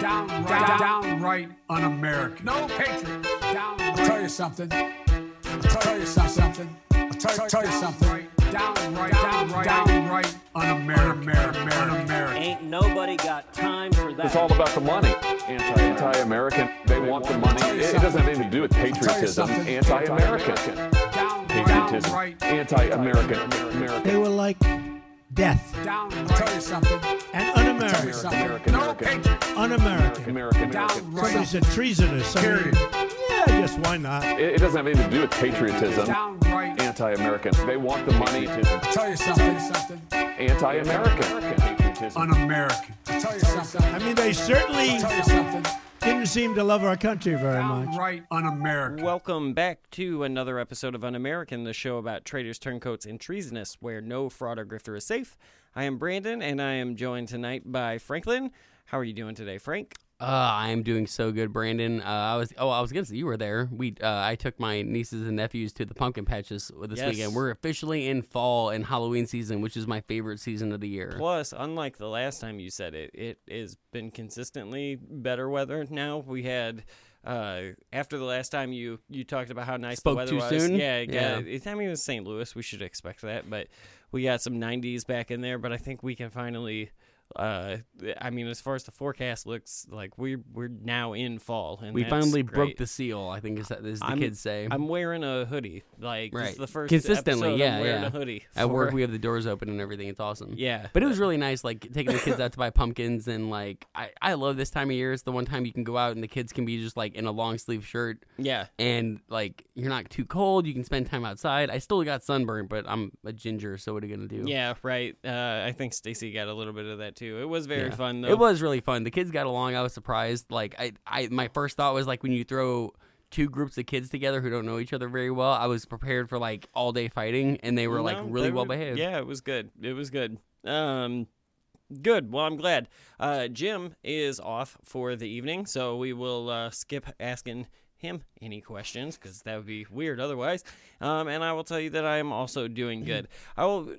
downright, downright un-American. No patriot. I'll tell you something. I'll tell you something. I'll tell, tell you something. Downright, downright, downright un-American. Un-American. Ain't nobody got time for that. It's all about the money. Anti, anti-American. They want the money. It, it doesn't have anything to do with patriotism. Anti-American. Patriotism. Downright, Anti-American. American. They were like death. down. I'll tell you something. And Tell you un-American. something. American, No American. patriot. Un-American. American. American. Somebody Downright, said treasonous. Somebody- Period. Yeah, just why not? It, it doesn't have anything to do with patriotism. downright. Anti-American. They want the money. To tell you something. Something. Anti-American. Patriotism. Un-American. I'll tell you something. I mean, they certainly I'll tell you something. Didn't seem to love our country very much. Right, un-American. Welcome back to another episode of Un American, the show about traitors, turncoats, and treasonous, where no fraud or grifter is safe. I am Brandon, and I am joined tonight by Franklin. How are you doing today, Frank? Uh, I am doing so good, Brandon. Uh, I was oh, I was gonna say you were there. We uh, I took my nieces and nephews to the pumpkin patches this Yes. weekend. We're officially in fall and Halloween season, which is my favorite season of the year. Plus, unlike the last time you said it, it has been consistently better weather now. We had uh, after the last time you you talked about how nice Spoke the weather too was. soon? Yeah, yeah. Yeah. I mean, it was St. Louis. We should expect that, but we got some 90s back in there. But I think we can finally. Uh, I mean, as far as the forecast looks, like we're we're now in fall, and we finally great. broke the seal. I think is that is the I'm- kids say. I'm wearing a hoodie. Like Right. the first Consistently, episode yeah, I'm wearing yeah. a hoodie. At work, we have the doors open and everything. It's awesome. yeah, But it was really nice, like taking the kids out to buy pumpkins and like I, I love this time of year. It's the one time you can go out and the kids can be just like in a long sleeve shirt yeah. and like you're not too cold. You can spend time outside. I still got sunburned, but I'm a ginger, so what are you gonna do? Yeah, right. Uh, I think Stacy got a little bit of that too. It was very Yeah. fun though. It was really fun. The kids got along. I was surprised. Like I, I my first thought was like when you throw two groups of kids together who don't know each other very well, I was prepared for like all day fighting, and they were like really well behaved. Yeah, it was good. It was good. Um, good. Well, I'm glad. Uh, Jim is off for the evening, so we will uh, skip asking him any questions because that would be weird otherwise. Um, and I will tell you that I am also doing good. I will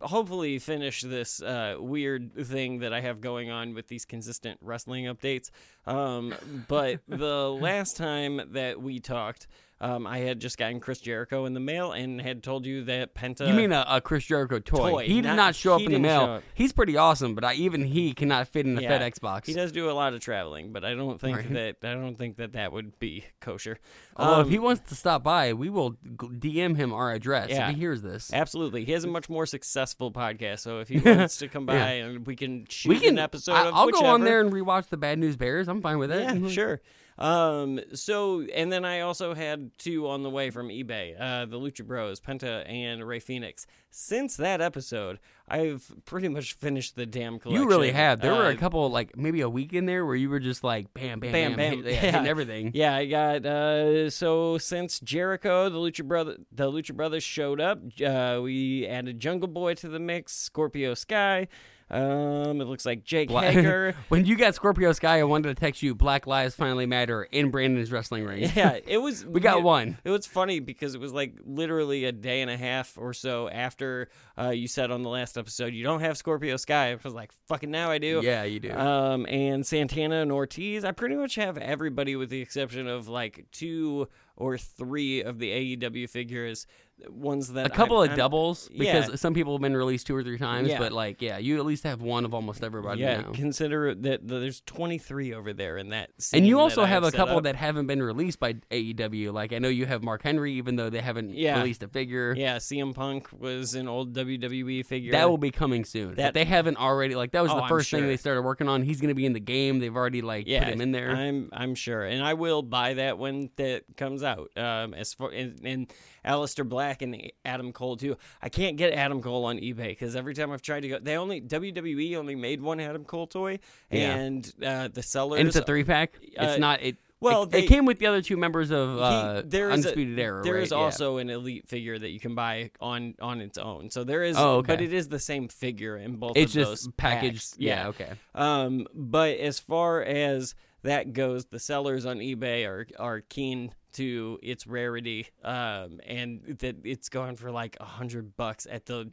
hopefully finish this uh, weird thing that I have going on with these consistent wrestling updates. Um, but the last time that we talked, um, I had just gotten Chris Jericho in the mail and had told you that Penta. You mean a, a Chris Jericho toy? Toy, he did not- not, show up in the mail. He's pretty awesome, but I, even he cannot fit in the Yeah, FedEx box. He does do a lot of traveling, but I don't think Right. that I don't think that that would be kosher. Although Um, if he wants to stop by, we will DM him our address Yeah. if he hears this. Absolutely, he has a much more successful podcast. So if he wants to come by Yeah. and we can shoot we can. an episode I, of I'll go on there and rewatch the Bad News Bears. I'm fine with it. Yeah, sure. Um, so and then I also had two on the way from eBay, uh, the Lucha Bros, Penta and Rey Fénix. Since that episode, I've pretty much finished the damn collection. You really have. There were a Uh, couple, like maybe a week in there where you were just like, bam, bam, Bam, bam, bam. hit- yeah, hitting everything. Yeah, I got uh so since Jericho, the Lucha brother the Lucha Brothers showed up, uh we added Jungle Boy to the mix, Scorpio Sky. Um it looks like Jake Bla- Hager. when you got Scorpio Sky, I wanted to text you Black Lives Finally Matter in Brandon's wrestling ring. yeah, it was We got it- one. It was funny because it was like literally a day and a half or so after uh you said on the last episode you don't have Scorpio Sky. I was like, fucking now I do. Yeah, you do. Um, and Santana and Ortiz, I pretty much have everybody with the exception of like two or three of the AEW figures, ones that a couple I'm- of I'm- doubles because yeah. some people have been released two or three times, Yeah. but like, yeah, you at least have one of almost everybody Yeah, now. consider that there's 23 over there in that. And you also have a couple up. that haven't been released by AEW. Like I know you have Mark Henry, even though they haven't Yeah. released a figure. Yeah, CM Punk was an old WWE figure. That will be coming soon. That- they haven't already. Like that was Oh, the first thing they started working on. He's going to be in the game. They've already like put him in there. I'm I'm sure, and I will buy that when that comes out. Um, as far and, and Aleister Black and Adam Cole too. I can't get Adam Cole on eBay because every time I've tried to go, they only WWE only made one Adam Cole toy, Yeah. and uh, the sellers. and it's a three pack. uh, it's not. It well, it, they- it came with the other two members of He- uh, there is a- Undisputed Era. There right? is Yeah. also an elite figure that you can buy on on its own. So there is, Oh, okay. but it is the same figure in both. It's of just those packaged. packs. Yeah. Okay. Um, but as far as that goes, the sellers on eBay are are keen to its rarity, um, and that it's going for like a hundred bucks at the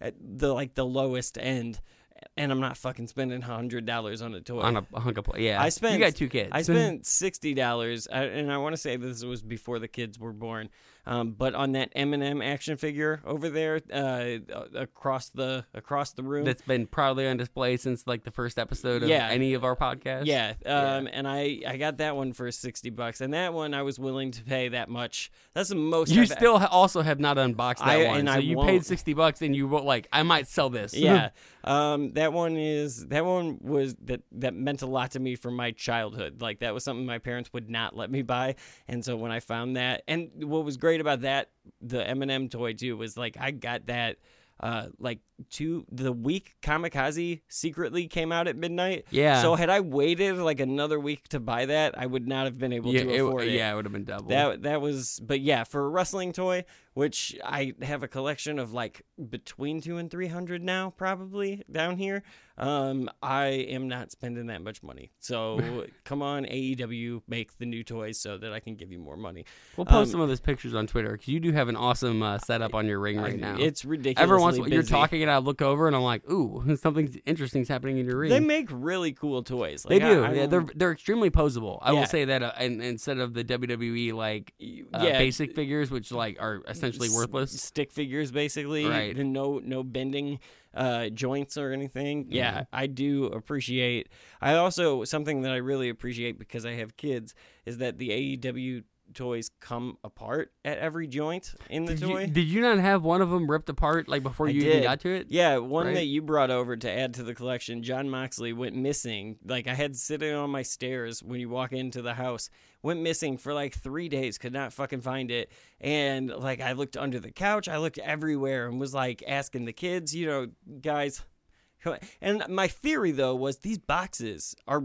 at the like the lowest end. and I'm not fucking spending hundred dollars on a toy. on a, a hunk of play. Yeah, I spent. You got two kids. I spent sixty dollars, and I want to say this was before the kids were born. Um, but on that Eminem action figure over there, uh, across the across the room, that's been proudly on display since like the first episode of Yeah. any of our podcasts. Yeah, um, and I I got that one for sixty bucks, and that one I was willing to pay that much. That's the most. You I've- still ha- also have not unboxed that I- one, and so I you won't. paid sixty bucks, and you wrote like, I might sell this. yeah um that one is that one was that that meant a lot to me from my childhood like that was something my parents would not let me buy and so when i found that and what was great about that the Eminem toy too was like i got that uh like two the week kamikaze secretly came out at midnight Yeah. so had i waited like another week to buy that i would not have been able yeah, to afford it yeah, it would have been double. that that was, but yeah, for a wrestling toy, which I have a collection of like between two and three hundred now, probably down here. Um, I am not spending that much money. So come on, AEW, make the new toys so that I can give you more money. we'll post um, some of those pictures on Twitter because you do have an awesome uh, setup on your ring right now. It's ridiculous. Every once in you're talking, I look over, and I'm like, "Ooh, something interesting's happening in your ring." They make really cool toys. They Like, I- do. I yeah, they're they're extremely posable. I Yeah. will say that, uh, and, instead of the WWE like uh, yeah, basic figures, which like are essentially s- worthless. stick figures basically Right. no no bending uh joints or anything yeah i do appreciate i also something that i really appreciate because i have kids is that the aew toys come apart at every joint in the Did toy you, did you not have one of them ripped apart like before I you even got to it? Yeah, one Right? that you brought over to add to the collection, Jon Moxley went missing. Like I had sitting on my stairs when you walk into the house, went missing for like three days, could not fucking find it. And like I looked under the couch, I looked everywhere and was like asking the kids, you know, guys. Come on." And my theory though was these boxes are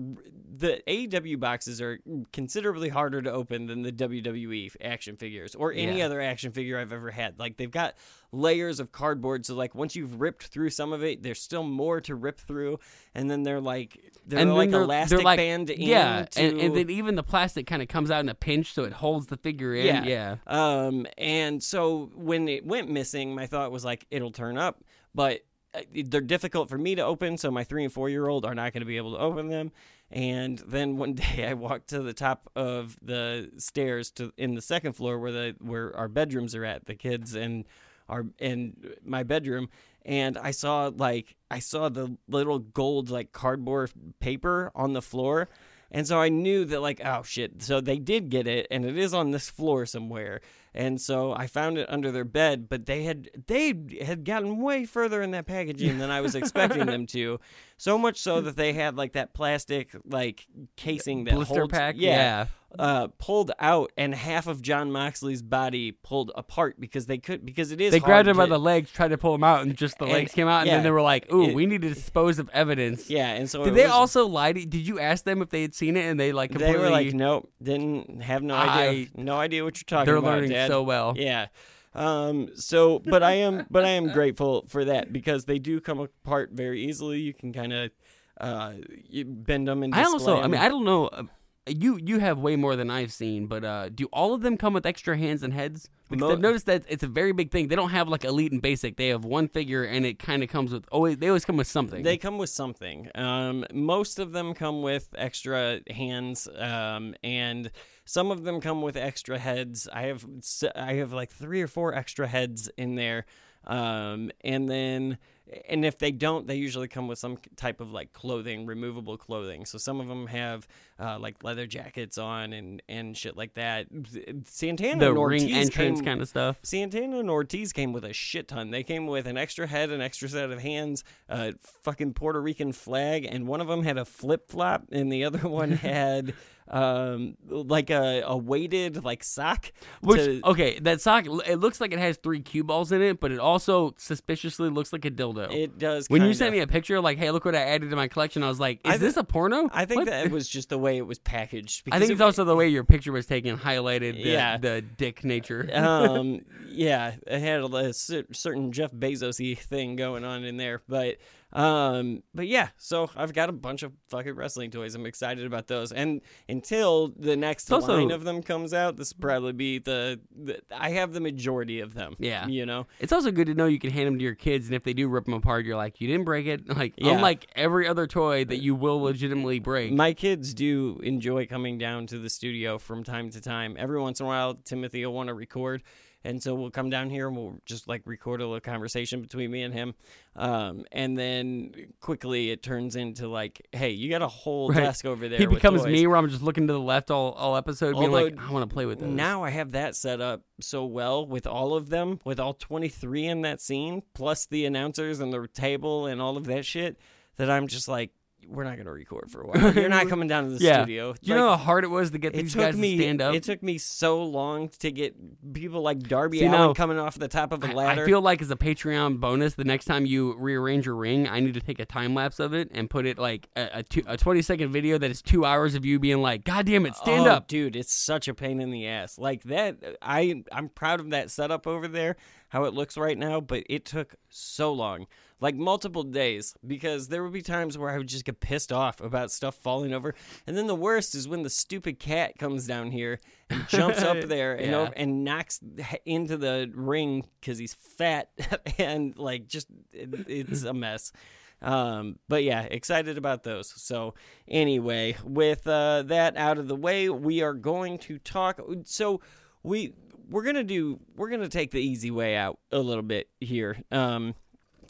the AEW boxes are considerably harder to open than the WWE action figures or any Yeah. other action figure I've ever had. Like they've got layers of cardboard, so like once you've ripped through some of it, there's still more to rip through, and then they're like they're and like they're, elastic they're like, band in. yeah, and, to- and then even the plastic kind of comes out in a pinch, so it holds the figure in. Yeah. yeah. Um, and so when it went missing, my thought was like, it'll turn up, but they're difficult for me to open, so my three and four year old are not going to be able to open them. And then one day I walked to the top of the stairs to in the second floor where the where our bedrooms are at, the kids and our and my bedroom, and I saw like I saw the little gold like cardboard paper on the floor. And so I knew that, like, oh shit. So they did get it, and it is on this floor somewhere. And so I found it under their bed, but they had they had gotten way further in that packaging than I was expecting them to. So much so that they had like that plastic like casing that Blister holds, pack, yeah, yeah. uh, pulled out, and half of Jon Moxley's body pulled apart because they could because it is They grabbed him by the legs, tried to pull him out, and just the And- legs came out, and yeah. then they were like, "Ooh, It- we need to dispose of evidence." yeah, and so Did they was- also lie? To, did you ask them if they had seen it, and they like They were like, nope, didn't have no idea, I- no idea what you're talking they're about. learning Dad. So well. Yeah. Um. So, but I am, but I am grateful for that because they do come apart very easily. You can kind of, uh, bend them and. I also, I mean, I don't know. uh, You you have way more than I've seen, but uh, do all of them come with extra hands and heads? Because Mo- I've noticed that it's a very big thing. They don't have like elite and basic. They have one figure, and it kind of comes with always. They always come with something. They come with something. Um, most of them come with extra hands, um, and some of them come with extra heads. I have I have like three or four extra heads in there, um, and then and if they don't, they usually come with some type of like clothing, removable clothing. So some of them have uh, like leather jackets on and and shit like that. Santana the and ring entrance came- kind of stuff. Santana and Ortiz came with a shit ton. They came with an extra head, an extra set of hands, a fucking Puerto Rican flag, and one of them had a flip flop, and the other one had um like a, a weighted like sock. Which to- okay, that sock it looks like it has three cue balls in it, but it also suspiciously looks like a dildo. It does. when you kinda. sent me a picture, like, "Hey, look what I added to my collection," I was like, "Is I thi- this a porno?" I think What? that it was just the way it was packaged. I because think it- it's also the way your picture was taken highlighted the, Yeah. the dick nature. um, yeah, it had a cer- certain Jeff Bezosy thing going on in there, but Um, but yeah, so I've got a bunch of fucking wrestling toys. I'm excited about those. And until the next also- line of them comes out, this will probably be the, the I have the majority of them. Yeah. you know. It's also good to know you can hand them to your kids, and if they do rip them apart, you're like, you didn't break it. Like, Yeah. unlike every other toy that you will legitimately break. My kids do enjoy coming down to the studio from time to time. Every once in a while, Timothy will want to record. And so we'll come down here and we'll just like record a little conversation between me and him. Um, and then quickly it turns into like, hey, you got a whole Right. desk over there. he becomes toys. me, where I'm just looking to the left all, all episode, being like, I want to play with those. Now I have that set up so well with all of them, with all 23 in that scene, plus the announcers and the table and all of that shit, that I'm just like, we're not going to record for a while. You're not coming down to the yeah. studio. Do you Like, know how hard it was to get these took guys me to stand up? It took me so long to get people like Darby See, Allin coming off the top of a I- ladder. I feel like as a Patreon bonus, the next time you rearrange your ring, I need to take a time lapse of it and put it like a, a, two, a 20 second video that is two hours of you being like, God damn it, stand oh, up. dude. It's such a pain in the ass. Like that. I I'm proud of that setup over there, how it looks right now. But it took so long, like multiple days, because there would be times where I would just get pissed off about stuff falling over, and then the worst is when the stupid cat comes down here and jumps up there and Yeah. over, and knocks into the ring because he's fat and like just it, it's a mess. Um, but yeah, excited about those. So anyway, with uh, that out of the way, we are going to talk. So we we're gonna do we're gonna take the easy way out a little bit here. Um,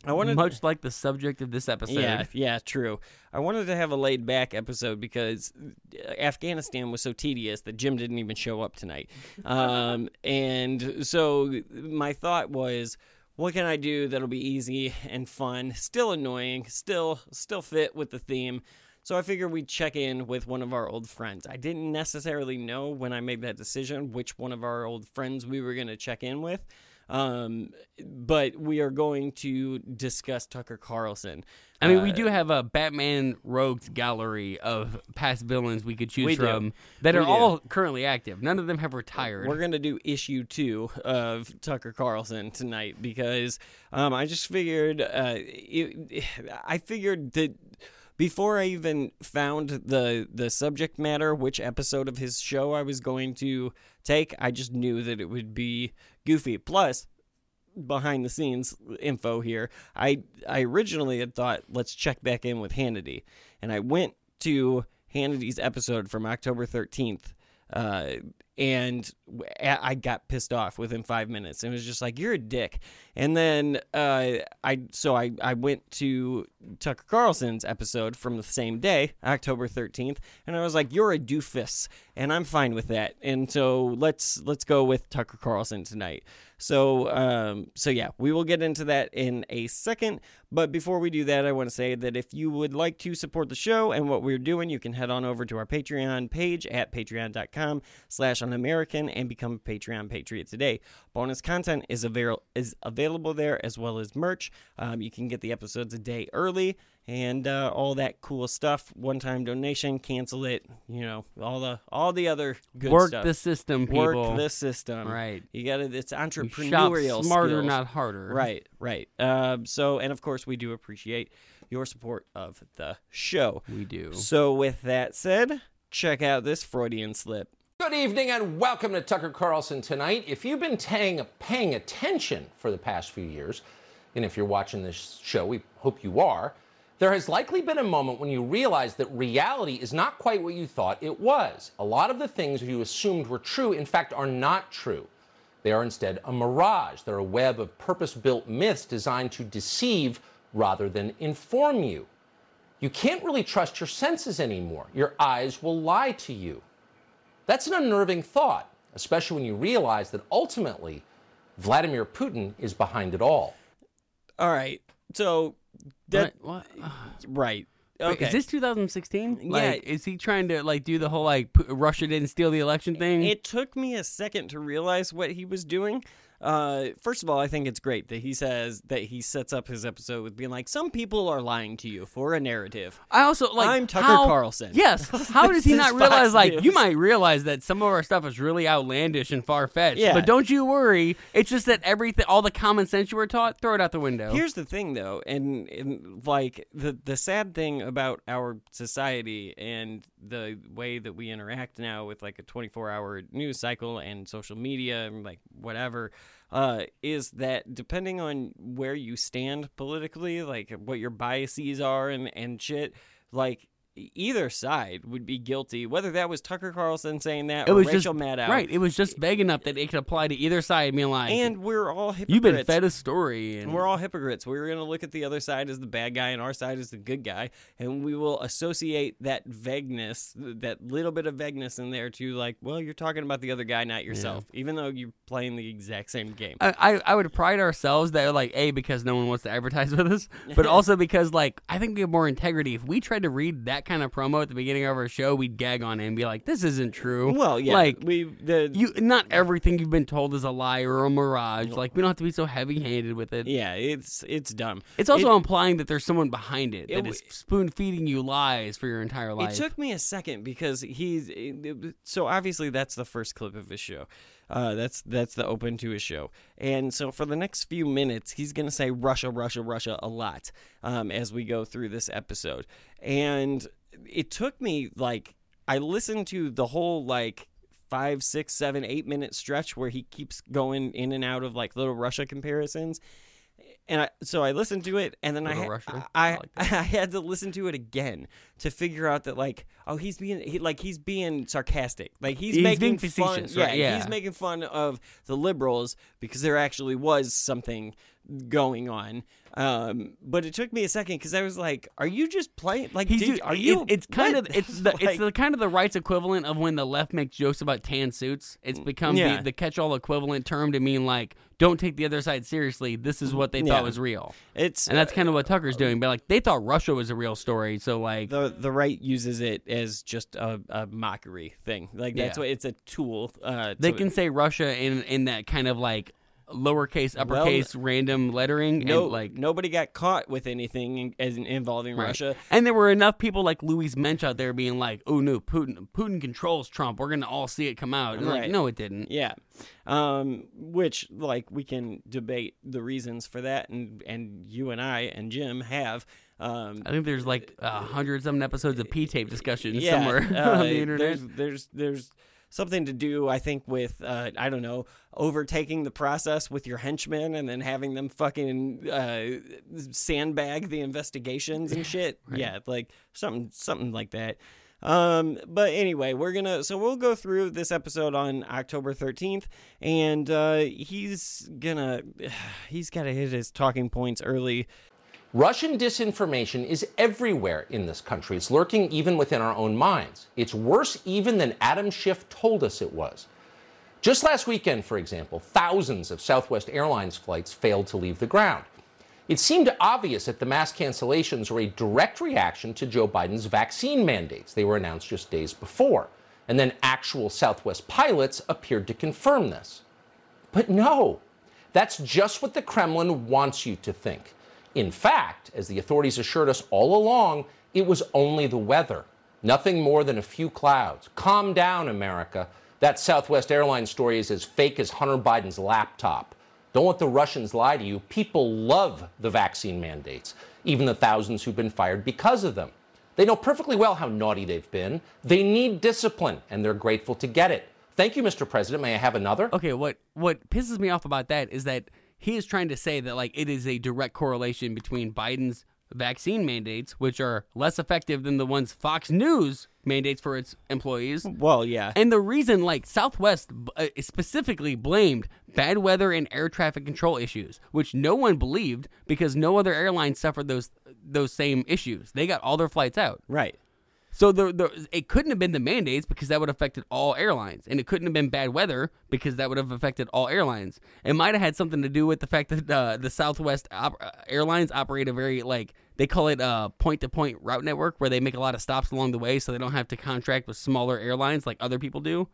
I wanted Much like the subject of this episode. yeah, yeah, true. I wanted to have a laid back episode because Afghanistan was so tedious that Jim didn't even show up tonight. Um, and so my thought was, what can I do that'll be easy and fun, still annoying, still still fit with the theme? So I figured we'd check in with one of our old friends. I didn't necessarily know when I made that decision which one of our old friends we were going to check in with. Um, but we are going to discuss Tucker Carlson. I mean, we Uh, do have a Batman Rogues gallery of past villains we could choose We do. from that We are do. all currently active. None of them have retired. We're gonna do issue two of Tucker Carlson tonight because um, I just figured uh, it, I figured that before I even found the the subject matter, which episode of his show I was going to take, I just knew that it would be goofy. Plus, behind the scenes info here. I I originally had thought let's check back in with Hannity, and I went to Hannity's episode from October thirteenth, uh, and I got pissed off within five minutes, and was just like you're a dick. And then uh, I so I I went to Tucker Carlson's episode from the same day, October thirteenth, and I was like you're a doofus, and I'm fine with that. And so let's let's go with Tucker Carlson tonight. So, um, so yeah, we will get into that in a second. But before we do that, I want to say that if you would like to support the show and what we're doing, you can head on over to our Patreon page at patreon.com slash unamerican and become a Patreon Patriot today. Bonus content is, avail- is available there as well as merch. Um, you can get the episodes a day early and uh, all that cool stuff. One-time donation, cancel it, you know, all the all the other good stuff. Work stuff. the system, people. Work the system. Right. You got to It's You shop entrepreneurial smarter, skills. not harder. Right, right. Um, so, and of course, we do appreciate your support of the show. We do. So, with that said, check out this Freudian slip. Good evening and welcome to Tucker Carlson tonight. If you've been tang- paying attention for the past few years, and if you're watching this show, we hope you are, there has likely been a moment when you realize that reality is not quite what you thought it was. A lot of the things you assumed were true, in fact, are not true. They are instead a mirage. They're a web of purpose built myths designed to deceive rather than inform you. You can't really trust your senses anymore. Your eyes will lie to you. That's an unnerving thought, especially when you realize that ultimately Vladimir Putin is behind it all. All right. So, that, What? what? right. Wait, Is this 2016? Yeah. Is he trying to like do the whole like Russia didn't steal the election thing? it took me a second to realize what he was doing. Uh, first of all, I think it's great that he says that he sets up his episode with being like, "Some people are lying to you for a narrative." I also like. I'm Tucker how- Carlson. Yes. How does he not realize? Like, you might realize that some of our stuff is really outlandish and far fetched. Yeah. But don't you worry. It's just that everything, all the common sense you were taught, throw it out the window. Here's the thing, though, and, and like the the sad thing about our society and the way that we interact now with like a 24 hour news cycle and social media and like whatever, uh, is that depending on where you stand politically, like what your biases are and and shit, like. Either side would be guilty, whether that was Tucker Carlson saying that it or was Rachel just Maddow. right. It was just vague enough that it could apply to either side. Being like, And we're all hypocrites. you've been fed a story, and And we're all hypocrites. We're going to look at the other side as the bad guy and our side as the good guy. And we will associate that vagueness, that little bit of vagueness in there to like, well, you're talking about the other guy, not yourself, even though you're playing the exact same game. I, I I would pride ourselves that like a because no one wants to advertise with us, but also because like I think we have more integrity. If we tried to read that kind of promo at the beginning of our show, we'd gag on it and be like, "This isn't true." well, yeah. like we, the, you, not everything you've been told is a lie or a mirage. Like we don't have to be so heavy-handed with it. yeah, it's, it's dumb. It's also It- implying that there's someone behind it that It is w- spoon feeding you lies for your entire life. It took me a second because he's eh, eh, so obviously that's the first clip of his show. Uh, that's that's the open to his show, and so for the next few minutes, he's gonna say Russia, Russia, Russia a lot um, as we go through this episode, and it took me like I listened to the whole like five, six, seven, eight minute stretch where he keeps going in and out of like little Russia comparisons. And I, so I listened to it, and then I, I, I I, like that. had to listen to it again to figure out that like, oh, he's being he, like he's being sarcastic, like he's, He's making being fun. facetious, yeah, yeah. he's making fun of the liberals because there actually was something going on. Um, but it took me a second because I was like, "Are you just playing? Like, did, ju- are it- you? it's kind what?" of it's the Like- it's the kind of the rights equivalent of when the left makes jokes about tan suits. It's become Yeah. the, the catch-all equivalent term to mean like don't take the other side seriously. This is what they Yeah. thought was real, it's and that's kind of what Tucker's doing. But like they thought Russia was a real story, so like the the right uses it as just a, a mockery thing. Like that's Yeah. what it's a tool. Uh, they to- can say Russia in in that kind of like lowercase uppercase random lettering no and like nobody got caught with anything in, as in, involving Right. Russia. And there were enough people like Louise Mensch out there being like, "Oh no, Putin! Putin controls Trump. We're gonna all see it come out." And like, Right. no, it didn't. Yeah, um, which like we can debate the reasons for that, and and you and I and Jim have. Um, I think there's like a hundred something episodes of P tape discussions yeah, somewhere uh, on the internet. There's, there's there's something to do, I think, with uh, I don't know, overtaking the process with your henchmen and then having them fucking uh, sandbag the investigations and shit. Yeah, like something something like that. Um, but anyway, we're gonna so we'll go through this episode on October 13th, and uh, he's gonna he's got to hit his talking points early. Russian disinformation is everywhere in this country. It's lurking even within our own minds. It's worse even than Adam Schiff told us it was. Just last weekend, for example, thousands of Southwest Airlines flights failed to leave the ground. It seemed obvious that the mass cancellations were a direct reaction to Joe Biden's vaccine mandates. They were announced just days before. And then actual Southwest pilots appeared to confirm this. But no, that's just what the Kremlin wants you to think. In fact, as the authorities assured us all along, it was only the weather. Nothing more than a few clouds. Calm down, America. That Southwest Airlines story is as fake as Hunter Biden's laptop. Don't let the Russians lie to you. People love the vaccine mandates, even the thousands who've been fired because of them. They know perfectly well how naughty they've been. They need discipline, and they're grateful to get it. Thank you, Mr. President. May I have another? Okay, what what pisses me off about that is that he is trying to say that like it is a direct correlation between Biden's vaccine mandates, which are less effective than the ones Fox News mandates for its employees. Well, yeah, And the reason, like Southwest uh, specifically blamed bad weather and air traffic control issues, which no one believed because no other airline suffered those those same issues. They got all their flights out. right. So the, the it couldn't have been the mandates because that would have affected all airlines, and it couldn't have been bad weather because that would have affected all airlines. It might have had something to do with the fact that uh, the Southwest op- uh, Airlines operate a very like they call it a point to point route network where they make a lot of stops along the way, so they don't have to contract with smaller airlines like other people do.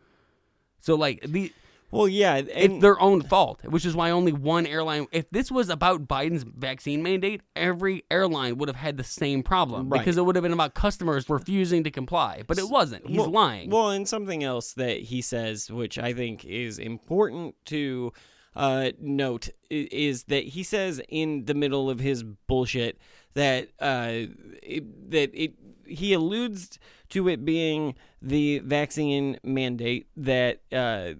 So like the Well, yeah, it's their own fault, which is why only one airline. If this was about Biden's vaccine mandate, every airline would have had the same problem Right. because it would have been about customers refusing to comply. But it wasn't. He's well, lying. Well, and something else that he says, which I think is important to uh, note, is that he says in the middle of his bullshit that uh, it, that it he alludes to it being the vaccine mandate that uh,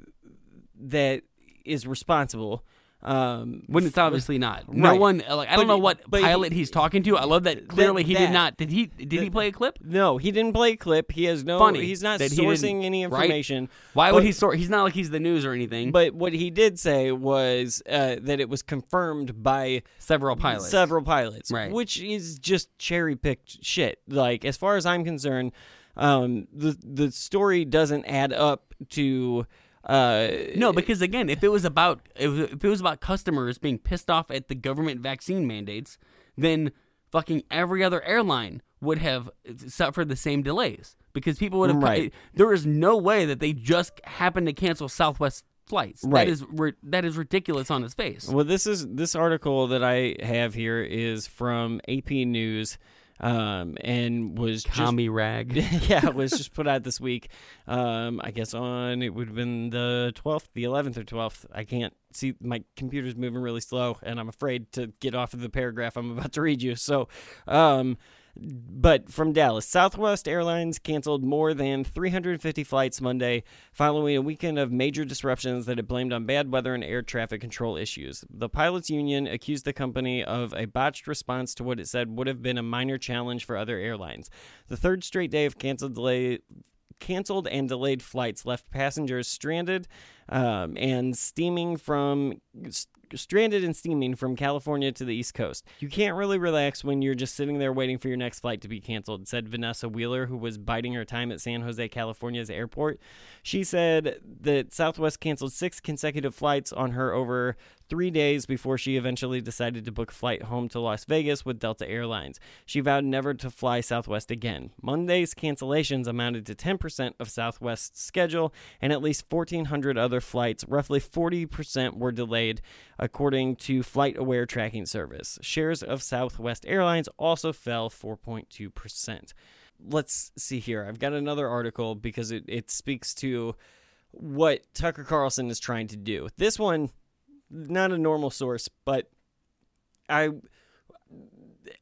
that is responsible. Um, when it's obviously not. No Right. one like I But don't know what but he- pilot he's talking to. I love that clearly he that- did not. Did he? Did he play a clip? no, he didn't play a clip. He has no. Funny. He's not that he sourcing didn't- any right? information. Why would he sort? He's not like he's the news or anything. But what he did say was uh, that it was confirmed by several pilots. several pilots, Right. Which is just cherry picked shit. Like as far as I'm concerned, um, the the story doesn't add up to. Uh, No, because again, if it was about if if it was about customers being pissed off at the government vaccine mandates, then fucking every other airline would have suffered the same delays because people would have. Right. There is no way that they just happened to cancel Southwest flights. Right. That is that is ridiculous on its face. Well, this is this article that I have here is from AP News, um, and was just Tommy rag. yeah, it was just put out this week. Um, I guess on it would have been the twelfth, the eleventh or twelfth. I can't see my computer's moving really slow, and I'm afraid to get off of the paragraph I'm about to read you. So, um, but from Dallas, Southwest Airlines canceled more than 350 flights Monday following a weekend of major disruptions that it blamed on bad weather and air traffic control issues. The pilots union accused the company of a botched response to what it said would have been a minor challenge for other airlines. The third straight day of canceled delay canceled and delayed flights left passengers stranded um, and steaming from st- stranded and steaming from California to the East Coast. You can't really relax when you're just sitting there waiting for your next flight to be canceled, said Vanessa Wheeler, who was biding her time at San Jose, California's airport. She said that Southwest canceled six consecutive flights on her over three days before she eventually decided to book a flight home to Las Vegas with Delta Airlines. She vowed never to fly Southwest again. Monday's cancellations amounted to 10% of Southwest's schedule, and at least 1,400 other flights, roughly 40%, were delayed, according to FlightAware Tracking Service. Shares of Southwest Airlines also fell 4.2%. Let's see here. I've got another article because it, it speaks to what Tucker Carlson is trying to do. This one, not a normal source, but I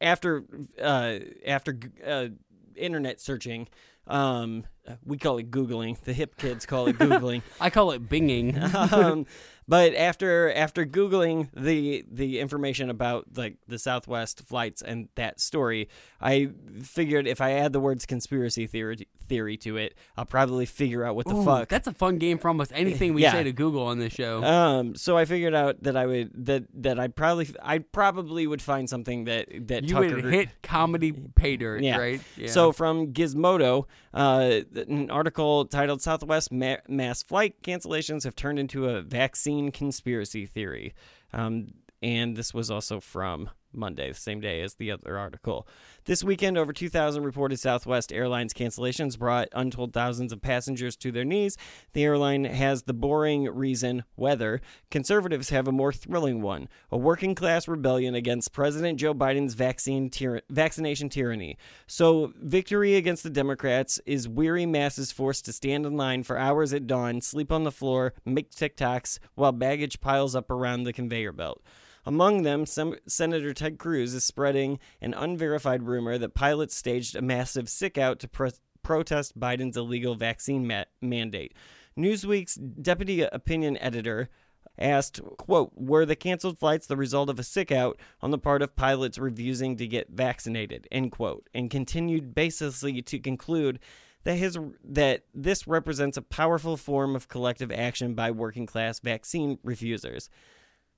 after uh, after uh, internet searching, um, we call it googling. The hip kids call it googling. I call it binging. um, but after after googling the the information about like the Southwest flights and that story, I figured if I add the words conspiracy theory theory to it, I'll probably figure out what the Ooh, fuck. That's a fun game for almost anything we Yeah. say to Google on this show. Um, so I figured out that I would that that I probably I probably would find something that that you Tucker would hit comedy pay dirt, yeah. right? Yeah. So from Gizmodo, uh, an article titled "Southwest Ma- Mass Flight Cancellations Have Turned into a Vaccine Conspiracy Theory," um, and this was also from Monday, the same day as the other article. This weekend, over 2,000 reported Southwest Airlines cancellations brought untold thousands of passengers to their knees. The airline has the boring reason, weather. Conservatives have a more thrilling one a working class rebellion against President Joe Biden's vaccine tyr- vaccination tyranny. So, victory against the Democrats is weary masses forced to stand in line for hours at dawn, sleep on the floor, make TikToks while baggage piles up around the conveyor belt. Among them, Sem- Senator Ted Cruz is spreading an unverified rumor that pilots staged a massive sick out to pro- protest Biden's illegal vaccine ma- mandate. Newsweek's deputy opinion editor asked, quote, were the canceled flights the result of a sick out on the part of pilots refusing to get vaccinated, end quote, and continued baselessly to conclude that his that this represents a powerful form of collective action by working class vaccine refusers.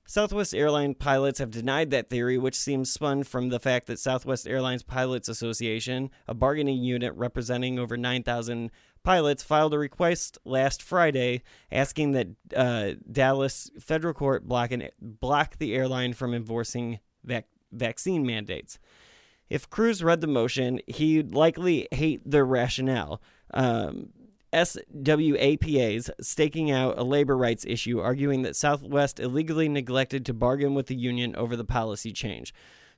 Southwest Airline pilots have denied that theory, which seems spun from the fact that Southwest Airlines Pilots Association, a bargaining unit representing over 9,000 pilots, filed a request last Friday asking that uh, Dallas federal court block, an, block the airline from enforcing vac- vaccine mandates. If Cruz read the motion, he'd likely hate their rationale. Um, SWAPAs staking out a labor rights issue, arguing that Southwest illegally neglected to bargain with the union over the policy change.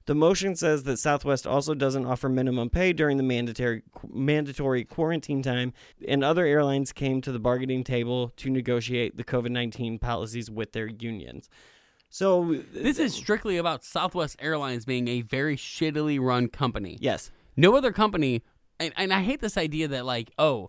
The motion says that Southwest also doesn't offer minimum pay during the mandatory mandatory quarantine time, and other airlines came to the bargaining table to negotiate the COVID nineteen policies with their unions. So This is strictly about Southwest Airlines being a very shittily run company. yes, No other company, and, and I hate this idea that like, oh,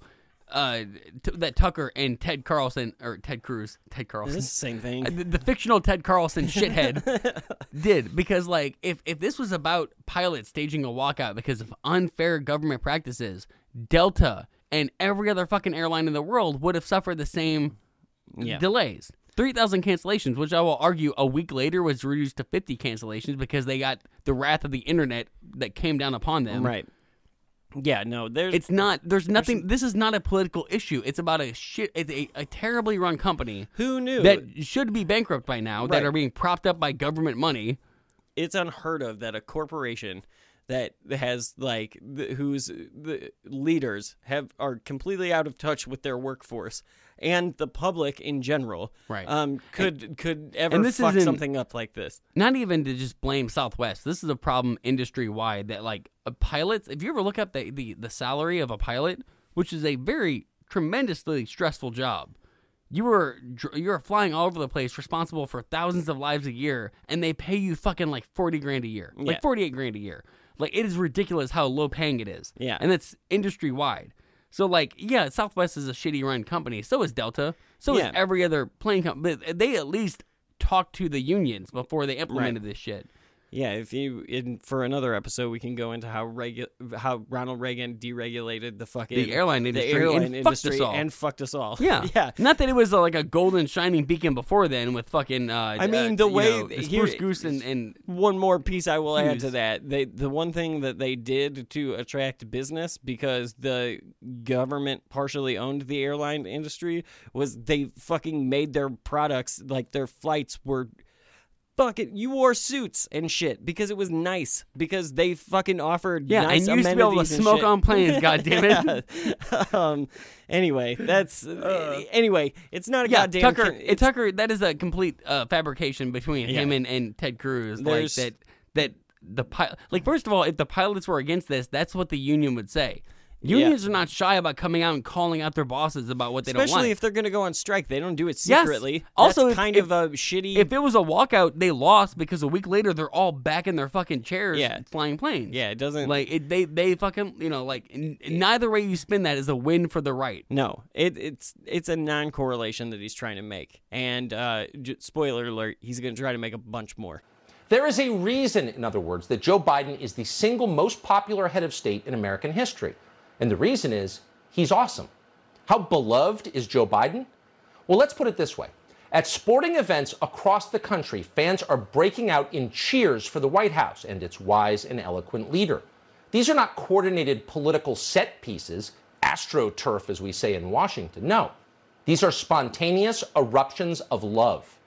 uh, t- that Tucker and Ted Carlson or Ted Cruz, Ted Carlson, same Uh, thing. the, the fictional Ted Carlson shithead did because like if if this was about pilots staging a walkout because of unfair government practices, Delta and every other fucking airline in the world would have suffered the same Yeah. delays. 3,000 cancellations, which I will argue a week later was reduced to 50 cancellations because they got the wrath of the internet that came down upon them. Right. Yeah, no, there's It's not, there's nothing, this is not a political issue. It's about a shit, it's a, a terribly run company who knew that should be bankrupt by now, that are being propped up by government money. it's unheard of that a corporation that has like the, whose the leaders have are completely out of touch with their workforce and the public in general Right. um could could ever and this fuck something up like this not even to just blame Southwest. This is a problem industry wide that like a pilots. If you ever look up the, the the salary of a pilot, which is a very tremendously stressful job, you are you are flying all over the place, responsible for thousands of lives a year, and they pay you fucking like forty grand a year, Yeah. like forty eight grand a year. Like it is ridiculous how low paying it is. Yeah. and it's industry wide. So like, yeah, Southwest is a shitty run company. So is Delta. So Yeah. is every other plane company. But they at least talked to the unions before they implemented this shit. Yeah if you in for another episode we can go into how regu- how Ronald Reagan deregulated the fucking The airline the industry airline and fucked us all. and fucked us all Yeah, yeah Not that it was uh, like a golden shining beacon before then with fucking. Uh, I mean, uh, the you way know, that Spruce here- Goose and, and one more piece I will add to that. They the one thing that they did to attract business because the government partially owned the airline industry was they fucking made their products like their flights were fucking you wore suits and shit because it was nice because they fucking offered Yeah, nice and you used to be able to smoke on planes, goddammit. Yeah. um anyway that's anyway it's not a Uh. yeah, goddamn Tucker. con- It, Tucker. That is a complete uh, fabrication between him and, and Ted Cruz. There's- Like that. That the pilot. Like first of all, if the pilots were against this, that's what the union would say. Unions are not shy about coming out and calling out their bosses about what they don't Especially if they're going to go on strike, they don't do it Yes. secretly. Also, That's if- kind if- of a shitty. if it was a walkout, they lost because a week later they're all back in their fucking chairs Yeah. flying planes. yeah, it doesn't. Like it, they they fucking you know like n- neither way you spin that is a win for the right. no, it, it's it's a non-correlation that he's trying to make. And uh, j- spoiler alert, he's going to try to make a bunch more. There is a reason, in other words, that Joe Biden is the single most popular head of state in American history. And the reason is he's awesome. How beloved is Joe Biden? Well, let's put it this way. At sporting events across the country, fans are breaking out in cheers for the White House and its wise and eloquent leader. These are not coordinated political set pieces, astroturf, as we say in Washington. No, these are spontaneous eruptions of love.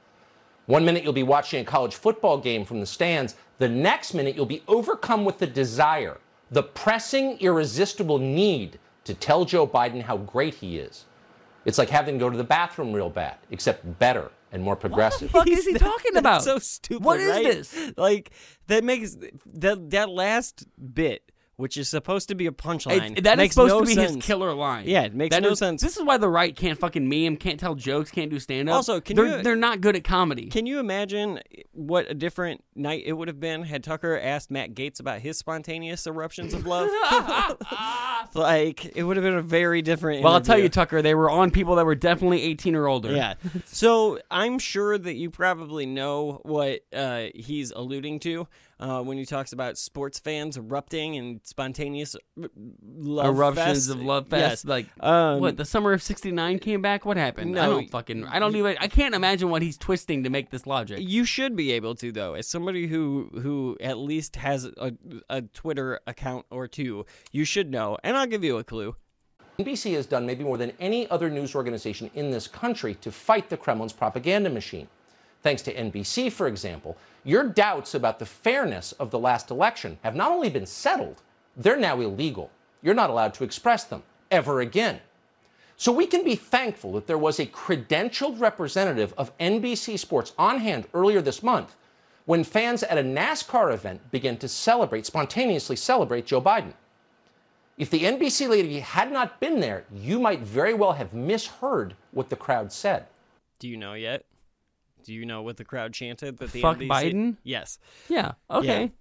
One minute you'll be watching a college football game from the stands, the next minute you'll be overcome with the desire, the pressing, irresistible need to tell Joe Biden how great he is. It's like having to go to the bathroom real bad, except better and more progressive. What the fuck is he That's- talking that's about? So stupid. What is right? this? Like that makes that that last bit, which is supposed to be a punchline, It's, that is makes supposed no to be sense. his killer line. Yeah, it makes That no is- sense. This is why the right can't fucking meme, can't tell jokes, can't do stand up. Also, can they're, you- they're not good at comedy. Can you imagine what a different night it would have been had Tucker asked Matt Gaetz about his spontaneous eruptions of love? like it would have been a very different. well, I'll tell you, Tucker, they were on people that were definitely 18 or older. Yeah. So I'm sure that you probably know what uh, he's alluding to uh, when he talks about sports fans erupting and spontaneous love Eruptions fest. of love Yes. fest. Like, Um, what, the summer of 69 came back? What happened? I don't fucking, I don't even, I can't imagine what he's twisting to make this logic. You should be able to, though, as somebody who who at least has a, a Twitter account or two. You should know, and I'll give you a clue. NBC has done maybe more than any other news organization in this country to fight the Kremlin's propaganda machine. Thanks to NBC, for example, your doubts about the fairness of the last election have not only been settled, they're now illegal. You're not allowed to express them ever again. So we can be thankful that there was a credentialed representative of NBC Sports on hand earlier this month when fans at a NASCAR event began to celebrate, spontaneously celebrate Joe Biden. If the NBC lady had not been there, you might very well have misheard what the crowd said. Do you know yet? Do you know what the crowd chanted? That the Fuck Biden? Yes. Yeah. Okay.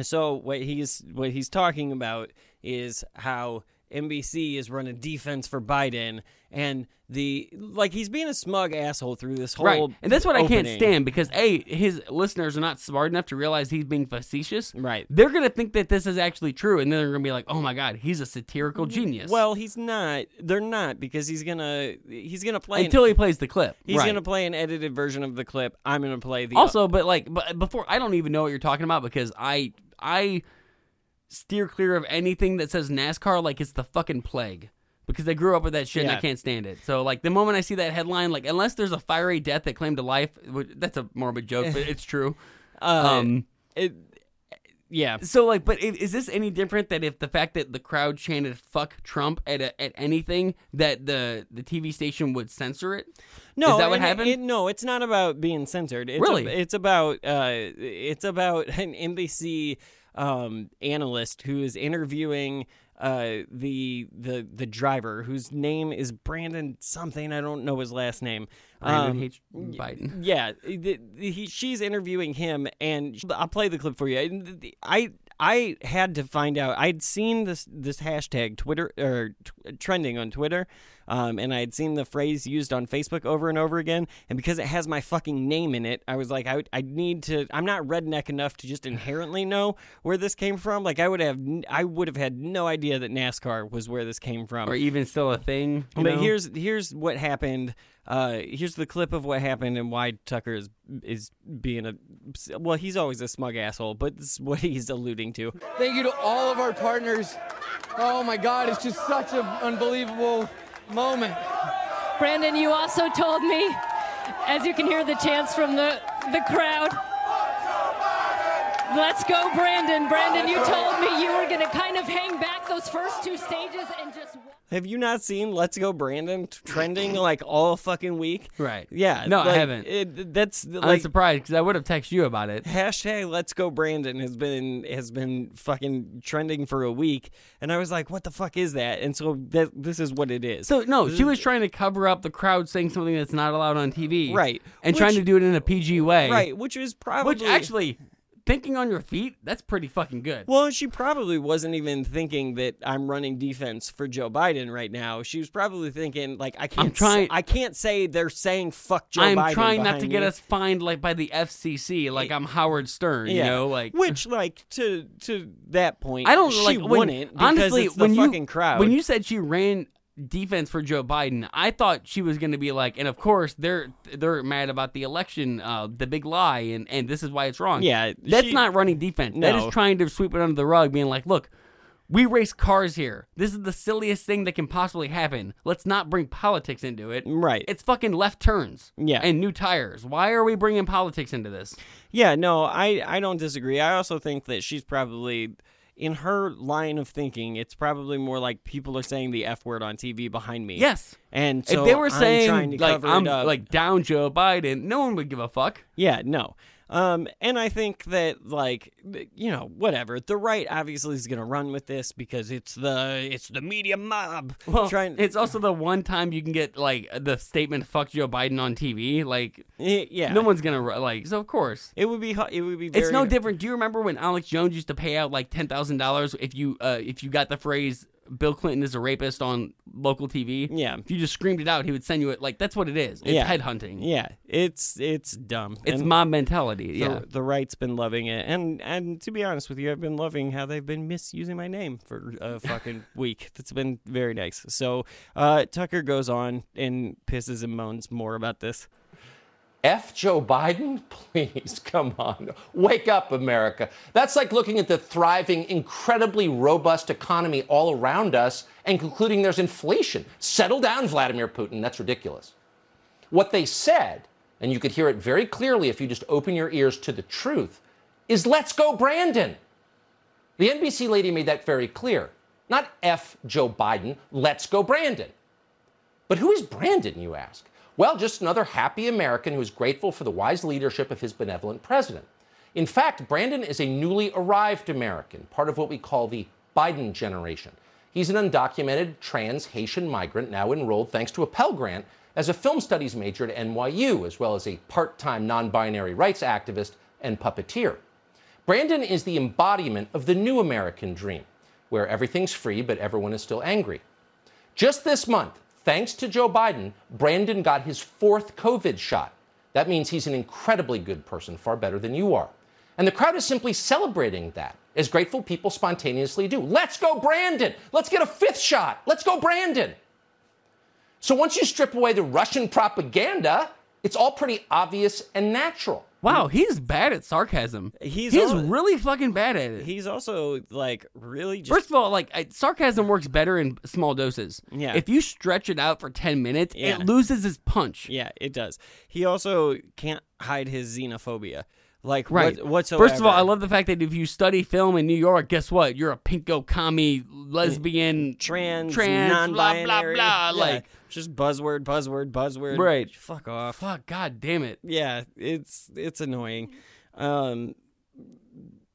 So what he's what he's talking about is how NBC is running defense for Biden, and the like he's being a smug asshole through this whole Right. And that's what I can't stand because A, his listeners are not smart enough to realize he's being facetious. Right. They're gonna think that this is actually true and then they're gonna be like, Oh my god, he's a satirical genius. Well, he's not. They're not because he's gonna he's gonna play an- until he plays the clip. he's Right. gonna play an edited version of the clip. I'm gonna play the also, but like, but before I don't even know what you're talking about because I I steer clear of anything that says NASCAR like it's the fucking plague because I grew up with that shit and I can't stand it. So like the moment I see that headline, like unless there's a fiery death that claimed to life, that's a morbid joke, but it's true. uh, Um, it, yeah. so like, but is this any different that if the fact that the crowd chanted "fuck Trump" at a, at anything that the the TV station would censor it? No, is that what and happened? it- no, it's not about being censored. It's Really? a- it's about uh, it's about an NBC um, analyst who is interviewing uh, the the the driver whose name is Brandon something. I don't know his last name. Brandon Um, H. Biden. yeah, the, the- he, she's interviewing him, and I'll play the clip for you. I I had to find out. I'd seen this this hashtag Twitter or t- trending on Twitter, um, and I had seen the phrase used on Facebook over and over again. And because it has my fucking name in it, I was like, I I need to. I'm not redneck enough to just inherently know where this came from. Like I would have n- I would have had no idea that NASCAR was where this came from. Or even still a thing. you But know? here's here's what happened. Uh, here's the clip of what happened and why Tucker is is being a well. He's always a smug asshole, but this is what he's alluding to. Thank you to all of our partners. Oh my God, it's just such an unbelievable moment. Brandon, you also told me, as you can hear the chants from the, the crowd, let's go, Brandon. Brandon, you told me you were going to kind of hang back those first two stages and just. Have you not seen "Let's Go Brandon" t- trending like all fucking week? Right. Yeah. No, I like, haven't. It, that's I'm like surprised because I would have texted you about it. hashtag Let's Go Brandon has been has been fucking trending for a week, and I was like, what the fuck is that? And so that this is what it is. So no, she was trying to cover up the crowd saying something that's not allowed on TV, Right. And trying to do it in a PG way, right, which is probably Which actually, thinking on your feet, that's pretty fucking good. Well, she probably wasn't even thinking that I'm running defense for Joe Biden right now. She was probably thinking like I can't. s- trying- I can't say they're saying fuck Joe Biden. I'm Biden. trying not to get us fined like by the FCC, like I'm Howard Stern, you know, like which like to to that point. I don't she like wouldn't because honestly when you fucking crowd. when you said she ran defense for Joe Biden, I thought she was going to be like, and of course they're they're mad about the election, uh, the big lie, and and this is why it's wrong. Yeah, that's she- not running defense. That No. is trying to sweep it under the rug, being like, look. We race cars here. This is the silliest thing that can possibly happen. Let's not bring politics into it. Right. It's fucking left turns. Yeah. And new tires. Why are we bringing politics into this? Yeah, no, I I don't disagree. I also think that she's probably in her line of thinking, it's probably more like people are saying the f word on TV behind me. Yes. and so if they were I'm saying like I'm like down Joe Biden, no one would give a fuck. Yeah, no. Um, and I think that like you know whatever the right obviously is gonna run with this because it's the it's the media mob Well, trying. it's also the one time you can get like the statement "fuck Joe Biden" on TV. Like, yeah, no one's gonna like. So of course, It would be it would be. Very, it's no different. Do you remember when Alex Jones used to pay out like ten thousand dollars if you uh, if you got the phrase "Bill Clinton is a rapist" on local TV? Yeah. If you just screamed it out, he would send you it. Like that's what it is. It's Yeah. headhunting. Yeah, it's it's dumb. It's And mob mentality. the, Yeah. the right's been loving it, and and to be honest with you, I've been loving how they've been misusing my name for a fucking week. That's been very nice. So uh, Tucker goes on and pisses and moans more about this. F Joe Biden? Please, come on. Wake up, America. That's like looking at the thriving, incredibly robust economy all around us and concluding there's inflation. Settle down, Vladimir Putin. That's ridiculous. What they said, and you could hear it very clearly if you just open your ears to the truth, is let's go, Brandon. The NBC lady made that very clear. Not F Joe Biden, let's go, Brandon. But who is Brandon, you ask? Well, just another happy American who is grateful for the wise leadership of his benevolent president. In fact, Brandon is a newly arrived American, part of what we call the Biden generation. He's an undocumented trans Haitian migrant now enrolled, thanks to a Pell Grant, as a film studies major at NYU, as well as a part time non binary rights activist and puppeteer. Brandon is the embodiment of the new American dream, where everything's free but everyone is still angry. Just this month, thanks to Joe Biden, Brandon got his fourth COVID shot. That means he's an incredibly good person, far better than you are. And the crowd is simply celebrating that, as grateful people spontaneously do. Let's go, Brandon! Let's get a fifth shot! Let's go, Brandon! So once you strip away the Russian propaganda, it's all pretty obvious and natural. Wow, he's bad at sarcasm. He's he's al- really fucking bad at it. He's also like really just First of all, like I- sarcasm works better in small doses. Yeah. If you stretch it out for ten minutes, Yeah. it loses its punch. yeah, it does. He also can't hide his xenophobia, like Right. what, whatsoever. First of all, I love the fact that if you study film in New York, guess what? You're a pinko commie, lesbian, trans, trans, blah blah non-binary, blah. yeah, Like, just buzzword, buzzword, buzzword. Right. Fuck off. fuck, god damn it. Yeah, it's it's annoying. Um,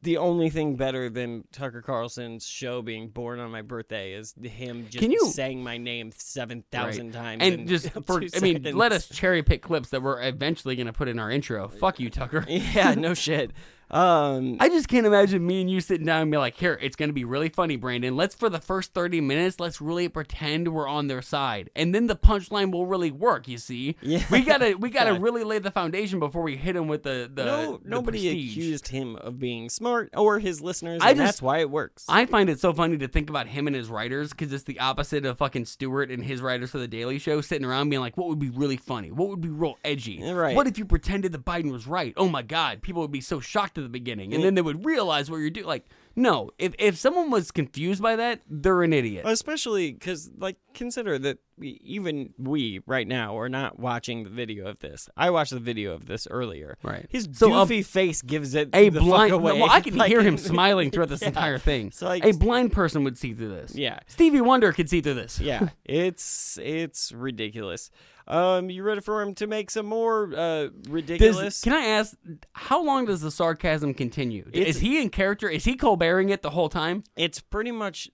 the only thing better than Tucker Carlson's show being born on my birthday is him just Can you- saying my name seven thousand times And just for, I mean, let us cherry pick clips that we're eventually gonna put in our intro. Fuck you, Tucker. Yeah, no shit. Um, I just can't imagine me and you sitting down and be like, "Here, it's gonna be really funny, Brandon. Let's for the first thirty minutes, let's really pretend we're on their side, and then the punchline will really work. You see? Yeah. We gotta, we gotta really lay the foundation before we hit him with the the. no, the nobody prestige. accused him of being smart or his listeners, I and just- that's why it works. I find it so funny to think about him and his writers because it's the opposite of fucking Stewart and his writers for the Daily Show sitting around being like, "What would be really funny? What would be real edgy? Right. What if you pretended that Biden was right? Oh my God, people would be so shocked at the beginning, and then they would realize what you're doing. Like, no, if if someone was confused by that, they're an idiot. Especially because, like, consider that we, even we right now are not watching the video of this. I watched the video of this earlier. Right. His So, um, doofy face gives it a the blind, fuck away. well, I can Like, hear him smiling throughout this yeah. entire thing. So, like, a blind person would see through this. Yeah. Stevie Wonder could see through this. yeah, it's it's ridiculous. Um, you ready for him to make some more uh Does, ridiculous? can I ask, how long does the sarcasm continue? It's- is he in character? Is he Colberting it the whole time? it's pretty much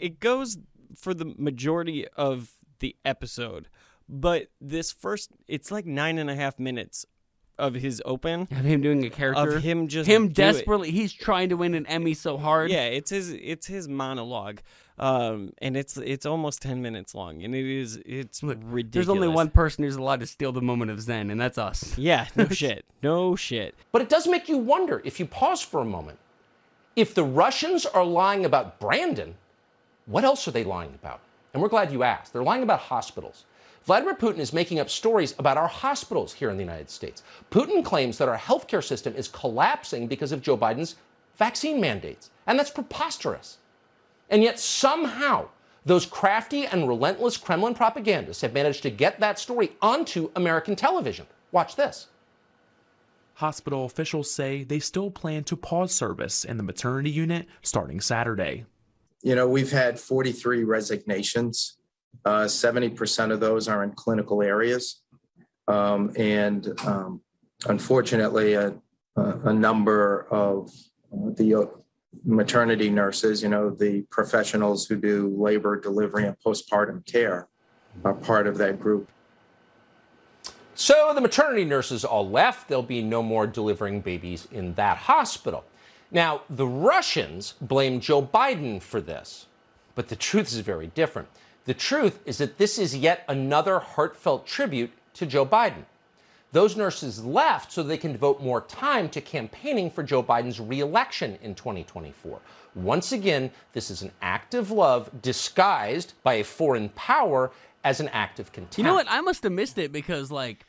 it goes for the majority of the episode, but this first it's like nine and a half minutes of his open. Of him doing a character? Of him just him do it. desperately. He's trying to win an Emmy so hard. Yeah, it's his it's his monologue, um, and it's it's almost ten minutes long, and it is it's ridiculous. There's only one person who's allowed to steal the moment of Zen, and that's us. Yeah, no shit, no shit. But it does make you wonder if you pause for a moment. If the Russians are lying about Brandon, what else are they lying about? And we're glad you asked. They're lying about hospitals. Vladimir Putin is making up stories about our hospitals here in the United States. Putin claims that our healthcare system is collapsing because of Joe Biden's vaccine mandates. And that's preposterous. And yet, somehow, those crafty and relentless Kremlin propagandists have managed to get that story onto American television. Watch this. Hospital officials say they still plan to pause service in the maternity unit starting Saturday. You know, we've had 43 resignations. Uh, 70% of those are in clinical areas. Um, and um, unfortunately, a, a a number of uh, the maternity nurses, you know, the professionals who do labor, delivery, and postpartum care are part of that group. So the maternity nurses all left. There'll be no more delivering babies in that hospital. Now, the Russians blame Joe Biden for this, but the truth is very different. The truth is that this is yet another heartfelt tribute to Joe Biden. Those nurses left so they can devote more time to campaigning for Joe Biden's reelection in 2024. Once again, this is an act of love disguised by a foreign power as an act of contempt. You know what? I must have missed it because, like,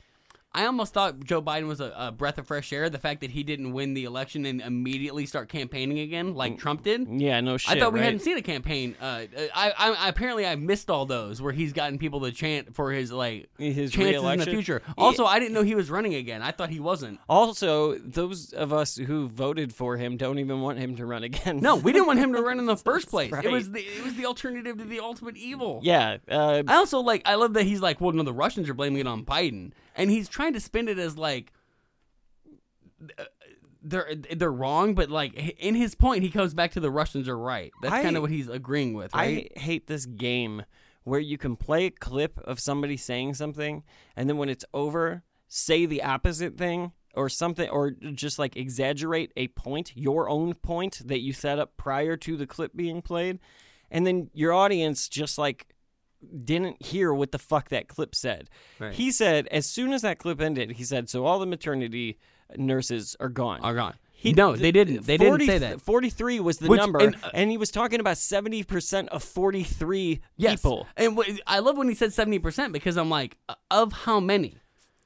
I almost thought Joe Biden was a, a breath of fresh air. The fact that he didn't win the election and immediately start campaigning again, like Trump did. Yeah, no shit. I thought we right? hadn't seen a campaign. Uh, I, I, I apparently I missed all those where he's gotten people to chant for his like His chances in the re-election? future. Yeah. Also, I didn't know he was running again. I thought he wasn't. Also, those of us who voted for him don't even want him to run again. No, we didn't want him to run in the first place. right. It was the it was the alternative to the ultimate evil. Yeah. Uh, I also like I love that he's like, well, no, the Russians are blaming it on Biden, and he's trying to spin it as like they're they're wrong, but like in his point, he comes back to the Russians are right. That's kind of what he's agreeing with, right? I hate this game where you can play a clip of somebody saying something, and then when it's over, say the opposite thing or something, or just like exaggerate a point, your own point that you set up prior to the clip being played, and then your audience just like didn't hear what the fuck that clip said. Right. He said as soon as that clip ended, he said, "So all the maternity nurses are gone." Are gone. no, they didn't. They didn't say that. 43 was the Which- number, and, and, uh, he was talking about 70% of 43 Yes. people. And wh- I love when he said seventy percent because I'm like, uh, of how many?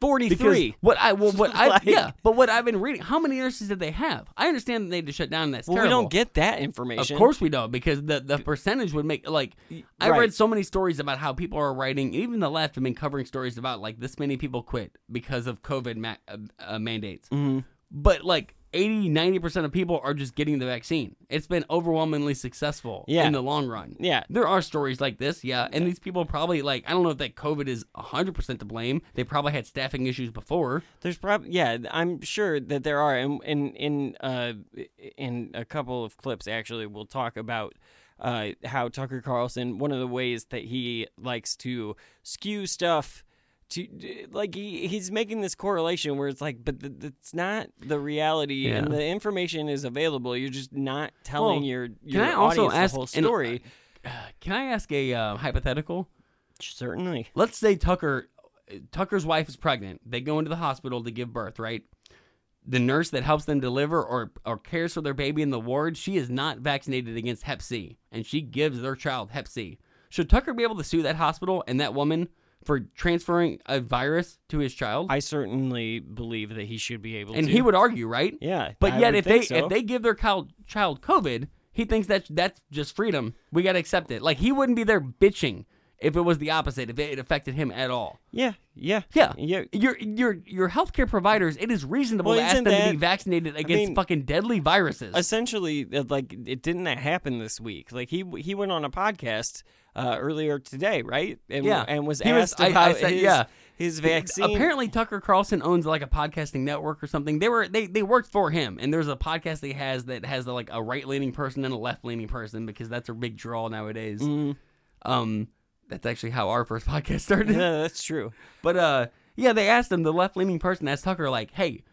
43. What I well, what I Like- yeah, but what I've been reading, how many nurses did they have? I understand that they had to shut down. That's well, we don't get that information. Of course we don't, because the the percentage would make like I right. read so many stories about how people are writing. Even the left have been covering stories about like this many people quit because of COVID ma- uh, uh, mandates. Mhm. But like 80, 90 percent of people are just getting the vaccine. It's been overwhelmingly successful Yeah. in the long run. Yeah. there are stories like this. Yeah, and these people probably like I don't know if that COVID is hundred percent to blame. They probably had staffing issues before. There's probably yeah, I'm sure that there are, and in in uh in a couple of clips actually, we'll talk about uh how Tucker Carlson one of the ways that he likes to skew stuff. To like he, he's making this correlation where it's like, but that's not the reality, and the information is available. You're just not telling Well, your can your I also ask the whole and, uh, story. Can I ask a uh, hypothetical? Certainly. Let's say Tucker, Tucker's wife is pregnant. They go into the hospital to give birth, right? The nurse that helps them deliver or, or cares for their baby in the ward, she is not vaccinated against Hep C, and she gives their child Hep C. Should Tucker be able to sue that hospital and that woman for transferring a virus to his child? I certainly believe that he should be able to and to. he would argue, right? Yeah, But I yet, if they so. if they give their child child COVID, he thinks that that's just freedom. We got to accept it. Like he wouldn't be there bitching if it was the opposite. If it affected him at all. Yeah, yeah, Yeah, yeah. Your your your healthcare providers. It is reasonable Well, to ask them to be vaccinated I against mean, fucking deadly viruses. essentially like it didn't that happen this week like he he went on a podcast uh, earlier today right and, yeah, and was He asked I- I about said- his, yeah. his vaccine Apparently, Tucker Carlson owns like a podcasting network or something. They were they they worked for him, and there's a podcast he has that has like a right leaning person and a left leaning person because that's a big draw nowadays. Um, that's actually how our first podcast started. Yeah that's true But uh, yeah, they asked him. The left leaning person asked Tucker like, "Hey,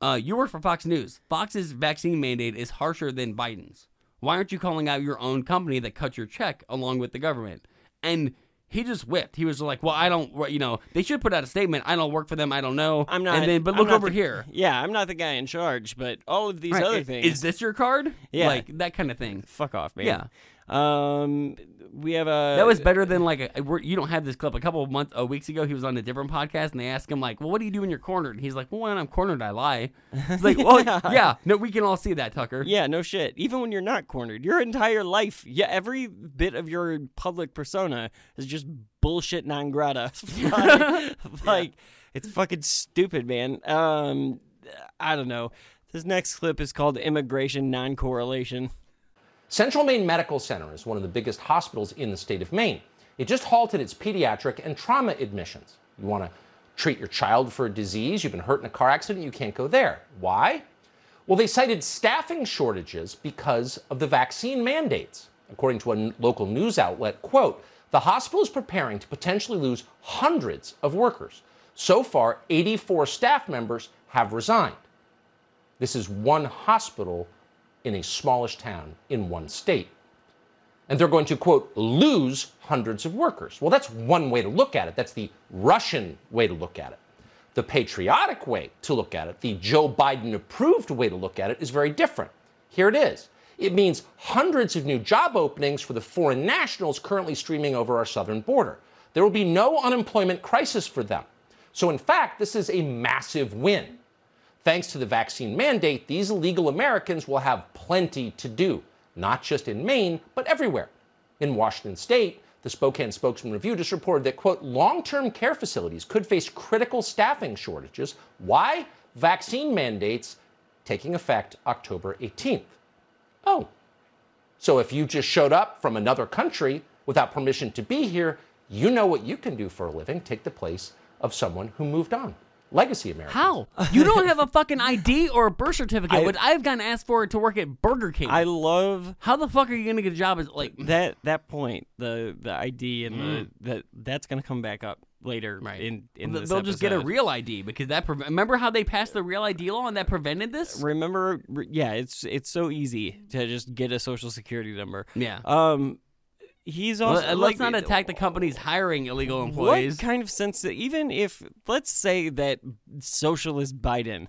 uh, you work for Fox News. Fox's vaccine mandate is harsher than Biden's. Why aren't you calling out your own company that cut your check along with the government?" And he just whipped. He was like, "Well, I don't. You know, they should put out a statement. I don't work for them. I don't know. i'm not And then, but look over the- here. yeah i'm not the guy in charge but all of these Right, other things Is this your card? Yeah. like that kind of thing. fuck off man Yeah. Um we have a That was better than like a, we're, you don't have this clip. A couple of months, uh, weeks ago, he was on a different podcast, and they asked him like, "Well, what do you do when you're cornered?" And he's like, "Well, when I'm cornered, I lie." It's like, "Well, Yeah. yeah, no, we can all see that, Tucker." yeah, no shit. Even when you're not cornered, your entire life, yeah, every bit of your public persona is just bullshit non grata. like, like, it's fucking stupid, man. Um, I don't know. This next clip is called "Immigration Non-Correlation." Central Maine Medical Center is one of the biggest hospitals in the state of Maine. It just halted its pediatric and trauma admissions. You want to treat your child for a disease, you've been hurt in a car accident, you can't go there. Why? Well, they cited staffing shortages because of the vaccine mandates. According to a local news outlet, quote, the hospital is preparing to potentially lose hundreds of workers. So far, 84 staff members have resigned. This is one hospital in a smallish town in one state. And they're going to, quote, lose hundreds of workers. Well, that's one way to look at it. That's the Russian way to look at it. The patriotic way to look at it, the Joe Biden approved way to look at it, is very different. Here it is. It means hundreds of new job openings for the foreign nationals currently streaming over our southern border. There will be no unemployment crisis for them. So, in fact, this is a massive win. Thanks to the vaccine mandate, these illegal Americans will have plenty to do, not just in Maine, but everywhere. In Washington state, the Spokane Spokesman Review just reported that, quote, long term care facilities could face critical staffing shortages. Why? Vaccine mandates taking effect October 18th. Oh, so if you just showed up from another country without permission to be here, you know what you can do for a living take the place of someone who moved on. Legacy Americans. How? You don't have a fucking ID or a birth certificate. I- but I've gotten asked for it to work at Burger King. I love How the fuck are you gonna get a job as like that that point. The the ID and the that that's gonna come back up later. Right. In in this they'll just get a real ID because that pre- remember how they passed the real ID law and that prevented this? Remember, yeah, it's it's so easy to just get a social security number. Yeah. Um, he's also let's not attack the companies hiring illegal employees. What kind of sense that even if let's say that socialist Biden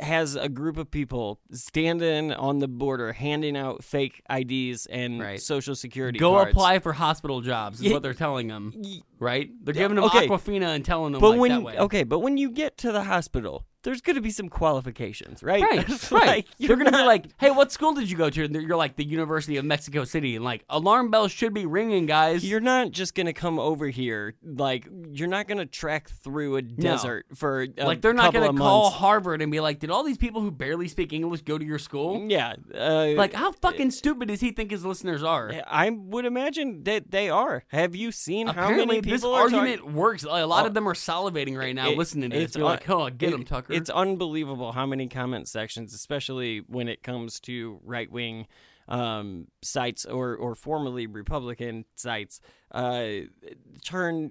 has a group of people standing on the border handing out fake IDs and Right. social security Go cards. apply for hospital jobs is Yeah. what they're telling them, right? They're giving them okay. Aquafina and telling them But like when that way. okay, but when you get to the hospital, there's going to be some qualifications, right? Right, It's right. like, you're gonna be like, "Hey, what school did you go to?" And you're like, "The University of Mexico City." And like, alarm bells should be ringing, guys. You're not just gonna come over here like you're not gonna trek through a desert for a like, they're not gonna call months. Harvard and be like, "Did all these people who barely speak English go to your school?" Yeah, uh, Like, how fucking stupid does he think his listeners are? I would imagine that they are. Have you seen how many people this argument works. A lot Oh, of them are salivating right now It- listening to this. un- like, "Oh, get him, Tucker." It's unbelievable how many comment sections, especially when it comes to right wing um, sites or or formerly Republican sites, uh, turn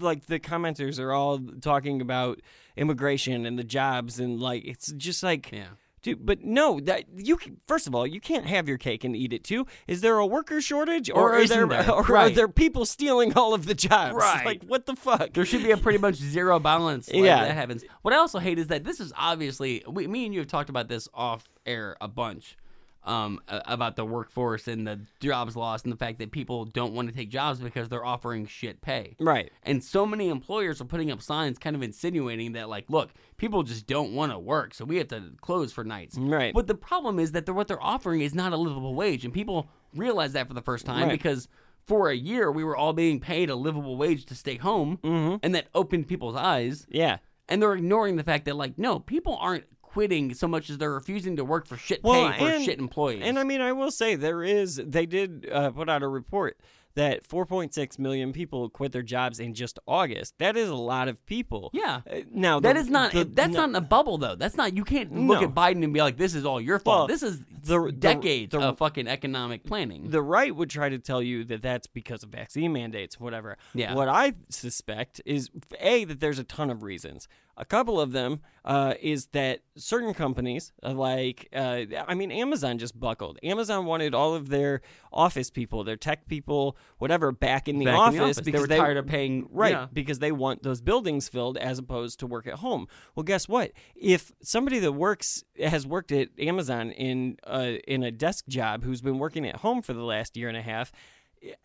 like the commenters are all talking about immigration and the jobs and like it's just like yeah. Dude, but no, that you can, first of all, you can't have your cake and eat it too. Is there a worker shortage, or, Or are there, there? or are there people stealing all of the jobs? Right. Like what the fuck? There should be a pretty much zero balance. Like, Yeah. that happens. What I also hate is that this is obviously we, me and you have talked about this off air a bunch. Um, about the workforce and the jobs lost and the fact that people don't want to take jobs because they're offering shit pay. Right. And so many employers are putting up signs kind of insinuating that like, look, people just don't want to work, so we have to close for nights. Right. But the problem is that they're, what they're offering is not a livable wage, and people realize that for the first time Right. because for a year we were all being paid a livable wage to stay home, and that opened people's eyes. Mm-hmm. Yeah. And they're ignoring the fact that like, no, people aren't quitting so much as they're refusing to work for shit pay for and- shit employees. And I mean, I will say there is. They did uh, put out a report that 4.6 million people quit their jobs in just August. That is a lot of people. yeah. Uh, now That the- is not. the- that's no- not in a bubble, though. That's not. You can't look No. at Biden and be like, "This is all your fault." Well, this is the- the- decades the- of fucking economic planning. the right would try to tell you that that's because of vaccine mandates, whatever. Yeah. What I suspect is a that there's a ton of reasons. A couple of them uh, is that certain companies, uh, like uh, I mean, Amazon just buckled. Amazon wanted all of their office people, their tech people, whatever, back in the, Back in office, the office. They because were tired of paying- right yeah. because they want those buildings filled as opposed to work at home. Well, guess what? If somebody that works has worked at Amazon in uh, in a desk job who's been working at home for the last year and a half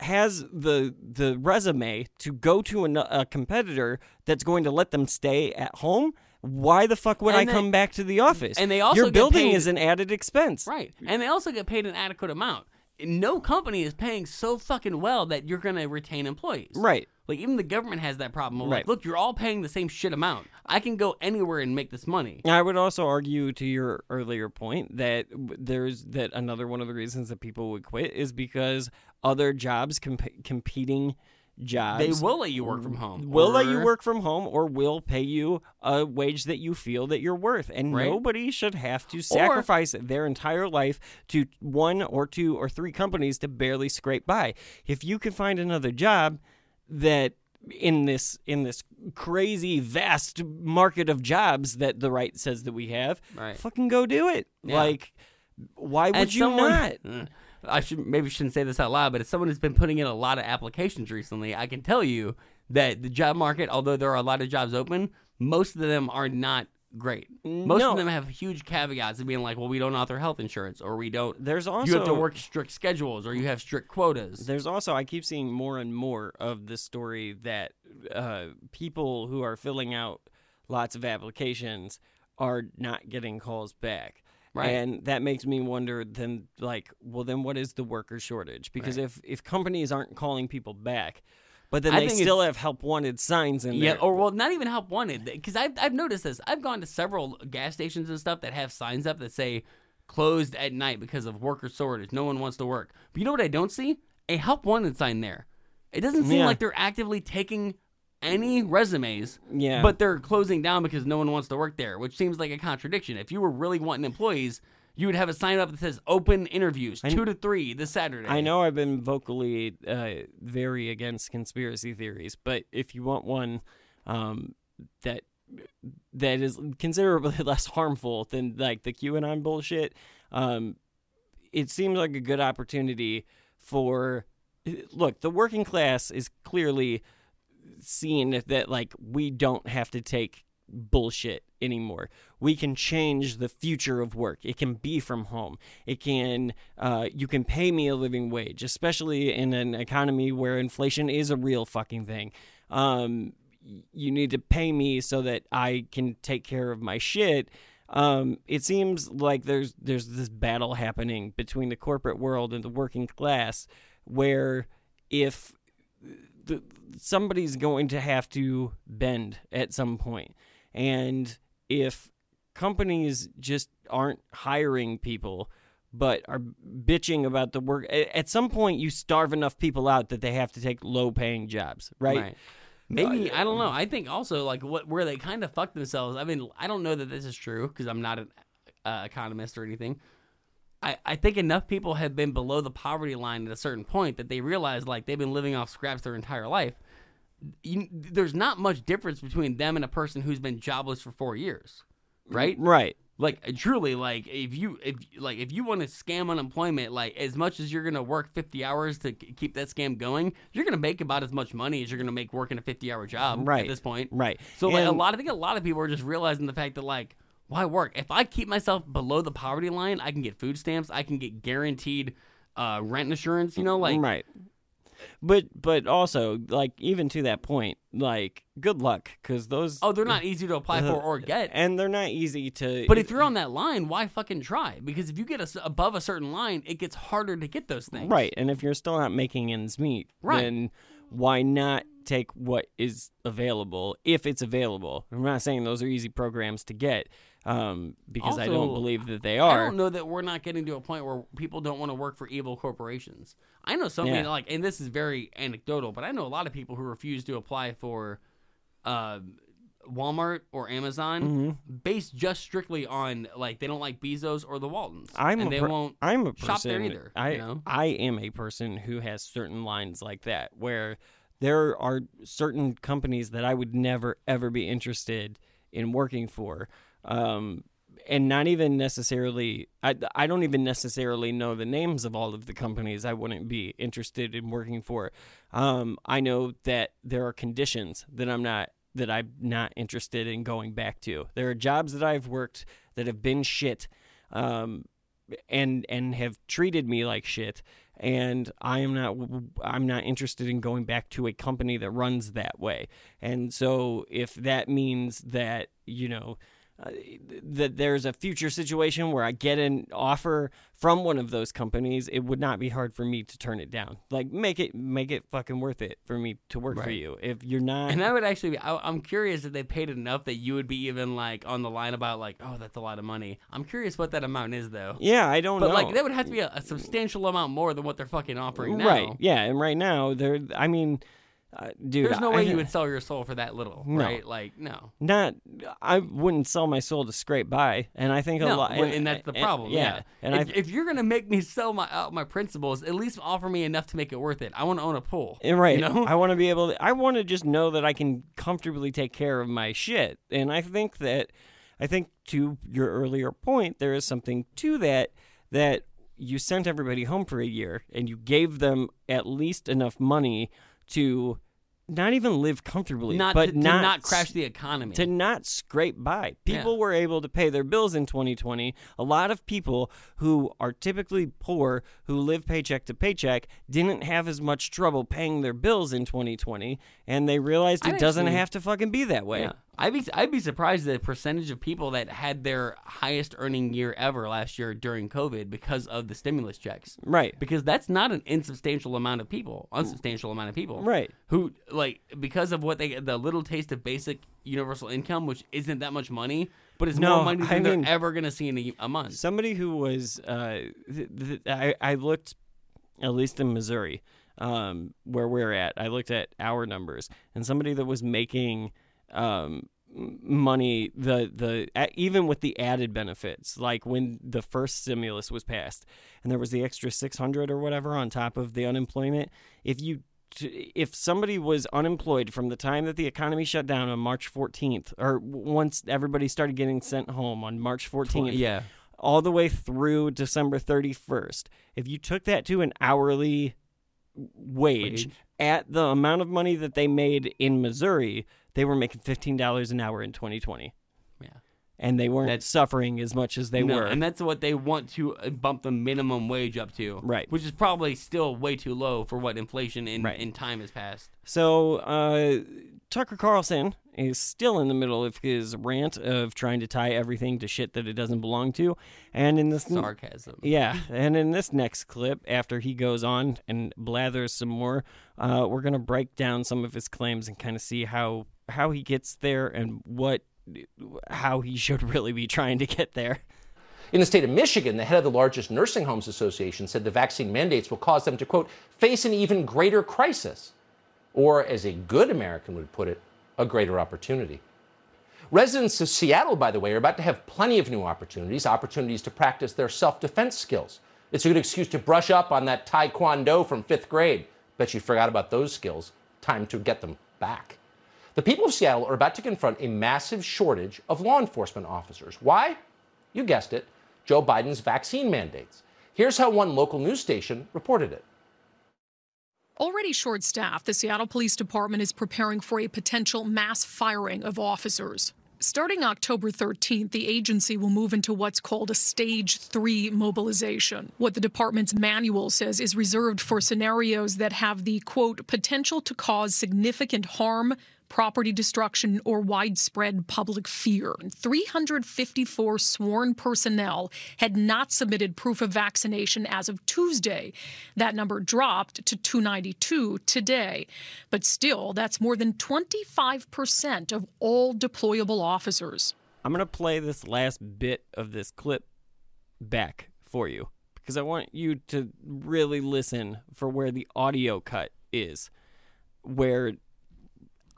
has the the resume to go to an, a competitor that's going to let them stay at home why the fuck would And I they- come back to the office? and they also your building paid- is an added expense, right, and they also get paid an adequate amount. No company is paying so fucking well that you're going to retain employees. Right. Like even the government has that problem. of Like, Right. look, you're all paying the same shit amount. I can go anywhere and make this money. I would also argue to your earlier point that there's that another one of the reasons that people would quit is because other jobs comp- competing jobs They will let you work from home. will let you work from home or will pay you a wage that you feel that you're worth and Right. nobody should have to sacrifice their entire life to one or two or three companies to barely scrape by if you can find another job that in this in this crazy vast market of jobs that the right says that we have Right. fucking go do it Yeah. like why would As you someone- not Mm. I should maybe shouldn't say this out loud, but as someone who's been putting in a lot of applications recently, I can tell you that the job market, although there are a lot of jobs open, most of them are not great. Most no. of them have huge caveats of being like, well, we don't offer health insurance, or we don't. There's also you have to work strict schedules, or you have strict quotas. There's also I keep seeing more and more of this story that uh, people who are filling out lots of applications are not getting calls back. Right. And that makes me wonder then like, well then what is the worker shortage? Because if if companies aren't calling people back, but then I they still have help wanted signs in Yeah, there. Yeah, or well, not even help wanted because I've I've noticed this. I've gone to several gas stations and stuff that have signs up that say closed at night because of worker shortage. No one wants to work. But you know what I don't see? A help wanted sign there. It doesn't seem Yeah. like they're actively taking any resumes. Yeah. But they're closing down because no one wants to work there, which seems like a contradiction. If you were really wanting employees, you would have a sign up that says open interviews two to three this Saturday. I know I've been vocally uh, very against conspiracy theories, but if you want one um, that that is considerably less harmful than like the QAnon bullshit, um, it seems like a good opportunity for. Look, the working class is clearly seeing that like we don't have to take bullshit anymore. We can change the future of work. It can be from home. It can uh, you can pay me a living wage, especially in an economy where inflation is a real fucking thing. Um, you need to pay me so that I can take care of my shit. Um, it seems like there's there's this battle happening between the corporate world and the working class, where if the, somebody's going to have to bend at some point. And if companies just aren't hiring people but are bitching about the work at some point you starve enough people out that they have to take low paying jobs, right? Maybe I don't know. I think also like what where they kind of fuck themselves. I mean, I don't know that this is true because I'm not an uh, economist or anything. I, I think enough people have been below the poverty line at a certain point that they realize like they've been living off scraps their entire life. You, there's not much difference between them and a person who's been jobless for four years, right? Mm, right. Like truly, like if you if like if you want to scam unemployment, like as much as you're gonna work 50 hours to k- keep that scam going, you're gonna make about as much money as you're gonna make working a 50 hour job Right. at this point. Right. So like a And- lot, I think a lot of people are just realizing the fact that like, why work? If I keep myself below the poverty line, I can get food stamps. I can get guaranteed uh, rent insurance. You know, like right. But but also like even to that point, like good luck because those oh, they're not easy to apply Uh, for or get. and they're not easy to. But if you're on that line, why fucking try? Because if you get us above a certain line, it gets harder to get those things. Right, and if you're still not making ends meet, Right. then why not take what is available if it's available? I'm not saying those are easy programs to get, um, because I don't believe that they are. I don't know that we're not getting to a point where people don't want to work for evil corporations. I know something Yeah. like, and this is very anecdotal, but I know a lot of people who refuse to apply for uh, Walmart or Amazon Mm-hmm. based just strictly on like they don't like Bezos or the Waltons, I'm and a they per- won't. I'm a person. shop there either. I you know? I am a person who has certain lines like that where there are certain companies that I would never ever be interested in working for. Um, and not even necessarily I, I don't even necessarily know the names of all of the companies I wouldn't be interested in working for. Um, I know that there are conditions that I'm not that I'm not interested in going back to. There are jobs that I've worked that have been shit. Um, and and have treated me like shit and I am not I'm not interested in going back to a company that runs that way. And so if that means that, you know, uh, that there's a future situation where I get an offer from one of those companies, it would not be hard for me to turn it down. Like make it make it fucking worth it for me to work for you. If you're not And that would actually be. I, I'm curious if they paid enough that you would be even like on the line about like, oh, that's a lot of money. I'm curious what that amount is though. Yeah, I don't know. but know. like that would have to be a, a substantial amount more than what they're fucking offering now. Right. Yeah, and right now they're. I mean uh, dude, There's no I- way you would sell your soul for that little, No. right? Like no. not I wouldn't sell my soul to scrape by, and I think a No, lot, well, and that's the problem. yeah, and if, if you're gonna make me sell my out my principles, at least offer me enough to make it worth it. I want to own a pool. and right, You know? I want to be able to. I want to just know that I can comfortably take care of my shit, and I think that, I think to your earlier point, there is something to that that you sent everybody home for a year and you gave them at least enough money to not even live comfortably, Not but to, to not not crash the economy. to not scrape by. People Yeah. were able to pay their bills in 2020. A lot of people who are typically poor, who live paycheck to paycheck, didn't have as much trouble paying their bills in 2020, and they realized it doesn't actually- have to fucking be that way. Yeah. I'd be I'd be surprised the percentage of people that had their highest earning year ever last year during COVID because of the stimulus checks. Right. Because that's not an insubstantial amount of people, unsubstantial amount of people. Right. Who like because of what they the little taste of basic universal income, which isn't that much money, but it's No, more money I than mean- they're ever gonna see in a, a month. Somebody who was, uh, th- th- I, I looked, at least in Missouri, um, where we're at, I looked at our numbers, and somebody that was making um, money, the the even with the added benefits, like when the first stimulus was passed, and there was the extra six hundred or whatever on top of the unemployment. If you if somebody was unemployed from the time that the economy shut down on March 14th, or once everybody started getting sent home on March 14th, yeah. all the way through December 31st, if you took that to an hourly wage, Wage. at the amount of money that they made in Missouri, they were making $15 an hour in 2020. Yeah. And they weren't That's- suffering as much as they No, were. and that's what they want to uh, bump the minimum wage up to. Right. Which is probably still way too low for what inflation in, Right. in time has passed. So uh, Tucker Carlson is still in the middle of his rant of trying to tie everything to shit that it doesn't belong to, and in this Sarcasm. yeah, and in this next clip, after he goes on and blathers some more, uh, we're gonna break down some of his claims and kind of see how how he gets there and what how he should really be trying to get there. In the state of Michigan, the head of the largest nursing homes association said the vaccine mandates will cause them to, quote, face an even greater crisis. Or, as a good American would put it, a greater opportunity. Residents of Seattle, by the way, are about to have plenty of new opportunities, opportunities to practice their self defense skills. It's a good excuse to brush up on that Taekwondo from fifth grade. Bet you forgot about those skills. Time to get them back. The people of Seattle are about to confront a massive shortage of law enforcement officers. Why? You guessed it Joe Biden's vaccine mandates. Here's how one local news station reported it. Already short staffed, the Seattle Police Department is preparing for a potential mass firing of officers. Starting October 13th, the agency will move into what's called a stage three mobilization. What the department's manual says is reserved for scenarios that have the quote potential to cause significant harm, property destruction, or widespread public fear. 354 sworn personnel had not submitted proof of vaccination as of Tuesday. That number dropped to 292 today. But still, that's more than 25% of all deployable officers. I'm gonna play this last bit of this clip back for you because I want you to really listen for where the audio cut is, where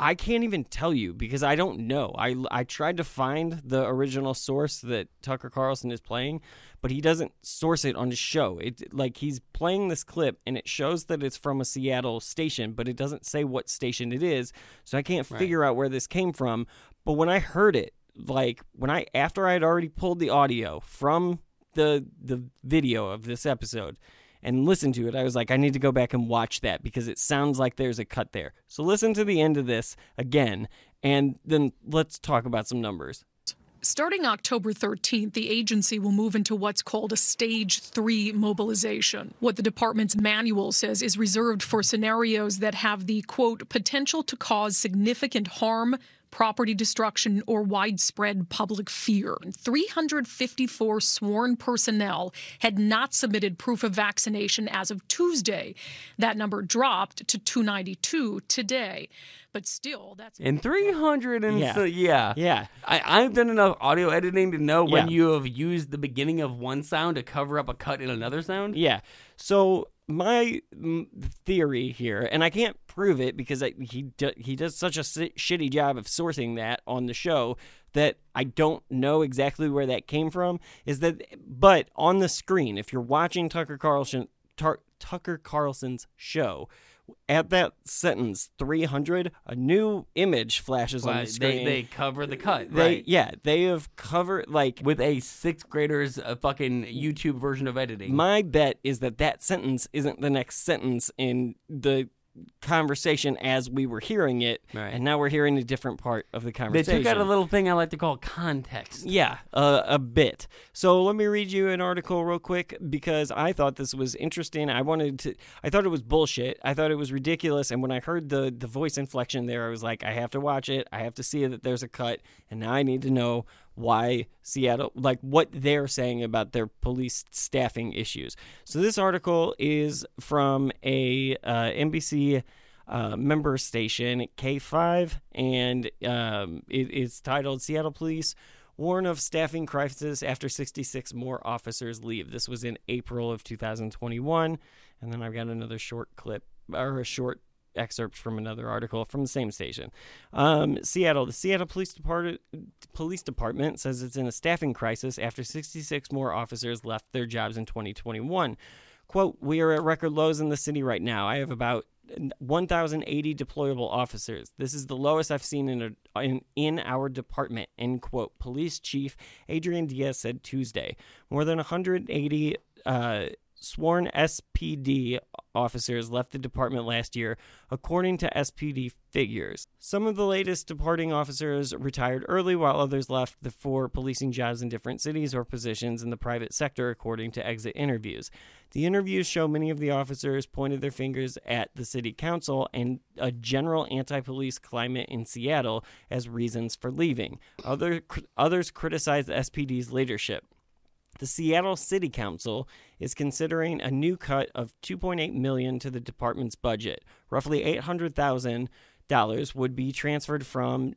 I can't even tell you because I don't know. I, I tried to find the original source that Tucker Carlson is playing, but he doesn't source it on his show. It like he's playing this clip and it shows that it's from a Seattle station, but it doesn't say what station it is, so I can't Right. figure out where this came from. But when I heard it, like when I after I had already pulled the audio from the the video of this episode and listened to it, I was like, I need to go back and watch that because it sounds like there's a cut there. So listen to the end of this again, and then let's talk about some numbers. Starting October 13th, the agency will move into what's called a stage three mobilization. What the department's manual says is reserved for scenarios that have the quote potential to cause significant harm, property destruction, or widespread public fear. 354 sworn personnel had not submitted proof of vaccination as of Tuesday. That number dropped to 292 today. But still, that's And 300 and Yeah. so, yeah. Yeah. I, I've done enough audio editing to know when Yeah. you have used the beginning of one sound to cover up a cut in another sound. Yeah. So my mm, theory here, and I can't prove it because I, he do, he does such a shitty job of sourcing that on the show that I don't know exactly where that came from. Is that but on the screen, if you're watching Tucker Carlson Tar, Tucker Carlson's show. At that sentence, 300, a new image flashes on Why, the they, screen. they cover the cut, They- right? Yeah, they have covered, like, With a sixth grader's uh, fucking YouTube version of editing. My bet is that that sentence isn't the next sentence in the conversation as we were hearing it, Right. and now we're hearing a different part of the conversation. They took out a little thing I like to call context. Yeah, uh, a bit. So let me read you an article real quick because I thought this was interesting. I wanted to. I thought it was bullshit. I thought it was ridiculous. And when I heard the the voice inflection there, I was like, I have to watch it. I have to see that there's a cut, and now I need to know why Seattle, like what they're saying about their police staffing issues. So this article is from a uh, NBC uh, member station K5, and um, it is titled "Seattle Police Warn of Staffing Crisis After 66 More Officers Leave." This was in April of 2021, and then I've got another short clip or a short excerpt from another article from the same station. Um, Seattle, the Seattle Police Department Police Department says it's in a staffing crisis after 66 more officers left their jobs in 2021. Quote, we are at record lows in the city right now. I have about 1,080 deployable officers. This is the lowest I've seen in, a, in in our department. End quote. Police Chief Adrian Diaz said Tuesday. More than 180 uh, sworn SPD officers left the department last year, according to SPD figures. Some of the latest departing officers retired early, while others left the for policing jobs in different cities or positions in the private sector, according to exit interviews. The interviews show many of the officers pointed their fingers at the city council and a general anti police climate in Seattle as reasons for leaving. Other, others criticized the SPD's leadership. The Seattle City Council is considering a new cut of 2.8 million to the department's budget. Roughly $800,000 would be transferred from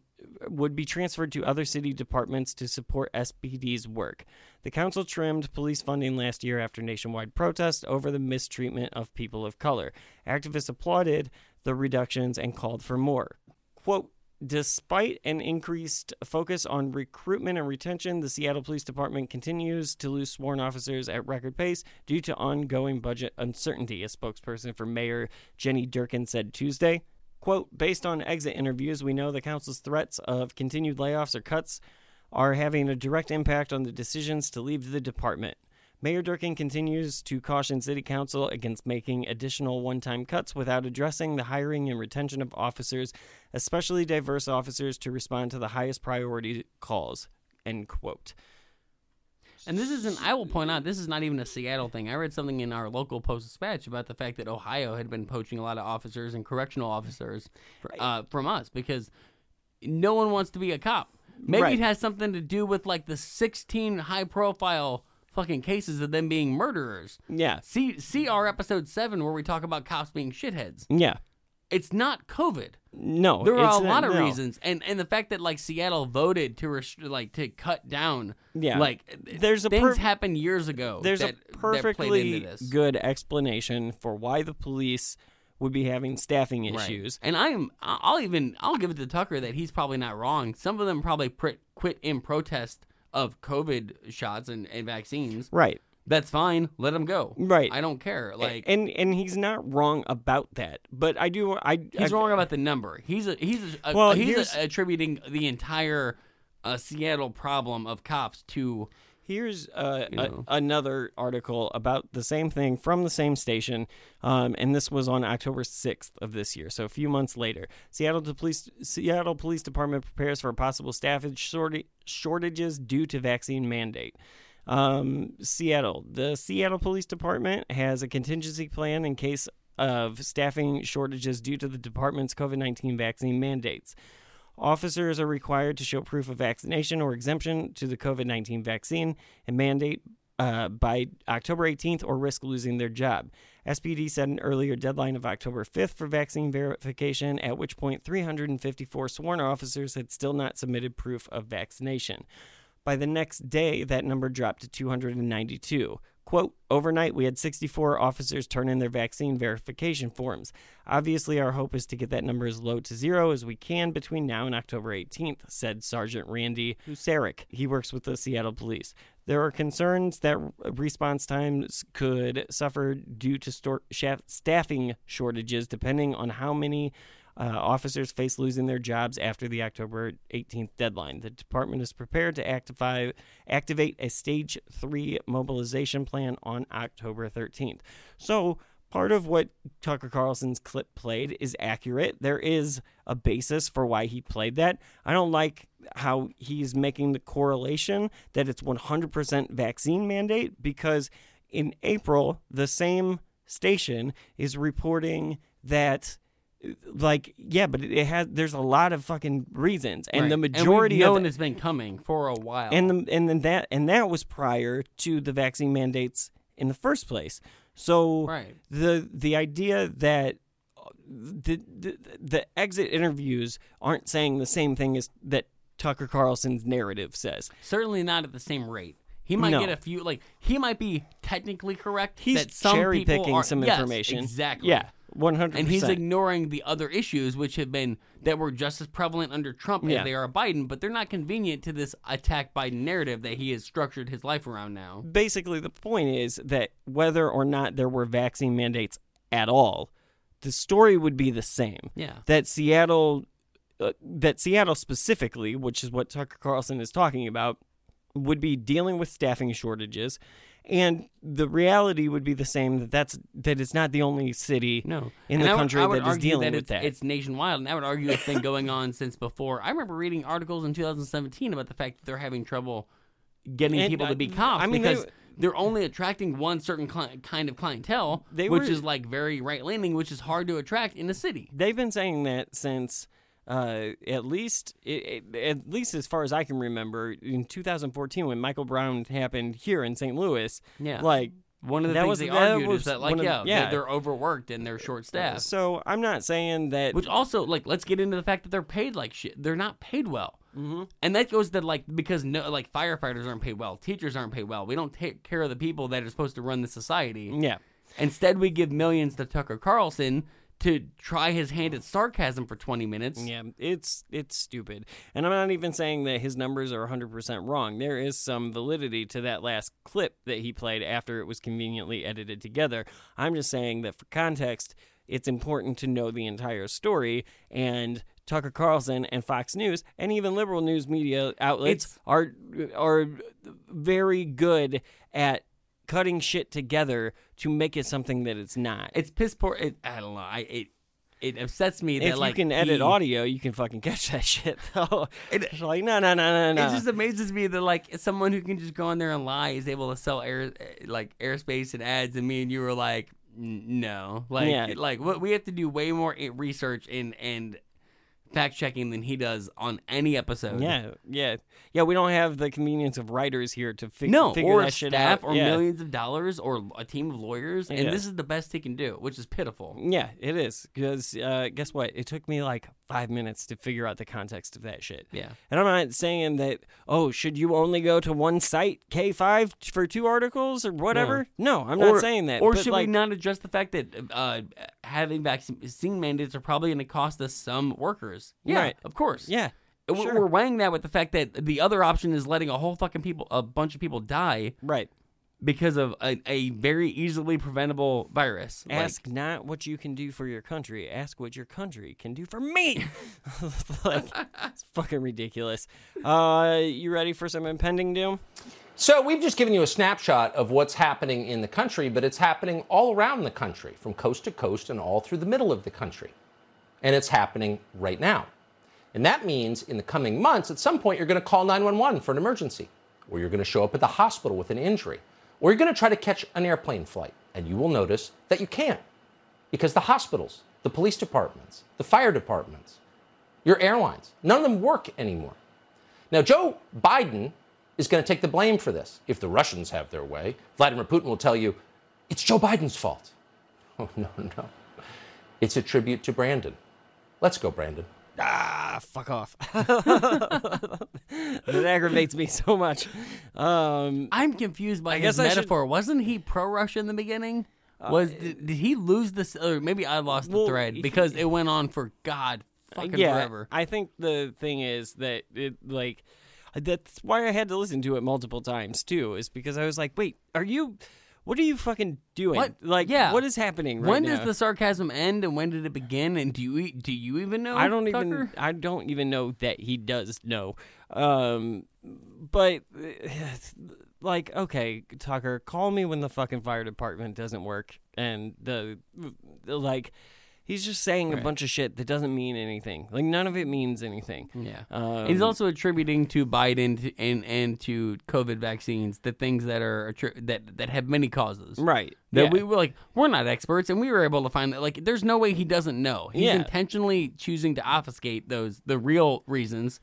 would be transferred to other city departments to support SPD's work. The council trimmed police funding last year after nationwide protests over the mistreatment of people of color. Activists applauded the reductions and called for more. Quote Despite an increased focus on recruitment and retention, the Seattle Police Department continues to lose sworn officers at record pace due to ongoing budget uncertainty, a spokesperson for Mayor Jenny Durkan said Tuesday. Quote, based on exit interviews, we know the council's threats of continued layoffs or cuts are having a direct impact on the decisions to leave the department. Mayor Durkan continues to caution City Council against making additional one time cuts without addressing the hiring and retention of officers, especially diverse officers, to respond to the highest priority calls. End quote. And this isn't, I will point out, this is not even a Seattle thing. I read something in our local Post Dispatch about the fact that Ohio had been poaching a lot of officers and correctional officers uh, from us because no one wants to be a cop. Maybe Right. it has something to do with like the 16 high profile fucking cases of them being murderers. Yeah. See, see our episode 7 where we talk about cops being shitheads. Yeah. It's not COVID. No. There are a lot of no. reasons, and and the fact that like Seattle voted to rest- like to cut down, Yeah. like There's a things per- happened years ago. There's that, a perfectly into this. good explanation for why the police would be having staffing Right. issues. And I'm I'll even I'll give it to Tucker that he's probably not wrong. Some of them probably pr- quit in protest of COVID shots and, and vaccines. Right. That's fine. Let them go. Right. I don't care. Like and and he's not wrong about that. But I do I he's I- wrong about the number. He's a, he's a, Well, he's a, attributing the entire uh, Seattle problem of cops to Here's uh, You a- another article about the same thing from the same station, um, and this was on October 6th of this year, so a few months later. Seattle Police Seattle Police Department prepares for possible shorti- shortages due to vaccine mandate. Um, Seattle, the Seattle Police Department has a contingency plan in case of staffing shortages due to the department's COVID 19 vaccine mandates. Officers are required to show proof of vaccination or exemption to the COVID 19 vaccine and mandate uh, by October 18th or risk losing their job. SPD set an earlier deadline of October 5th for vaccine verification, at which point 354 sworn officers had still not submitted proof of vaccination. By the next day, that number dropped to 292. Quote, overnight, we had 64 officers turn in their vaccine verification forms. Obviously, our hope is to get that number as low to zero as we can between now and October 18th, said Sergeant Randy Huserik. He works with the Seattle Police. There are concerns that response times could suffer due to stor- shaf- staffing shortages, depending on how many uh, officers face losing their jobs after the October 18th deadline. The department is prepared to activate a stage three mobilization plan on October 13th. So, part of what Tucker Carlson's clip played is accurate. There is a basis for why he played that. I don't like how he's making the correlation that it's 100% vaccine mandate because in April, the same station is reporting that like yeah but it has there's a lot of fucking reasons and Right. the we've majority known of it's been coming for a while. and the, and then that and that was prior to the vaccine mandates in the first place. So Right. the the idea that uh, the, the the exit interviews aren't saying the same thing as that Tucker Carlson's narrative says. certainly not at the same rate. He might No. get a few like he might be technically correct. He's that some cherry picking are- some Yes, information. exactly. Yeah, one hundred. And he's ignoring the other issues which have been that were just as prevalent under Trump Yeah. as they are Biden, but they're not convenient to this attack Biden narrative that he has structured his life around now. basically the point is that whether or not there were vaccine mandates at all, the story would be the same. Yeah. That Seattle, uh, that Seattle specifically, which is what Tucker Carlson is talking about, would be dealing with staffing shortages, and the reality would be the same. That that's that it's not the only city No. in And the would- country that is dealing that with that. It's nationwide, and I would argue it's been going on since before. I remember reading articles in 2017 about the fact that they're having trouble getting And people I- to be cops I mean, they- because they're only attracting one certain cli- kind of clientele, They which were- is like very right leaning, which is hard to attract in a city. They've been saying that since uh, at least it, it- at least as far as I can remember in 2014 when Michael Brown happened here in St. Louis. Yeah. like One of the that things was they argued was is that, like, of- yeah, yeah, They're, they're overworked and they're short staffed. So I'm not saying that. Which also, like, let's get into the fact that they're paid like shit. They're not paid well, mm-hmm. and that goes to like because no, like firefighters aren't paid well, teachers aren't paid well. We don't take care of the people that are supposed to run the society. Yeah. Instead, we give millions to Tucker Carlson to try his hand at sarcasm for 20 minutes. Yeah, it's it's stupid. And I'm not even saying that his numbers are 100% wrong. There is some validity to that last clip that he played after it was conveniently edited together. I'm just saying that for context, it's important to know the entire story and Tucker Carlson and Fox News and even liberal news media outlets It's- are are very good at cutting shit together to make it something that it's not. It's piss poor. It, I don't know. I it it upsets me that if like you can edit he- audio, you can fucking catch that shit. Though it's like no, no, no, no, no. It just amazes me that like someone who can just go on there and lie is able to sell air eh, like airspace and ads, and me and you were like, no, like Yeah. like what we have to do way more research and and fact checking than he does on any episode. Yeah, yeah, yeah. We don't have the convenience of writers here to fig- No, figure or that shit staff, out. or yeah. millions of dollars, or a team of lawyers, and Yeah. this is the best he can do, which is pitiful. Yeah, it is because uh, guess what? It took me like five minutes to figure out the context of that shit. Yeah. and I'm not saying that. Oh, should you only go to one site K five for two articles or whatever? No, I'm not saying that. Or should like, we not address the fact that uh, having vaccine mandates are probably going to cost us some workers? Yeah, Right. of course. Yeah, sure. We're weighing that with the fact that the other option is letting a whole fucking people, a bunch of people die, right? Because of a, a very easily preventable virus. Like, Ask not what you can do for your country. Ask what your country can do for me. like, it's fucking ridiculous. Uh, you ready for some impending doom? So we've just given you a snapshot of what's happening in the country, but it's happening all around the country, from coast to coast and all through the middle of the country. And it's happening right now. And that means in the coming months, at some point, you're going to call 911 for an emergency, or you're going to show up at the hospital with an injury, or you're going to try to catch an airplane flight. And you will notice that you can't because the hospitals, the police departments, the fire departments, your airlines, none of them work anymore. Now, Joe Biden is going to take the blame for this. If the Russians have their way, Vladimir Putin will tell you it's Joe Biden's fault. Oh, no, no. It's a tribute to Brandon. Let's go, Brandon. Ah, fuck off. that aggravates me so much. Um, I'm confused by I his guess I should- metaphor. Wasn't he pro Russia in the beginning? Was did, did he lose this? Or maybe I lost the thread because it went on for God fucking yeah, forever. I think the thing is that it like that's why I had to listen to it multiple times too. Is because I was like, wait, are you? What are you fucking doing? What? Like, Yeah. what is happening right when now? does the sarcasm end and when did it begin? And do you do you even know? I don't Tucker? even I don't even know that he does know. Um, but like, okay, Tucker, call me when the fucking fire department doesn't work, and the like. He's just saying a bunch of shit that doesn't mean anything. Like none of it means anything. Yeah. Um, He's also attributing to Biden to, and and to COVID vaccines the things that are that that have many causes. Right. That Yeah. we were like we're not experts, and we were able to find that like there's no way he doesn't know. He's Yeah. intentionally choosing to obfuscate those the real reasons,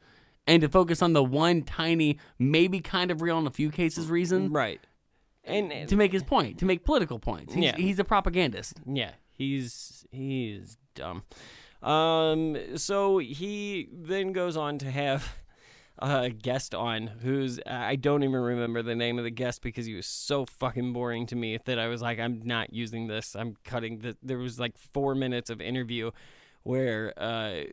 and to focus on the one tiny, maybe kind of real in a few cases reason. Right. And to make his point, to make political points. He's, Yeah. he's a propagandist. Yeah, he's he's dumb. Um, so he then goes on to have a guest on who's I don't even remember the name of the guest because he was so fucking boring to me that I was like, I'm not using this. I'm cutting the. There was like four minutes of interview where uh,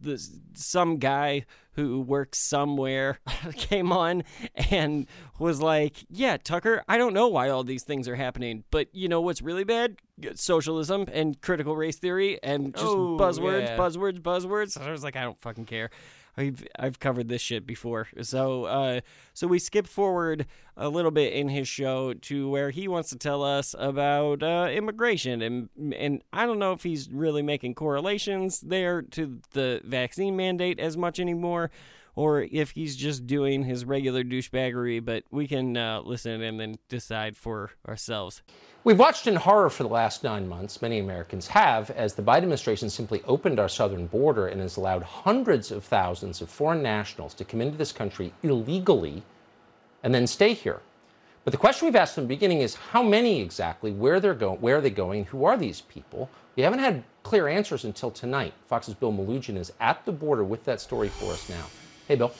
this some guy who works somewhere came on and was like, "Yeah, Tucker, I don't know why all these things are happening, but you know what's really bad? Socialism and critical race theory and just Oh, buzzwords, yeah. buzzwords, buzzwords." I was like, "I don't fucking care." I've I've covered this shit before. So uh so we skip forward a little bit in his show to where he wants to tell us about uh immigration and and I don't know if he's really making correlations there to the vaccine mandate as much anymore or if he's just doing his regular douchebaggery, but we can uh, listen and then decide for ourselves. We've watched in horror for the last nine months, many Americans have, as the Biden administration simply opened our southern border and has allowed hundreds of thousands of foreign nationals to come into this country illegally and then stay here. But the question we've asked from the beginning is how many exactly, where they're going, where are they going, who are these people? We haven't had clear answers until tonight. Fox's Bill Melugin is at the border with that story for us now. Hey, Bill.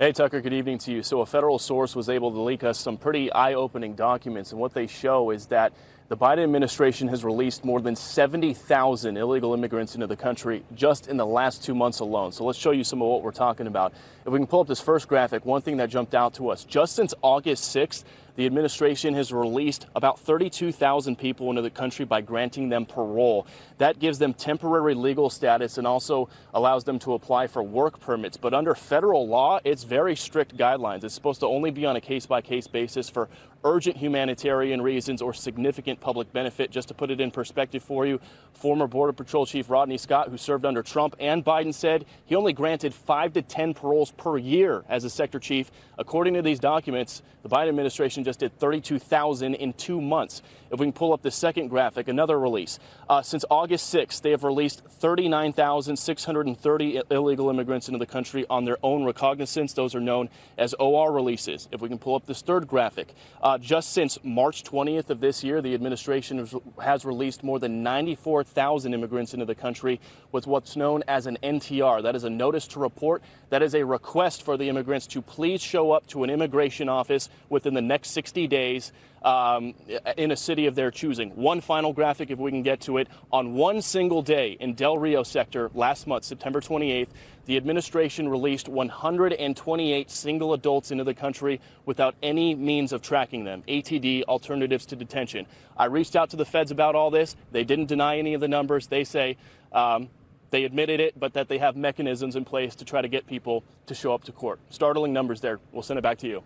Hey, Tucker, good evening to you. So, a federal source was able to leak us some pretty eye opening documents, and what they show is that the Biden administration has released more than 70,000 illegal immigrants into the country just in the last two months alone. So, let's show you some of what we're talking about. If we can pull up this first graphic, one thing that jumped out to us just since August 6th, the administration has released about 32,000 people into the country by granting them parole. That gives them temporary legal status and also allows them to apply for work permits. But under federal law, it's very strict guidelines. It's supposed to only be on a case by case basis for urgent humanitarian reasons or significant public benefit. Just to put it in perspective for you, former Border Patrol Chief Rodney Scott, who served under Trump and Biden, said he only granted five to 10 paroles per year as a sector chief. According to these documents, the Biden administration just did 32,000 in two months. If we can pull up the second graphic, another release. Uh, since August 6th, they have released 39,630 illegal immigrants into the country on their own recognizance. Those are known as OR releases. If we can pull up this third graphic, uh, just since March 20th of this year, the administration has- has released more than 94,000 immigrants into the country with what's known as an NTR. That is a notice to report. That is a request for the immigrants to please show up to an immigration office within the next 60 days um, in a city of their choosing. One final graphic, if we can get to it. On one single day in Del Rio sector last month, September 28th, the administration released 128 single adults into the country without any means of tracking them. ATD, Alternatives to Detention. I reached out to the feds about all this. They didn't deny any of the numbers. They say um, they admitted it, but that they have mechanisms in place to try to get people to show up to court. Startling numbers there. We'll send it back to you.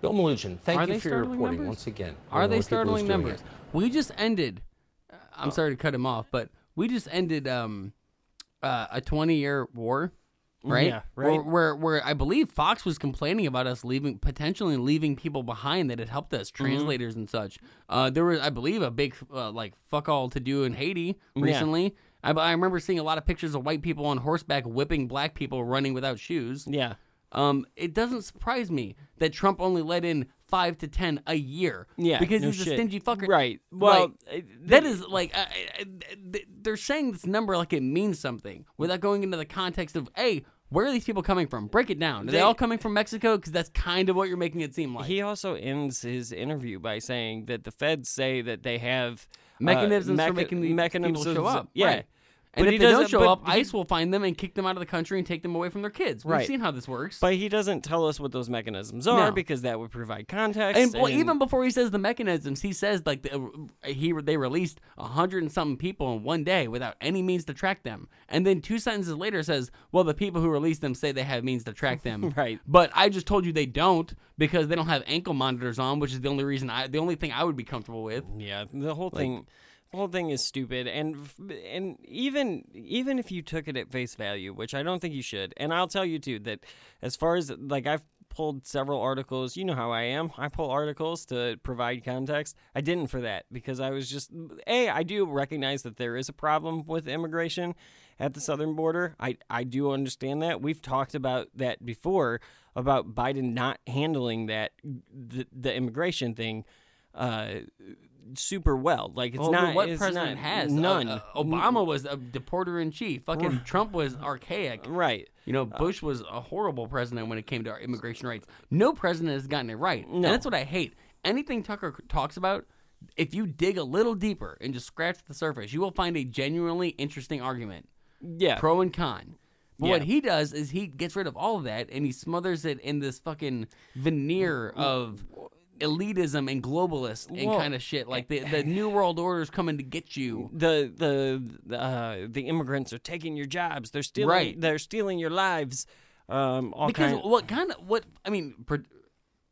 Bill Melugin, thank Are you for your reporting numbers? once again. Are they what people is startling numbers? here. We just ended. uh, I'm sorry to cut him off, but we just ended um, uh, a 20 year war, right? Yeah, right. where where I believe Fox was complaining about us leaving potentially leaving people behind that had helped us, Mm-hmm. translators and such. Uh, there was, I believe, a big uh, like fuck all to do in Haiti Yeah. recently. I, I remember seeing a lot of pictures of white people on horseback whipping black people running without shoes. Yeah. Um, it doesn't surprise me that Trump only let in five to ten a year. Yeah, because no he's shit. a stingy fucker. Right. Well, Like, uh, that is like uh, uh, th- they're saying this number like it means something without going into the context of a. where are these people coming from? Break it down. Are they, They- all coming from Mexico? Because that's kind of what you're making it seem like. He also ends his interview by saying that the feds say that they have uh, Mechanisms for making these mechanisms people show up. Yeah, Right. And But he if they don't show up, he- ICE will find them and kick them out of the country and take them away from their kids. We've Right. seen how this works. But he doesn't tell us what those mechanisms are No. because that would provide context. And well, even before he says the mechanisms, he says like the, uh, he they released a hundred and something people in one day without any means to track them, and then two sentences later says, "Well, the people who released them say they have means to track them." Right. But I just told you they don't because they don't have ankle monitors on, which is the only reason I the only thing I would be comfortable with. Yeah, the whole thing, whole thing is stupid, and and even even if you took it at face value, which I don't think you should, and I'll tell you too that as far as like I've pulled several articles, you know how I am. I pull articles to provide context. I didn't for that because I was just a. I do recognize that there is a problem with immigration at the southern border. I I do understand that. We've talked about that before about Biden not handling that the, the immigration thing uh super well. Like it's Well, not what it's president not- has none. Uh, uh, Obama was a deporter in chief. Fucking Trump was archaic. Right. You know, Bush was a horrible president when it came to our immigration rights. No president has gotten it right. And that's what I hate. Anything Tucker talks about, if you dig a little deeper and just scratch the surface, you will find a genuinely interesting argument. Yeah. Pro and con. But what he does is he gets rid of all of that and he smothers it in this fucking veneer of elitism and globalist and Well, kind of shit. Like the, the New World Order is coming to get you. the the uh, the immigrants are taking your jobs. They're stealing. Right. They're stealing your lives. Um, because kind. what kind of what I mean, per,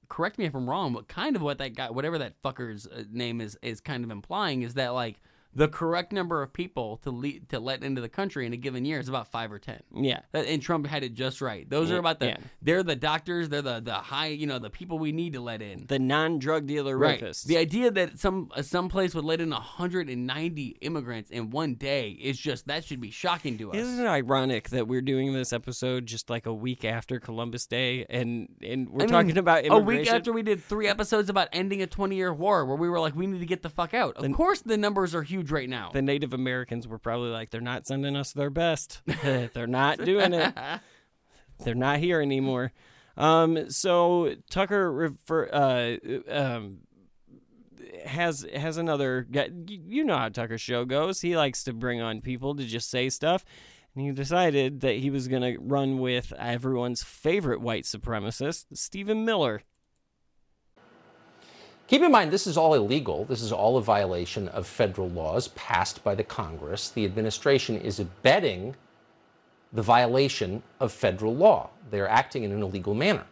correct me if I'm wrong, but kind of what that guy, whatever that fucker's uh, name is, is kind of implying is that like the correct number of people to lead, to let into the country in a given year is about five or ten. Yeah. And Trump had it just right. Those are about the yeah. they're the doctors, they're the the high, you know, the people we need to let in. the non-drug dealer Right. rapists. The idea that some uh, some place would let in 190 immigrants in one day is just that should be shocking to us. Isn't it ironic that we're doing this episode just like a week after Columbus Day, and and we're I mean, talking about a week after we did three episodes about ending a 20 year war where we were like, we need to get the fuck out. Of course, the numbers are huge right now. the Native Americans were probably like, they're not sending us their best. they're not doing it. They're not here anymore. Um, so Tucker refer, uh, um, has has another guy. You you know how Tucker's show goes. He likes to bring on people to just say stuff. And he decided that he was going to run with everyone's favorite white supremacist, Stephen Miller. Keep in mind, this is all illegal. This is all a violation of federal laws passed by the Congress. The administration is abetting the violation of federal law. They're acting in an illegal manner.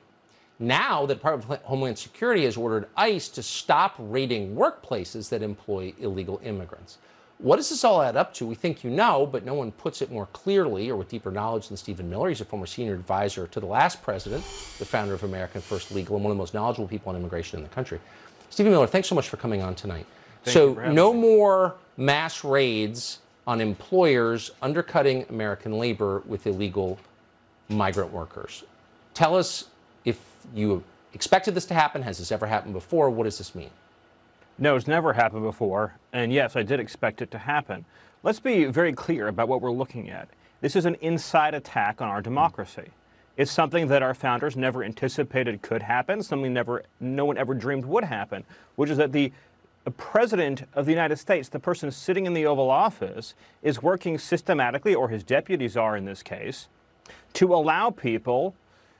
Now, the Department of Homeland Security has ordered ICE to stop raiding workplaces that employ illegal immigrants. What does this all add up to? We think you know, but no one puts it more clearly or with deeper knowledge than Stephen Miller. He's a former senior advisor to the last president, the founder of American First Legal, and one of the most knowledgeable people on immigration in the country. Stephen Miller, thanks so much for coming on tonight. Thank so, you for having no me. more mass raids on employers undercutting American labor with illegal migrant workers. Tell us if you expected this to happen. Has this ever happened before? What does this mean? No, it's never happened before. And yes, I did expect it to happen. Let's be very clear about what we're looking at. This is an inside attack on our democracy. It's something that our founders never anticipated could happen, something never no one ever dreamed would happen, which is that the president of the United States, the person sitting in the Oval Office, is working systematically, or his deputies are in this case, to allow people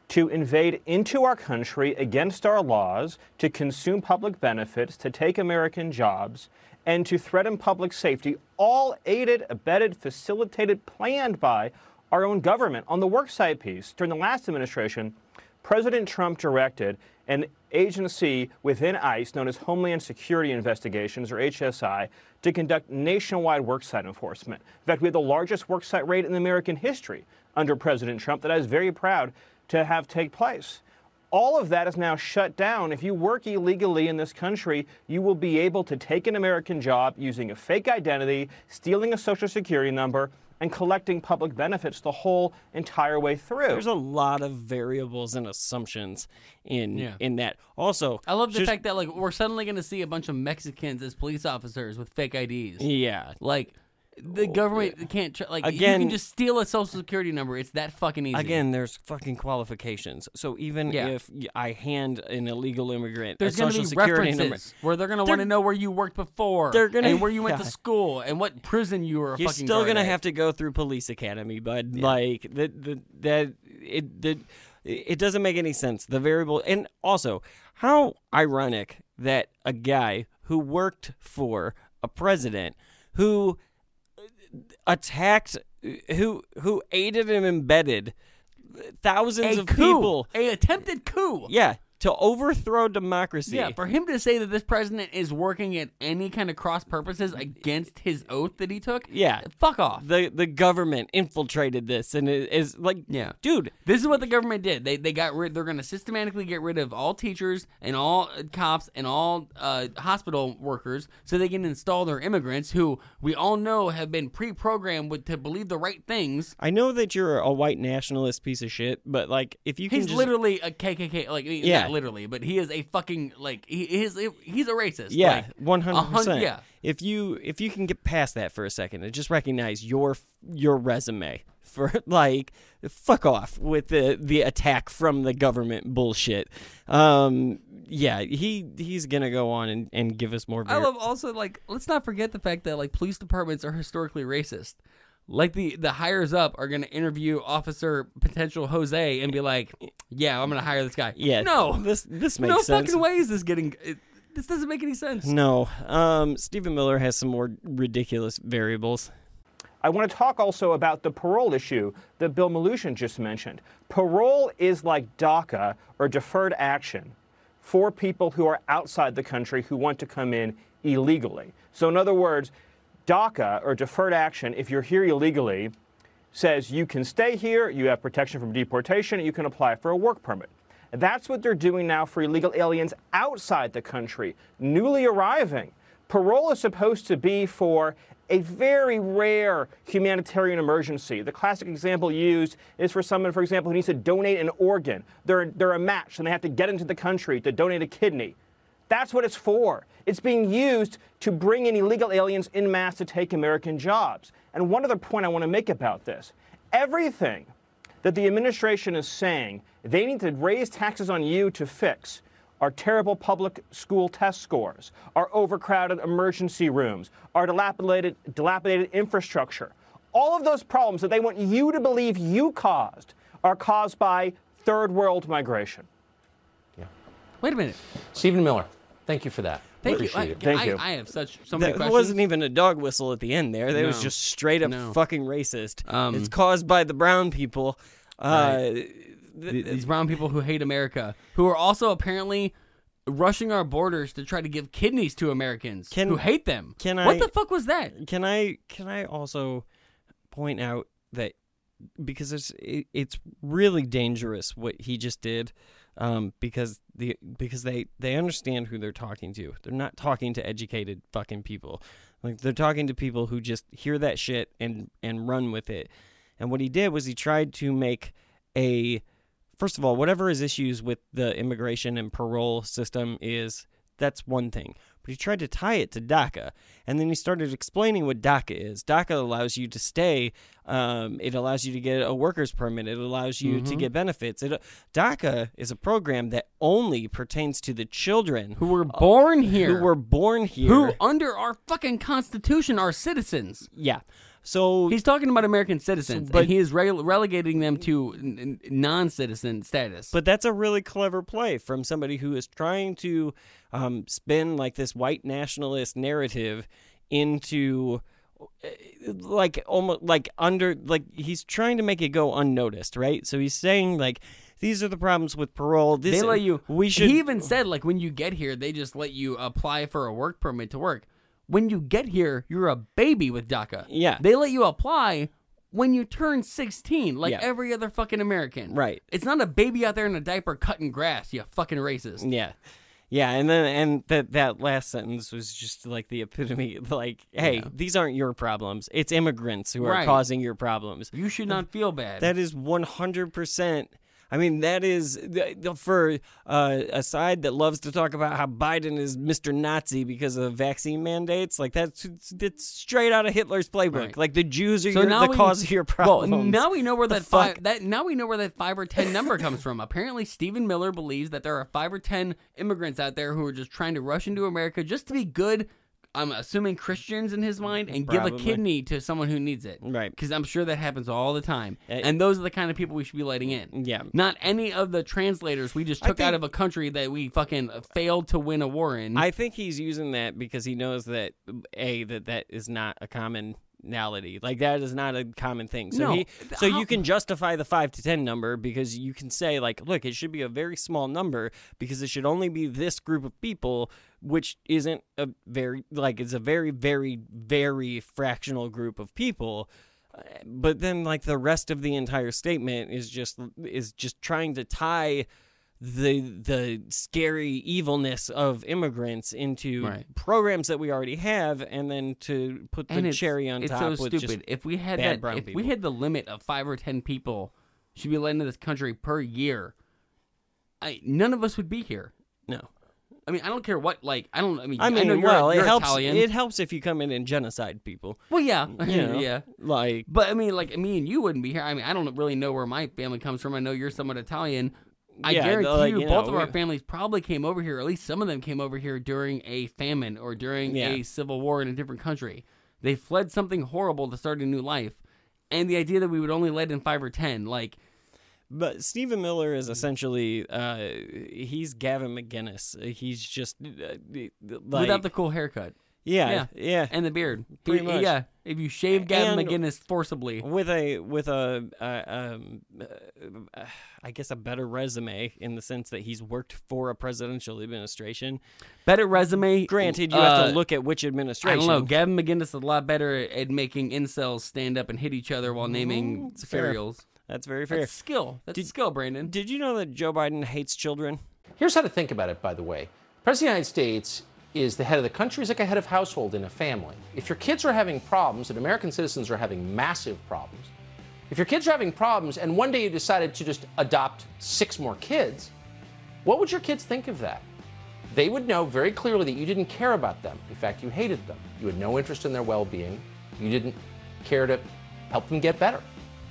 to invade into our country against our laws, to consume public benefits, to take American jobs, and to threaten public safety, all aided, abetted, facilitated, planned by our own government. On the worksite piece, during the last administration, President Trump directed an agency within ICE known as Homeland Security Investigations, or HSI, to conduct nationwide worksite enforcement. In fact, we had the largest worksite raid in American history under President Trump that I was very proud to have take place. All of that is now shut down. If you work illegally in this country, you will be able to take an American job using a fake identity, stealing a social security number, and collecting public benefits the whole entire way through. There's a lot of variables and assumptions in Yeah. in that. Also, I love the just- fact that like we're suddenly going to see a bunch of Mexicans as police officers with fake IDs. Yeah. Like The oh, government can't tr- like you can just steal a social security number. It's that fucking easy. Again, there's fucking qualifications. So even Yeah. if I hand an illegal immigrant there's a social be security number, where they're going to want to know where you worked before. They're gonna- and where you went to school and what prison you were. fucking still gonna at. have to go through police academy, bud. Like that, that, that it, that it doesn't make any sense. The variable, and also, how ironic that a guy who worked for a president who attacked, who who aided and embedded thousands a of coup, people, a attempted coup. yeah, to overthrow democracy. Yeah, for him to say that this president is working at any kind of cross purposes against his oath that he took, Yeah. fuck off. The the government infiltrated this and it is like Yeah, dude, this is what the government did. They they got rid. They're going to systematically get rid of all teachers and all uh, cops and all uh, hospital workers, so they can install their immigrants, who we all know have been pre-programmed with to believe the right things. I know that you're a white nationalist piece of shit, but like if you can He's just literally a KKK, like Yeah. Literally, but he is a fucking like he is he's a racist. yeah, one hundred hun- percent. Yeah, If you if you can get past that for a second and just recognize your your resume for like fuck off with the the attack from the government bullshit. Um, yeah, he he's gonna go on and, and give us more. I love also like let's not forget the fact that like police departments are historically racist. Like the the hires up are going to interview officer potential Jose and be like, "Yeah, I'm going to hire this guy." Yeah, no, this this makes no sense. fucking way is this getting. It, this doesn't make any sense. No, um, Stephen Miller has some more ridiculous variables. I want to talk also about the parole issue that Bill Melugin just mentioned. Parole is like DACA or deferred action for people who are outside the country who want to come in illegally. So, in other words, DACA or deferred action, if you're here illegally, says you can stay here, you have protection from deportation, you can apply for a work permit. That's what they're doing now for illegal aliens outside the country, newly arriving. Parole is supposed to be for a very rare humanitarian emergency. The classic example used is for someone, for example, who needs to donate an organ. They're, they're a match and they have to get into the country to donate a kidney. That's what it's for. It's being used to bring in illegal aliens in mass to take American jobs. And one other point I want to make about this everything that the administration is saying they need to raise taxes on you to fix our terrible public school test scores, our overcrowded emergency rooms, our dilapidated, dilapidated infrastructure. All of those problems that they want you to believe you caused are caused by third world migration. Wait a minute. Stephen Miller, thank you for that. Thank you. Appreciate I, it. Thank I, you. I have such so many That questions. wasn't even a dog whistle at the end there. That was No. just straight up No. fucking racist. Um, it's caused by the brown people. Uh, Th- these brown people who hate America, who are also apparently rushing our borders to try to give kidneys to Americans Can- who hate them. can What I- the fuck was that? Can I can I also point out that because it's it, it's really dangerous what he just did um, because the because they they understand who they're talking to. They're not talking to educated fucking people. Like they're talking to people who just hear that shit and and run with it. And what he did was he tried to make a first of all, whatever his issues with the immigration and parole system is, that's one thing. But he tried to tie it to DACA. And then he started explaining what DACA is. DACA allows you to stay, um, it allows you to get a worker's permit, it allows you to Mhm. get benefits. It, DACA is a program that only pertains to the children Who were born here. who were born here. who under our fucking constitution are citizens. yeah. So He's talking about American citizens, but- and he is rele- relegating them to n- non-citizen status. But that's a really clever play from somebody who is trying to um, spin like this white nationalist narrative into uh, like almost like under like he's trying to make it go unnoticed, right? So he's saying like these are the problems with parole. This they let you. We should. He even said like when you get here, they just let you apply for a work permit to work. When you get here, you're a baby with DACA. Yeah. They let you apply when you turn 16, like Yeah. every other fucking American. Right. It's not a baby out there in a diaper cutting grass. You fucking racist. Yeah. Yeah, and then and that that last sentence was just like the epitome like, hey, Yeah. these aren't your problems. It's immigrants who are causing your problems. You should not feel bad. That is 100% I mean, that is for uh, a side that loves to talk about how Biden is Mr. Nazi because of vaccine mandates. Like that's that's straight out of Hitler's playbook. Right. Like the Jews are So your, the we, cause of your problems. Well, now we know where The that fuck? five that now we know where that five or ten number comes from. Apparently, Stephen Miller believes that there are five or ten immigrants out there who are just trying to rush into America just to be good. I'm assuming Christians in his mind and give a kidney to someone who needs it. Right. Because I'm sure that happens all the time. Eh, and those are the kind of people we should be letting in. Yeah. Not any of the translators we just took out of a country that we fucking failed to win a war in. I think he's using that because he knows that a that that is not a commonality. Like that is not a common thing. So No, he so you can justify the 5 to 10 number because you can say like look, it should be a very small number because it should only be this group of people which isn't a very like it's a very very very fractional group of people. But then like the rest of the entire statement is just is just trying to tie the the scary evilness of immigrants into Right. programs that we already have, and then to put the and it's, cherry on it's top so stupid. if we had that, if people. we had the limit of five or ten people should be let into this country per year, I none of us would be here. No. I mean, I don't care what. Like, I don't. I mean, I mean, know you're, well, you're it helps. Italian. It helps if you come in and genocide people. well, yeah, You know, yeah. like But I mean, like me and you wouldn't be here. I mean, I don't really know where my family comes from. I know you're somewhat Italian. I Yeah, guarantee like, you, you both of our families probably came over here. At least some of them came over here during a famine or during Yeah. a civil war in a different country. They fled something horrible to start a new life, and the idea that we would only let in five or ten, like, But Stephen Miller is essentially uh, he's Gavin McInnes. He's just uh, like, without the cool haircut. Yeah, yeah, yeah, and the beard. Pretty He- much. Yeah, if you shave Gavin And- McInnes forcibly, with a with a uh, um, uh, I guess a better resume in the sense that he's worked for a presidential administration. better resume. Granted, you have uh, to look at which administration I administration. don't know. Gavin McInnes is a lot better at making incels stand up and hit each other while naming it's fair. cereals. That's very fair. That's skill. That's Did- skill, Brandon. Did you know that Joe Biden hates children? Here's how to think about it, by the way. President of the United States is the head of the country, is like a head of household in a family. If your kids are having problems, and American citizens are having massive problems, if your kids are having problems and one day you decided to just adopt six more kids, what would your kids think of that? They would know very clearly that you didn't care about them. In fact, you hated them. You had no interest in their well being. You didn't care to help them get better.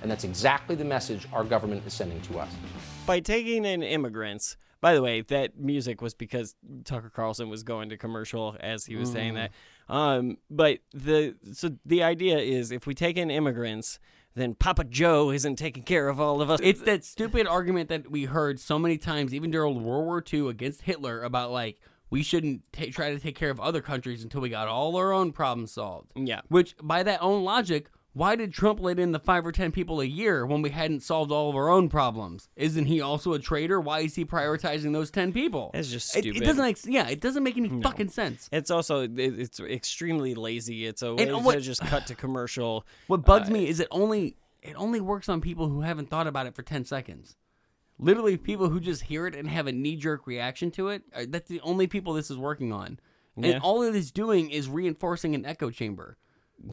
And that's exactly the message our government is sending to us. By taking in immigrants. By the way, that music was because Tucker Carlson was going to commercial as he was saying that. Um, but the so the idea is if we take in immigrants, then Papa Joe isn't taking care of all of us. It's that stupid argument that we heard so many times, even during World War II against Hitler, about like we shouldn't ta try to take care of other countries until we got all our own problems solved. Yeah. Which, by that own logic, why did Trump let in the five or ten people a year when we hadn't solved all of our own problems? Isn't he also a traitor? Why is he prioritizing those ten people? It's just It- stupid. It, doesn't make yeah, it doesn't make any fucking sense. It's also it, it's extremely lazy. It's a way And what- to just cut to commercial. What bugs Uh, me is it only it only works on people who haven't thought about it for ten seconds. Literally, people who just hear it and have a knee jerk reaction to it. That's the only people this is working on, Yeah. and all it is doing is reinforcing an echo chamber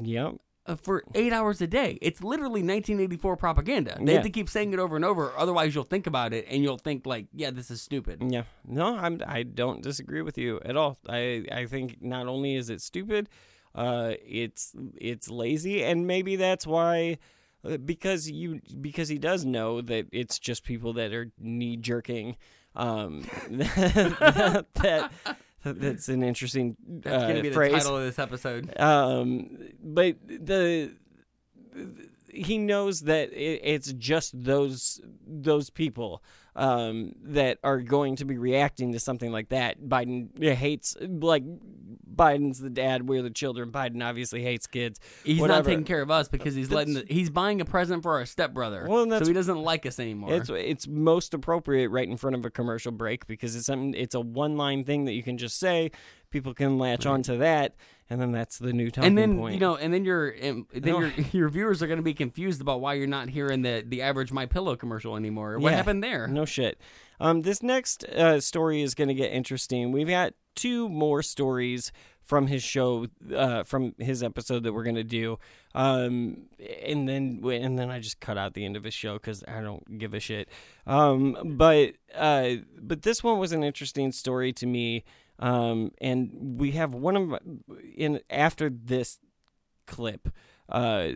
Yep. Uh, for eight hours a day. It's literally 1984 propaganda. They Yeah. have to keep saying it over and over, otherwise you'll think about it and you'll think like, yeah, this is stupid. Yeah. No, I'm I don't disagree with you at all. I I think not only is it stupid, uh it's it's lazy and maybe that's why uh, because you because he does know that it's just people that are knee jerking um that that's an interesting That's uh, gonna be the phrase. title of this episode. Um, but the he knows that it, it's just those those people um, that are going to be reacting to something like that. Biden hates like Biden's the dad, we're the children. Biden obviously hates kids. He's whatever. not taking care of us because he's letting the, he's buying a present for our stepbrother. Well, so he doesn't like us anymore. It's it's most appropriate right in front of a commercial break because it's something it's a one line thing that you can just say people can latch onto that, and then that's the new talking and then point. you know, and then your and then your your viewers are going to be confused about why you're not hearing the the average My Pillow commercial anymore. What Yeah, happened there? No shit. Um, this next uh, story is going to get interesting. We've got two more stories from his show, uh, from his episode that we're going to do. Um, and then and then I just cut out the end of his show because I don't give a shit. Um, but uh, but this one was an interesting story to me. Um, and we have one of in after this clip, uh,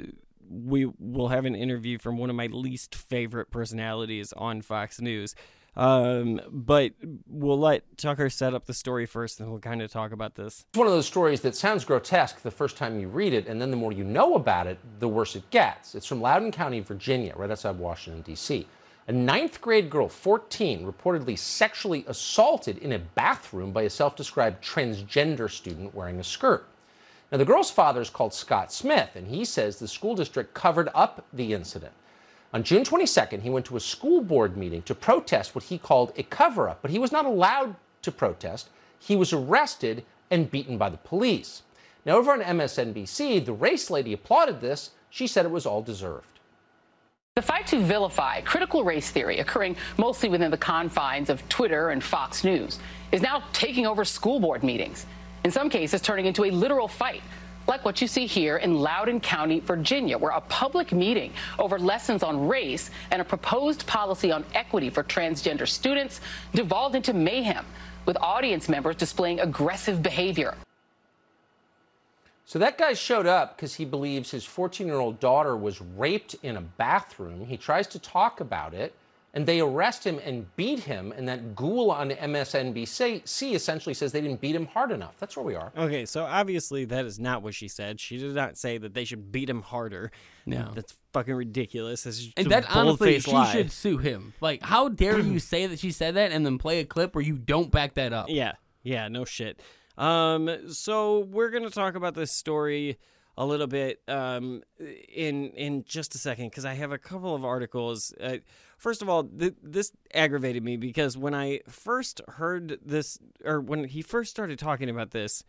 we will have an interview from one of my least favorite personalities on Fox News. Um, but we'll let Tucker set up the story first, and we'll kind of talk about this. It's one of those stories that sounds grotesque the first time you read it, and then the more you know about it, the worse it gets. It's from Loudoun County, Virginia, right outside Washington, D.C. A ninth grade girl, 14, reportedly sexually assaulted in a bathroom by a self described transgender student wearing a skirt. Now, the girl's father is called Scott Smith, and he says the school district covered up the incident. On June 22nd, he went to a school board meeting to protest what he called a cover up, but he was not allowed to protest. He was arrested and beaten by the police. Now, over on MSNBC, the race lady applauded this. She said it was all deserved. The fight to vilify critical race theory, occurring mostly within the confines of Twitter and Fox News, is now taking over school board meetings. In some cases, turning into a literal fight, like what you see here in Loudoun County, Virginia, where a public meeting over lessons on race and a proposed policy on equity for transgender students devolved into mayhem, with audience members displaying aggressive behavior. So that guy showed up because he believes his 14 year old daughter was raped in a bathroom. He tries to talk about it, and they arrest him and beat him. And that ghoul on MSNBC essentially says they didn't beat him hard enough. That's where we are. Okay, so obviously that is not what she said. She did not say that they should beat him harder. No. that's fucking ridiculous. This is And that honestly, she lie. should sue him. Like, how dare you say that she said that and then play a clip where you don't back that up? Yeah, yeah, no shit. Um, so we're gonna talk about this story a little bit um in in just a second because I have a couple of articles. Uh, first of all, th- this aggravated me because when I first heard this, or when he first started talking about this,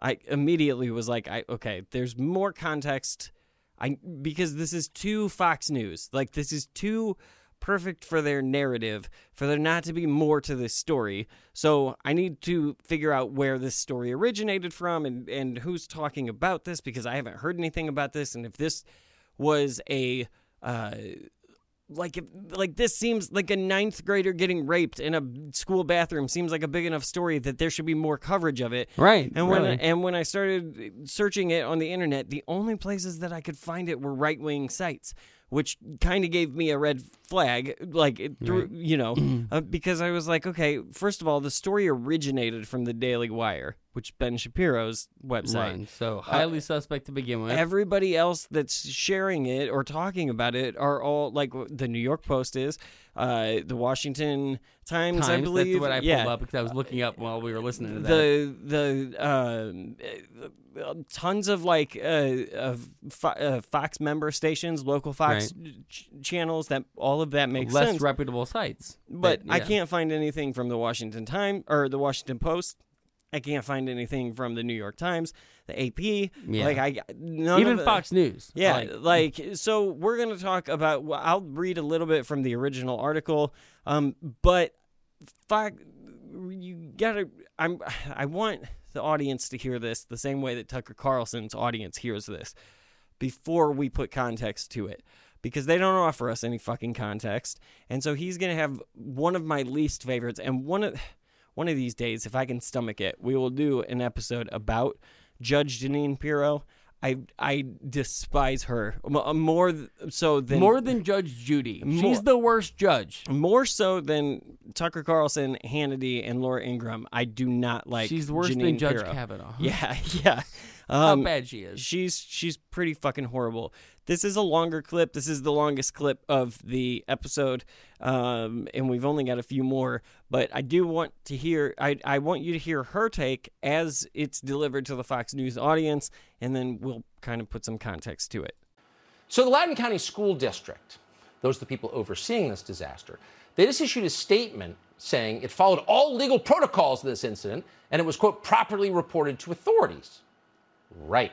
I immediately was like, I okay, there's more context. I because this is too Fox News. Like this is too perfect for their narrative for there not to be more to this story. So I need to figure out where this story originated from and and who's talking about this because I haven't heard anything about this and if this was a uh like if like this seems like a ninth grader getting raped in a school bathroom seems like a big enough story that there should be more coverage of it Right, and when really. and when i started searching it on the internet the only places that i could find it were right-wing sites which kind of gave me a red flag like it threw, Right. you know uh, because i was like okay first of all the story originated from the daily wire which ben shapiro's website Right, so Uh, highly suspect to begin with. Everybody else that's sharing it or talking about it are all like the New York Post is, uh, the Washington Times, I believe. That's what I pulled yeah. up because I was looking up while we were listening to that. The the um, uh, tons of like uh, of Fo- uh, Fox member stations, local Fox ch- channels that all of that makes Less sense. reputable sites. But that- I can't find anything from the Washington Times or the Washington Post. I can't find anything from the New York Times, the AP. Yeah. Like I none Even Fox News. Yeah, Like- like, so we're gonna talk about. well, I'll read a little bit from the original article, um, but Fox, you gotta. I'm. I want the audience to hear this the same way that Tucker Carlson's audience hears this before we put context to it because they don't offer us any fucking context. And so he's going to have one of my least favorites and one of one of these days if I can stomach it, we will do an episode about Judge Jeanine Pirro. I I despise her uh, more so than More than Judge Judy. More- She's the worst judge. more so than Tucker Carlson, Hannity, and Laura Ingraham. I do not like. She's worse than Judge Pirro. Kavanaugh. Yeah, yeah. How Um, bad she is. She's she's pretty fucking horrible. This is a longer clip. This is the longest clip of the episode, um, and we've only got a few more. But I do want to hear. I I want you to hear her take as it's delivered to the Fox News audience, and then we'll kind of put some context to it. So, the Loudoun County School District those are the people overseeing this disaster. They just issued a statement saying it followed all legal protocols of this incident and it was, quote, properly reported to authorities. Right.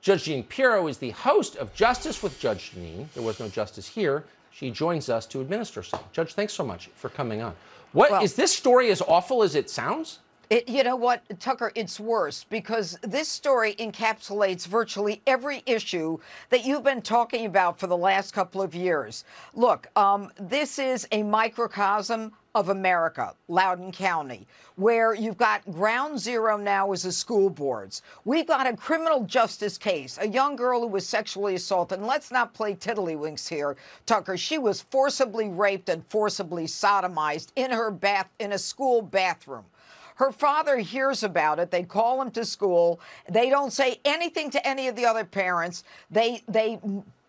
Judge Jean Pirro is the host of Justice with Judge Jeanine. There was no justice here. She joins us to administer some. Judge, thanks so much for coming on. What is this story as awful as it sounds? It, you know what, Tucker? It's worse because this story encapsulates virtually every issue that you've been talking about for the last couple of years. Look, um, this is a microcosm of America, Loudoun County, where you've got ground zero now is the school boards. We've got a criminal justice case, a young girl who was sexually assaulted. And let's not play tiddlywinks here, Tucker. She was forcibly raped and forcibly sodomized in her bath in a school bathroom. Her father hears about it. They call him to school. They don't say anything to any of the other parents. They they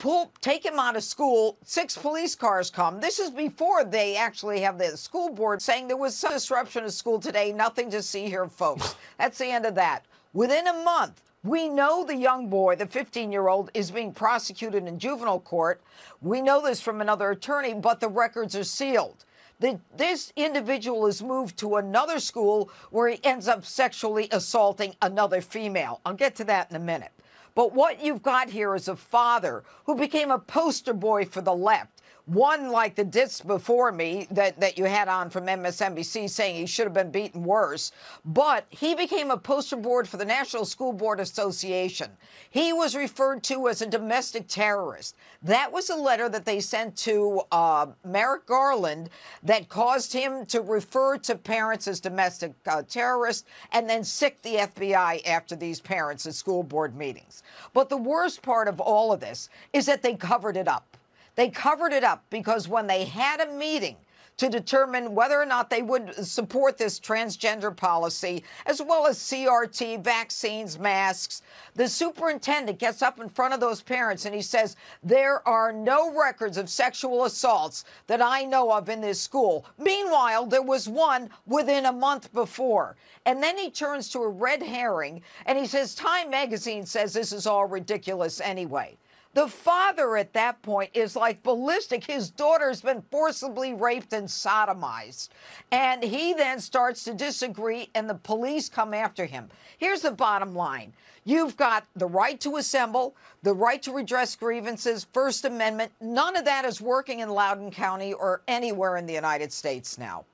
pull take him out of school. Six police cars come. This is before they actually have the school board saying there was some disruption of school today. Nothing to see here, folks. That's the end of that. Within a month, we know the young boy, the 15 year old, is being prosecuted in juvenile court. We know this from another attorney, but the records are sealed that this individual is moved to another school where he ends up sexually assaulting another female. I'll get to that in a minute. But what you've got here is a father who became a poster boy for the left. One like the disc before me that, that you had on from MSNBC saying he should have been beaten worse. But he became a poster board for the National School Board Association. He was referred to as a domestic terrorist. That was a letter that they sent to uh, Merrick Garland that caused him to refer to parents as domestic uh, terrorists and then sick the FBI after these parents at school board meetings. But the worst part of all of this is that they covered it up. They covered it up because when they had a meeting to determine whether or not they would support this transgender policy, as well as CRT, vaccines, masks, the superintendent gets up in front of those parents and he says, There are no records of sexual assaults that I know of in this school. Meanwhile, there was one within a month before. And then he turns to a red herring and he says, Time magazine says this is all ridiculous anyway. The father at that point is like ballistic. His daughter's been forcibly raped and sodomized. And he then starts to disagree, and the police come after him. Here's the bottom line you've got the right to assemble, the right to redress grievances, First Amendment. None of that is working in Loudoun County or anywhere in the United States now.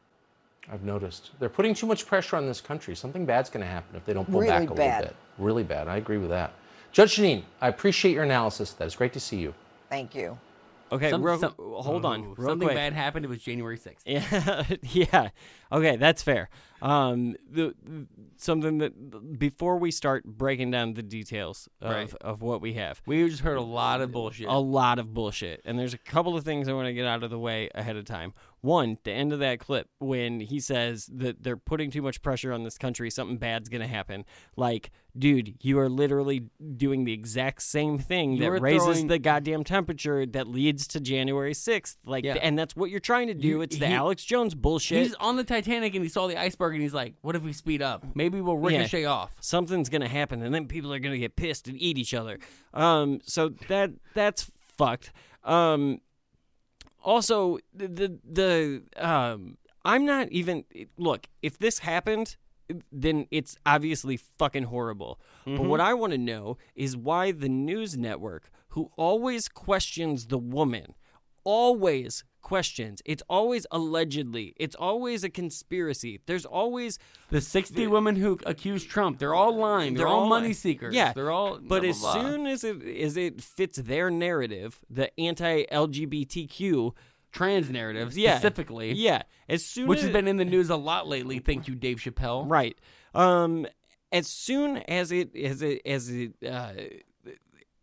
I've noticed. They're putting too much pressure on this country. Something bad's going to happen if they don't pull Really back a bad. little bit. Really bad. I agree with that. Judge Jeanine, I appreciate your analysis. That is great to see you. Thank you. Okay, Some- real, some- hold on. Ooh, Real something quick. bad happened. It was January 6th. Yeah, yeah. Okay, that's fair. Um, the something that before we start breaking down the details of, Right. of what we have, We just heard a lot of bullshit. a lot of bullshit, and there's a couple of things I want to get out of the way ahead of time. One, the end of that clip when he says that they're putting too much pressure on this country, something bad's gonna happen. Like, dude, you are literally doing the exact same thing You that raises throwing- the goddamn temperature that leads to January sixth. Like, Yeah. and that's what you're trying to do. You- it's the he- Alex Jones bullshit. He's on the Titanic and he saw the iceberg and he's like, "What if we speed up? Maybe we'll Yeah. ricochet off." Something's gonna happen, and then people are gonna get pissed and eat each other. Um, so that that's fucked. Um, also the the, the um, I'm not even look. If this happened, then it's obviously fucking horrible. But Mhm. what I want to know is why the news network, who always questions the woman, always questions. It's always allegedly. It's always a conspiracy. There's always The 60 women who accused Trump, they're all lying. They're, all, money lying. seekers. Yeah, They're all. But blah, as blah, blah. soon as it as it fits their narrative, the anti-LGBTQ trans narrative yeah, specifically. yeah. As soon which as has been in the news a lot lately. Thank you, Dave Chappelle. right, um, as soon as it as it as it uh,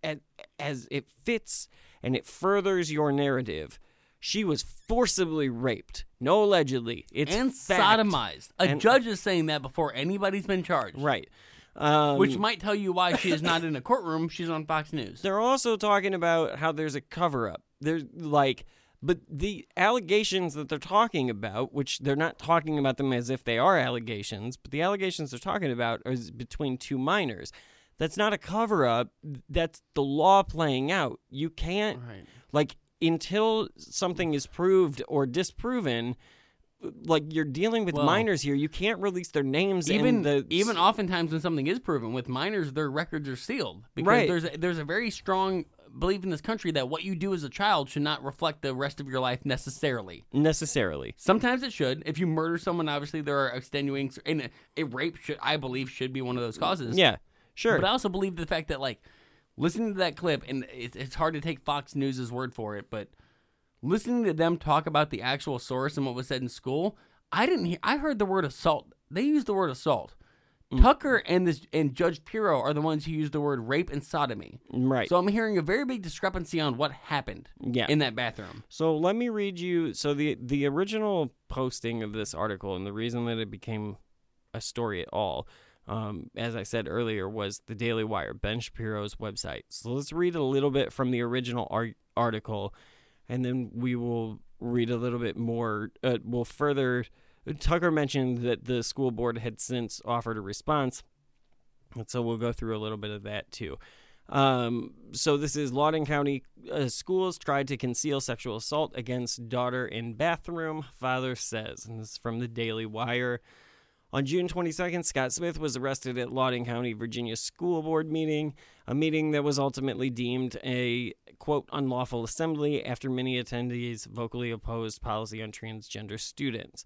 as, as it fits and it furthers your narrative. She was forcibly raped. No, allegedly. It's and fact. sodomized. A And- judge is saying that before anybody's been charged. Right. Um, which might tell you why she is not in a courtroom. She's on Fox News. They're also talking about how there's a cover up. There's like, but the allegations that they're talking about, which they're not talking about them as if they are allegations, but the allegations they're talking about is between two minors. That's not a cover up. That's the law playing out. You can't, like, until something is proved or disproven, like you're dealing with Well, minors here, you can't release their names. even the even oftentimes when something is proven with minors, their records are sealed because Right. there's a, there's a very strong belief in this country that what you do as a child should not reflect the rest of your life necessarily. necessarily. Sometimes it should. If you murder someone, obviously there are extenuating and a, a rape should I believe should be one of those causes. Yeah, sure. But I also believe the fact that like listening to that clip and it's, it's hard to take Fox News's word for it, but listening to them talk about the actual source and what was said in school, I didn't hear. I heard the word assault. They used the word assault. Mm. Tucker and this and Judge Pirro are the ones who used the word rape and sodomy. Right. So I'm hearing a very big discrepancy on what happened. Yeah. In that bathroom. So let me read you. So the the original posting of this article and the reason that it became a story at all, um, as I said earlier, was the Daily Wire, Ben Shapiro's website. So let's read a little bit from the original ar- article, and then we will read a little bit more. Uh, we'll further. Tucker mentioned that the school board had since offered a response, and so we'll go through a little bit of that too. Um, so this is Loudoun County uh, schools tried to conceal sexual assault against daughter in bathroom. Father says, and this is from the Daily Wire. On June 22nd, Scott Smith was arrested at Loudoun County, Virginia School Board meeting, a meeting that was ultimately deemed a quote unlawful assembly after many attendees vocally opposed policy on transgender students.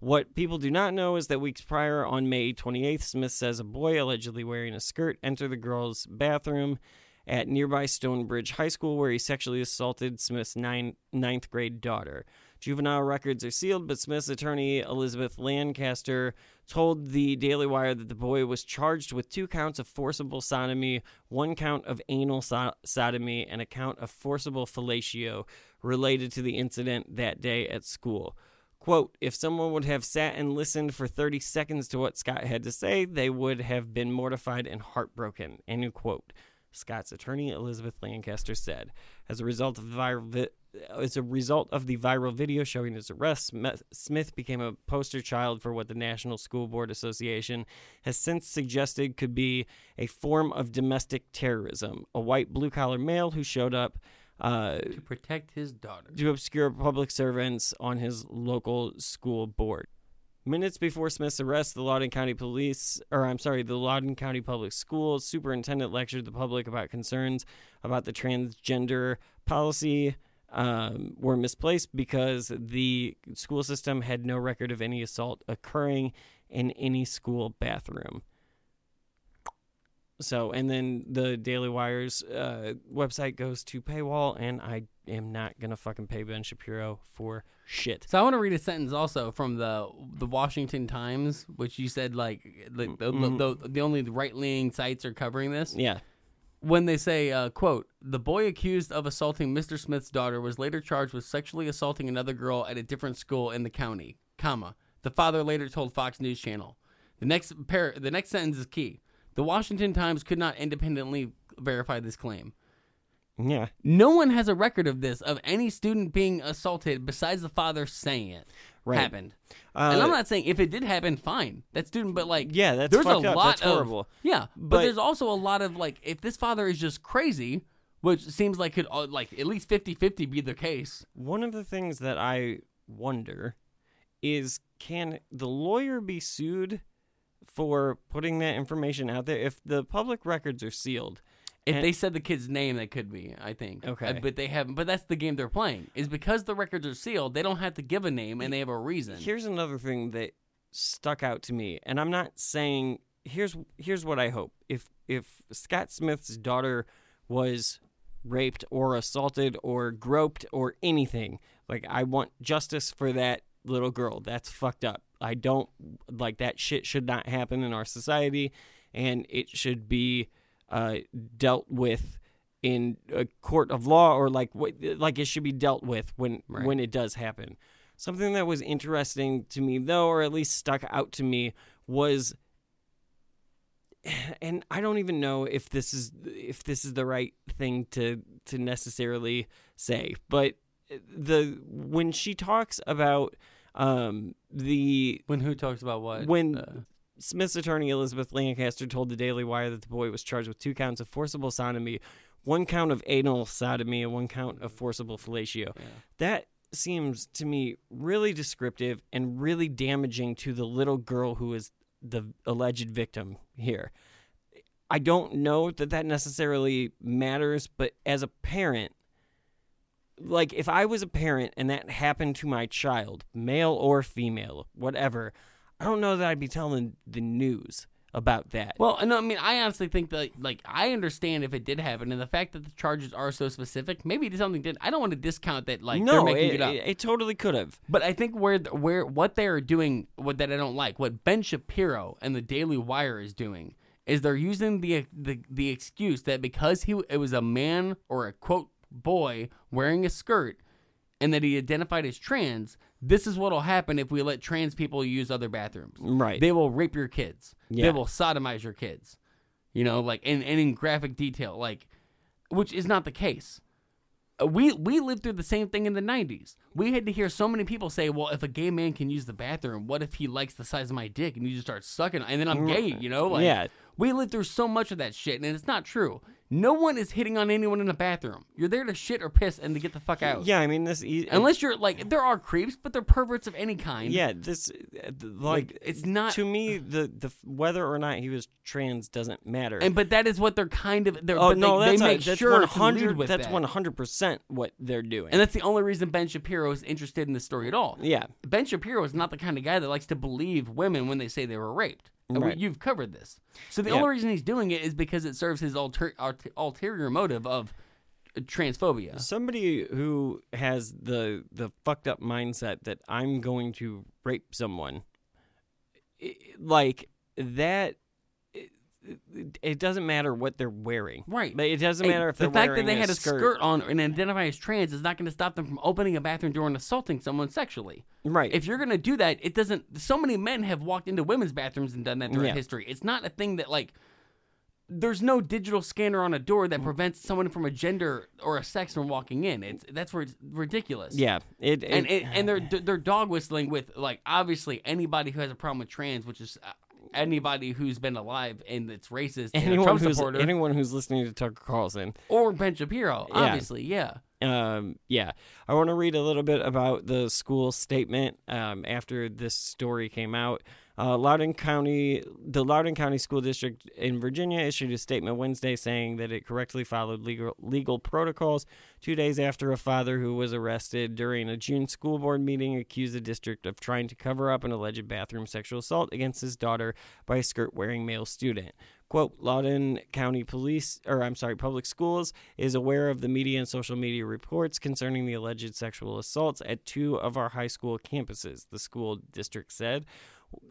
What people do not know is that weeks prior, on May 28th, Smith says a boy allegedly wearing a skirt entered the girls' bathroom at nearby Stonebridge High School where he sexually assaulted Smith's nine, ninth grade daughter. Juvenile records are sealed, but Smith's attorney, Elizabeth Lancaster, told the Daily Wire that the boy was charged with two counts of forcible sodomy, one count of anal so- sodomy, and a count of forcible fellatio related to the incident that day at school. Quote, if someone would have sat and listened for 30 seconds to what Scott had to say, they would have been mortified and heartbroken. End quote. Scott's attorney, Elizabeth Lancaster, said. As a result of the viral vi- as a result of the viral video showing his arrest, Smith- became a poster child for what the National School Board Association has since suggested could be a form of domestic terrorism. A white blue collar male who showed up uh, To protect his daughter. to obscure public servants on his local school board. Minutes before Smith's arrest, the Loudoun County Police, or I'm sorry, the Loudoun County Public Schools superintendent lectured the public about concerns about the transgender policy um, were misplaced because the school system had no record of any assault occurring in any school bathroom. So, and then the Daily Wire's uh, website goes to paywall, and I am not gonna fucking pay Ben Shapiro for shit. So I want to read a sentence also from the the Washington Times, which you said like the the, Mhm. the, the only right leaning sites are covering this. Yeah. When they say, uh, "quote The boy accused of assaulting Mr. Smith's daughter was later charged with sexually assaulting another girl at a different school in the county." Comma. The father later told Fox News Channel. The next par- the next sentence is key. The Washington Times could not independently verify this claim. Yeah. No one has a record of this of any student being assaulted besides the father saying it Right. happened. Uh, and I'm not saying if it did happen, fine. That student, but like, Yeah, that's there's a up. lot That's of horrible. yeah, but, But- there's also a lot of like, if this father is just crazy, which seems like could uh, like at least 50-50 be the case. One of the things that I wonder is can the lawyer be sued for putting that information out there if the public records are sealed? If And- they said the kid's name, they could be. I think. Okay. Uh, but they haven't. But that's the game they're playing. Is because the records are sealed, they don't have to give a name, and they have a reason. Here's another thing that stuck out to me, and I'm not saying here's here's what I hope. If if Scott Smith's daughter was raped or assaulted or groped or anything, like I want justice for that little girl. That's fucked up. I don't like that shit should not happen in our society and it should be uh, dealt with in a court of law or like what like it should be dealt with when Right. when it does happen. Something that was interesting to me though or at least stuck out to me was and I don't even know if this is if this is the right thing to to necessarily say, but the when she talks about um the when who talks about what when Uh, Smith's attorney Elizabeth Lancaster told the Daily Wire that the boy was charged with two counts of forcible sodomy, one count of anal sodomy and one count of forcible fellatio. That seems to me really descriptive and really damaging to the little girl who is the alleged victim here. I don't know that that necessarily matters, but as a parent, like if I was a parent and that happened to my child, male or female, whatever, I don't know that I'd be telling the news about that. Well, no, I mean, I honestly think that, like, I understand if it did happen, and the fact that the charges are so specific, maybe something did. I don't want to discount that, like, they're no, making it, it, up. it, it totally could have. But I think where where what they are doing, what that I don't like, what Ben Shapiro and the Daily Wire is doing, is they're using the the the excuse that because he it was a man or a quote boy wearing a skirt, and that he identified as trans, this is what'll happen if we let trans people use other bathrooms. Right. They will rape your kids. Yeah. They will sodomize your kids. You know, like and, and in graphic detail, like which is not the case. Uh, We we lived through the same thing in the '90s. We had to hear so many people say, "Well, if a gay man can use the bathroom, what if he likes the size of my dick and you just start sucking, and then I'm gay?" You know, like Yeah. We lived through so much of that shit, and it's not true. No one is hitting on anyone in the bathroom. You're there to shit or piss and to get the fuck out. Yeah, I mean this. E- Unless you're like, there are creeps, but they're perverts of any kind. Yeah, this uh, th- like, it's not to me the the whether or not he was trans doesn't matter. And but that is what they're kind of. They're, oh but no, they, that's they a- make that's sure one to lead hundred. with That's that. one hundred percent what they're doing. And that's the only reason Ben Shapiro is interested in this story at all. Yeah. Ben Shapiro is not the kind of guy that likes to believe women when they say they were raped. And we- you've covered this. So the Yeah. only reason he's doing it is because it serves his alter, alter, ulterior motive of uh, transphobia. Somebody who has the the fucked up mindset that I'm going to rape someone, like that. It, doesn't matter what they're wearing, Right. But it doesn't matter if the fact wearing that they had a skirt. skirt, on and identify as trans is not going to stop them from opening a bathroom door and assaulting someone sexually. Right. If you're going to do that, it doesn't. So many men have walked into women's bathrooms and done that throughout Yeah. history. It's not a thing that like. There's no digital scanner on a door that prevents someone from a gender or a sex from walking in. It's that's where it's ridiculous. Yeah, it, and it- it, and they're they're dog whistling with like obviously anybody who has a problem with trans, which is uh, anybody who's been alive and that's racist anyone Trump who's supporter anyone who's listening to Tucker Carlson or Ben Shapiro, Yeah. obviously, yeah. Um, yeah, I want to read a little bit about the school statement um, after this story came out. Uh, Loudoun County, the Loudoun County School District in Virginia issued a statement Wednesday saying that it correctly followed legal legal protocols two days after a father who was arrested during a June school board meeting accused the district of trying to cover up an alleged bathroom sexual assault against his daughter by a skirt-wearing male student. Quote, Loudoun County Police, or I'm sorry, Public Schools is aware of the media and social media reports concerning the alleged sexual assaults at two of our high school campuses, the school district said.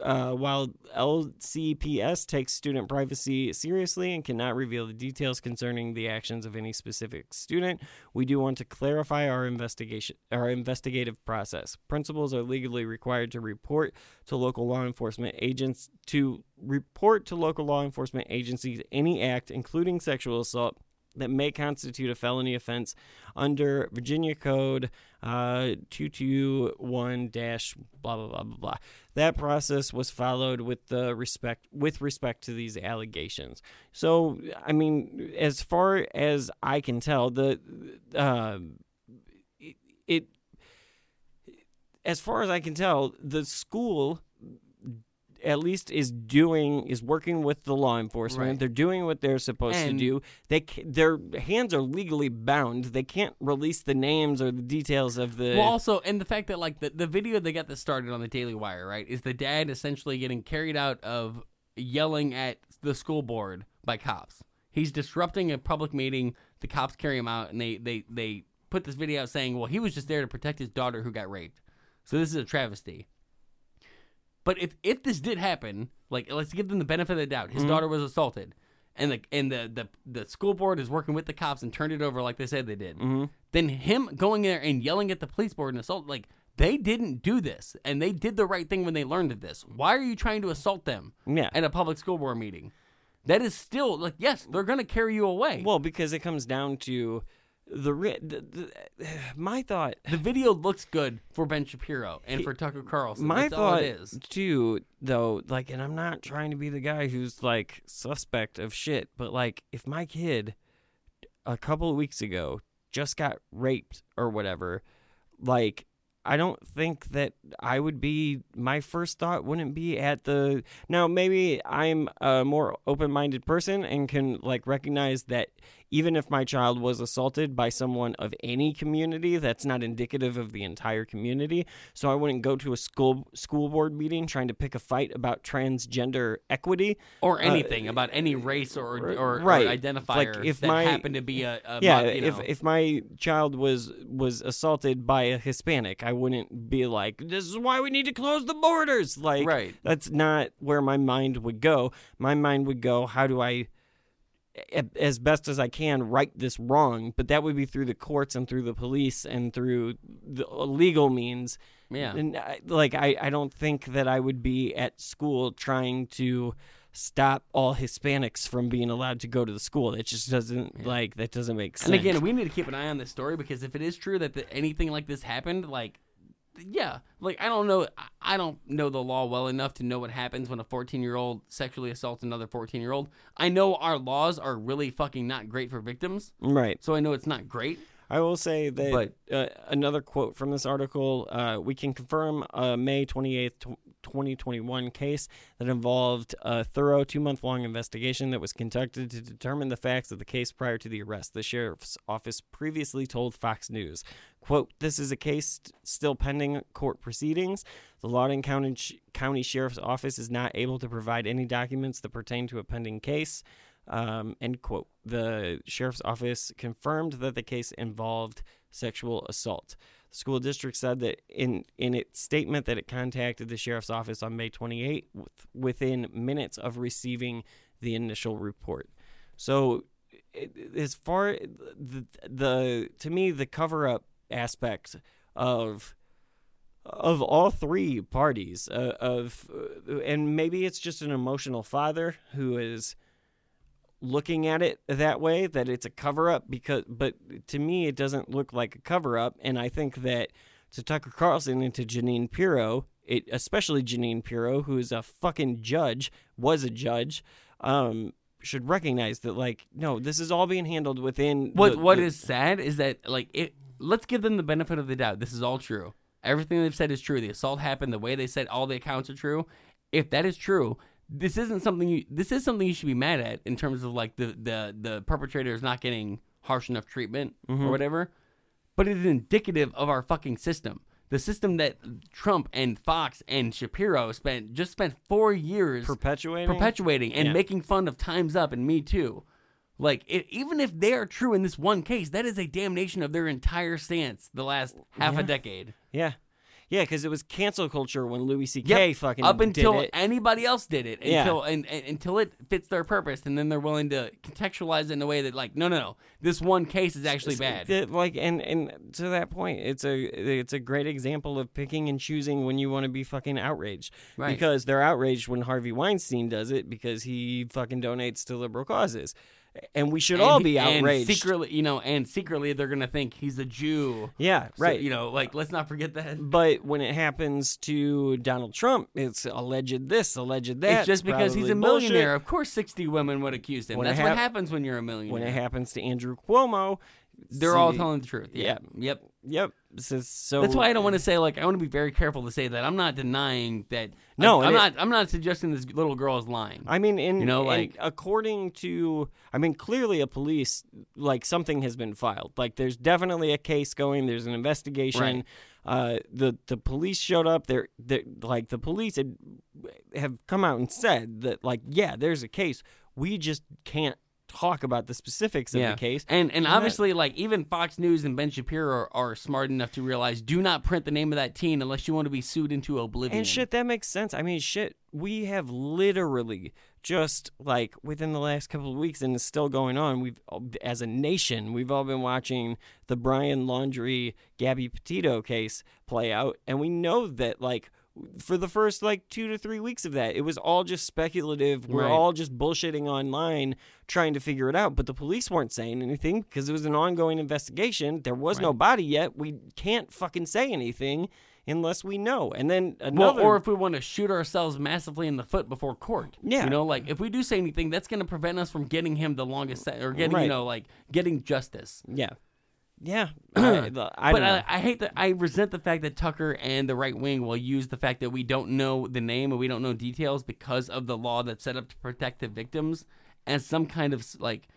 Uh, while LCPS takes student privacy seriously and cannot reveal the details concerning the actions of any specific student, we do want to clarify our investigation, our investigative process. Principals are legally required to report to local law enforcement agents to report to local law enforcement agencies any act, including sexual assault, that may constitute a felony offense under Virginia Code uh, 221 dash blah blah blah blah blah. That process was followed with the respect with respect to these allegations. So, I mean, as far as I can tell, the uh, it, it as far as I can tell, the school at least is doing is working with the law enforcement. Right. They're doing what they're supposed And- to do. They their hands are legally bound. They can't release the names or the details of the. Well, also, and the fact that like the, the video they got this started on the Daily Wire, right, is the dad essentially getting carried out of yelling at the school board by cops. He's disrupting a public meeting. The cops carry him out, and they they they put this video out saying, "Well, he was just there to protect his daughter who got raped." So this is a travesty. But if if this did happen, like let's give them the benefit of the doubt, his Mhm. daughter was assaulted, and the and the, the the school board is working with the cops and turned it over like they said they did. Mm-hmm. Then him going there and yelling at the police board and assault like they didn't do this and they did the right thing when they learned of this. Why are you trying to assault them? Yeah. At a public school board meeting. That is still like yes, they're going to carry you away. Well, because it comes down to the, the, the my thought. The video looks good for Ben Shapiro and for Tucker Carlson. My That's all thought it is. too, though, like, and I'm not trying to be the guy who's like suspect of shit, but like, if my kid a couple of weeks ago just got raped or whatever, like I don't think that I would be my first thought wouldn't be at the now maybe I'm a more open-minded person and can like recognize that even if my child was assaulted by someone of any community that's not indicative of the entire community. So I wouldn't go to a school school board meeting trying to pick a fight about transgender equity. Or Uh, anything about any race or or, or right. identifier like if that my happened to be a, a yeah you if know. if my child was was assaulted by a hispanic i wouldn't be like this is why we need to close the borders. Like Right. that's not where my mind would go. My mind would go how do i as best as I can right this wrong, but that would be through the courts and through the police and through the uh, legal means. Yeah. And I, like I, I don't think that I would be at school trying to stop all Hispanics from being allowed to go to the school. It just doesn't like that doesn't make sense. And again, we need to keep an eye on this story because if it is true that the, anything like this happened, like, yeah, like I don't know, I- don't know the law well enough to know what happens when a 14 year old sexually assaults another 14 year old. I know our laws are really fucking not great for victims, right? So I know it's not great. I will say that But- uh, another quote from this article uh, we can confirm a May 28th, tw- 2021 case that involved a thorough two month long investigation that was conducted to determine the facts of the case prior to the arrest. The sheriff's office previously told Fox News, quote, This is a case st- still pending court proceedings. The Loudoun County, County Sheriff's Office is not able to provide any documents that pertain to a pending case. Um, end quote. The sheriff's office confirmed that the case involved sexual assault. The school district said that in in its statement that it contacted the sheriff's office on May 28 with, within minutes of receiving the initial report. So, as far the, the to me the cover up aspect of of all three parties uh, of and maybe it's just an emotional father who is looking at it that way that it's a cover up because but to me it doesn't look like a cover up and I think that to Tucker Carlson and to Jeanine Pirro it especially Jeanine Pirro who is a fucking judge was a judge um should recognize that like no this is all being handled within What the- what the- is sad is that like it. Let's give them the benefit of the doubt. This is all true. Everything they've said is true. The assault happened. The way they said all the accounts are true. If that is true, this isn't something you. This is something you should be mad at in terms of like the the the perpetrator is not getting harsh enough treatment Mhm. or whatever. But it is indicative of our fucking system. The system that Trump and Fox and Shapiro spent just spent four years perpetuating perpetuating and Yeah. making fun of Times Up and Me Too. Like, it, even if they are true in this one case, that is a damnation of their entire stance the last half Yeah. a decade. Yeah. Yeah, because it was cancel culture when Louis C.K. Yep. fucking up until did it. anybody else did it Yeah. until and, and until it fits their purpose and then they're willing to contextualize it in a way that like no no no this one case is actually bad Like and and to that point, it's a it's a great example of picking and choosing when you want to be fucking outraged. Right. Because they're outraged when Harvey Weinstein does it because he fucking donates to liberal causes, and we should And all be outraged. secretly you know and secretly they're gonna think he's a Jew Yeah, So, right. you know like let's not forget that But when it happens to Donald Trump, it's alleged this, alleged that. it's just because he's a bullshit. millionaire of course 60 women would accuse him When that's hap- what happens when you're a millionaire When it happens to Andrew Cuomo, They're all telling the truth. Yeah. Yep. Yep. So, so That's why I don't want to say like I want to be very careful to say that. I'm not denying that. No, I'm, and it- not. I'm not suggesting this little girl is lying. I mean, in you know, like according to, I mean, clearly a police like something has been filed. Like there's definitely a case going. There's an investigation. Right. Uh, the the police showed up. They're, they're like the police had, have come out and said that like yeah, there's a case. We just can't talk about the specifics of the case. And and that- obviously, like even Fox News and Ben Shapiro are, are smart enough to realize do not print the name of that teen unless you want to be sued into oblivion. And shit, that makes sense. I mean, shit, we have literally just like within the last couple of weeks, and it's still going on. We've, as a nation, we've all been watching the Brian Laundrie Gabby Petito case play out, and we know that like for the first like two to three weeks of that, it was all just speculative. We're Right. all just bullshitting online, trying to figure it out. But the police weren't saying anything because it was an ongoing investigation. There was no body yet. We can't fucking say anything unless we know. And then Well, another or if we want to shoot ourselves massively in the foot before court. Yeah. You know, like if we do say anything, that's going to prevent us from getting him the longest or getting, Right. you know, like getting justice. Yeah. Yeah. I, I but I. I hate that. I resent the fact that Tucker and the right wing will use the fact that we don't know the name and we don't know details because of the law that's set up to protect the victims as some kind of like,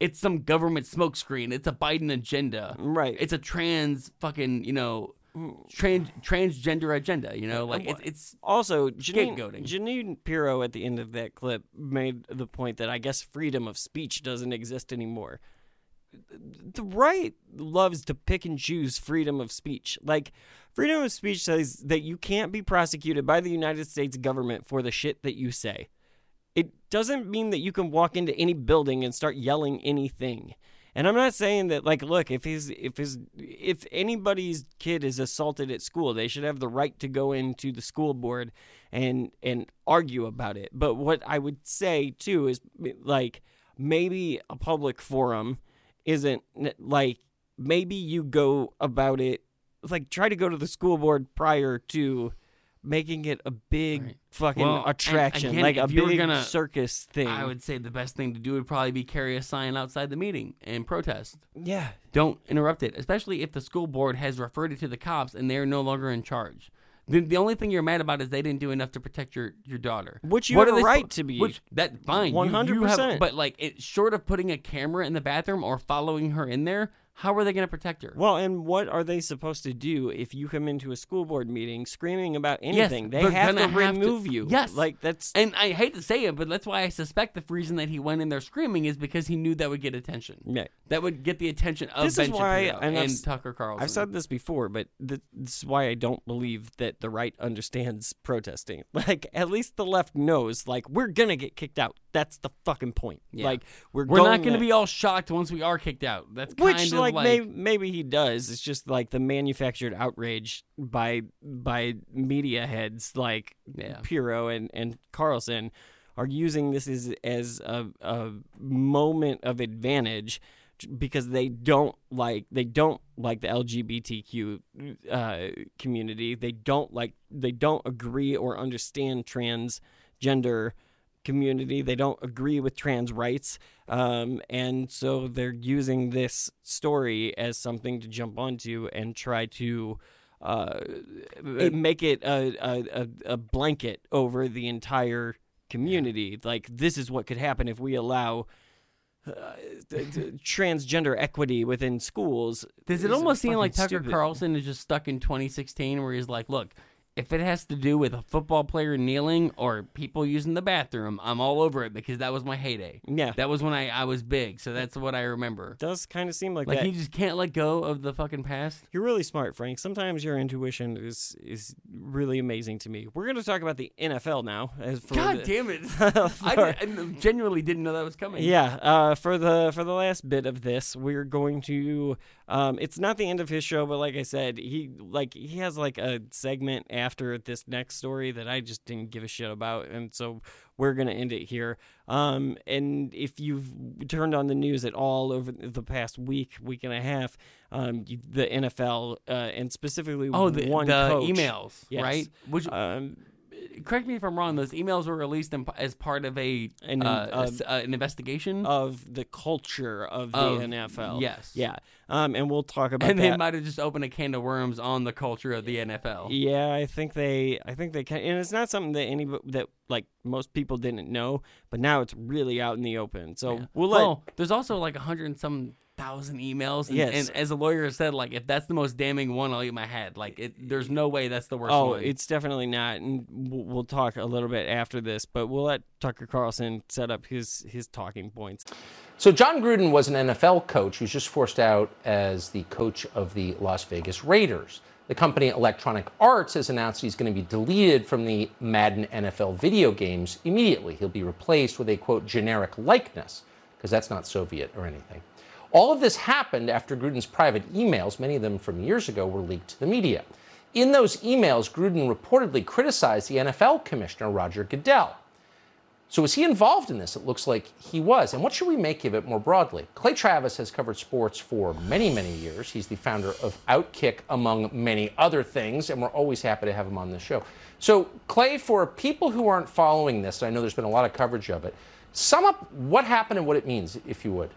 it's some government smokescreen. It's a Biden agenda. Right. It's a trans fucking, you know, mm. trans transgender agenda. You know, like it's it's also Jeanine, scapegoating. Jeanine Pirro at the end of that clip made the point that I guess freedom of speech doesn't exist anymore. The right loves to pick and choose freedom of speech. Like freedom of speech says that you can't be prosecuted by the United States government for the shit that you say. It doesn't mean that you can walk into any building and start yelling anything. And I'm not saying that like look, if his if his if anybody's kid is assaulted at school, they should have the right to go into the school board and and argue about it. But what I would say too is like maybe a public forum isn't like maybe you go about it like try to go to the school board prior to making it a big fucking Well, attraction, again, like a if you were big gonna- circus thing. I would say the best thing to do would probably be carry a sign outside the meeting and protest. Yeah. Don't interrupt it, especially if the school board has referred it to the cops and they're no longer in charge. The, the only thing you're mad about is they didn't do enough to protect your, your daughter. Which you What have are a right spo- to be. Which that fine. you have- 100%. But like, it short of putting a camera in the bathroom or following her in there, how are they going to protect her? Well, and what are they supposed to do if you come into a school board meeting screaming about anything? they they're have to have remove you. Yes, like that's and I hate to say it, but that's why I suspect the reason that he went in there screaming is because he knew that would get attention. Yeah. that would get the attention of this Ben is why Shapiro and, and, Tucker Carlson. I've said this before, but th- this is why I don't believe that the right understands protesting. Like at least the left knows, like we're gonna get kicked out. That's the fucking point. Yeah. Like we're We're not going to to be all shocked once we are kicked out. That's which kind of like, like, maybe maybe he does. It's just like the manufactured outrage by by media heads like Yeah. Pirro and and Carlson are using this as as a, a moment of advantage because they don't like they don't like the LGBTQ uh, community. They don't like they don't agree or understand transgender community. They don't agree with trans rights, um, and so they're using this story as something to jump onto and try to. Uh, make it a, a, a, a blanket over the entire community. Like this is what could happen if we allow uh, th- th- transgender equity within schools. Does it almost seem like Tucker stupid. Carlson is just stuck in 2016 where he's like, look, if it has to do with a football player kneeling or people using the bathroom, I'm all over it because that was my heyday. Yeah. That was when I, I was big, so that's what I remember. does kind of seem like, Like that. he just can't let go of the fucking past. You're really smart, Frank. Sometimes your intuition is is really amazing to me. We're going to talk about the NFL now. As for God the- damn it. I, I genuinely didn't know that was coming. Yeah, uh, for the for the last bit of this, we're going to. Um, it's not the end of his show, but like I said, he like he has like a segment after this next story that I just didn't give a shit about, and so we're gonna end it here. Um, and if you've turned on the news at all over the past week, week and a half, um, you, the NFL uh, and specifically Oh, the, one the coach, emails, Yes. right? Which, um, correct me if I'm wrong. Those emails were released in, as part of a An- uh, uh, s- uh, an investigation of the culture of the Of- NFL. yes. yeah. Um, and we'll talk about and that. they might have just opened a can of worms on the culture of the NFL. Yeah, I think they, I think they can, and it's not something that any that like most people didn't know, but now it's really out in the open. So Yeah. we'll let. well, there's also like a hundred and some thousand emails. And, Yes. and as a lawyer said, like if that's the most damning one, I'll eat my head. Like it, there's no way that's the worst oh, one. it's definitely not, and we'll, we'll talk a little bit after this, but we'll let Tucker Carlson set up his his talking points. So Jon Gruden was an NFL coach who's just forced out as the coach of the Las Vegas Raiders. The company Electronic Arts has announced he's going to be deleted from the Madden NFL video games immediately. He'll be replaced with a quote generic likeness because that's not Soviet or anything. All of this happened after Gruden's private emails, many of them from years ago, were leaked to the media. In those emails, Gruden reportedly criticized the NFL commissioner, Roger Goodell. So was he involved in this? It looks like he was. And what should we make of it more broadly? Clay Travis has covered sports for many, many years. He's the founder of Outkick, among many other things, and we're always happy to have him on the show. So, Clay, for people who aren't following this, I know there's been a lot of coverage of it. Sum up what happened and what it means, if you would.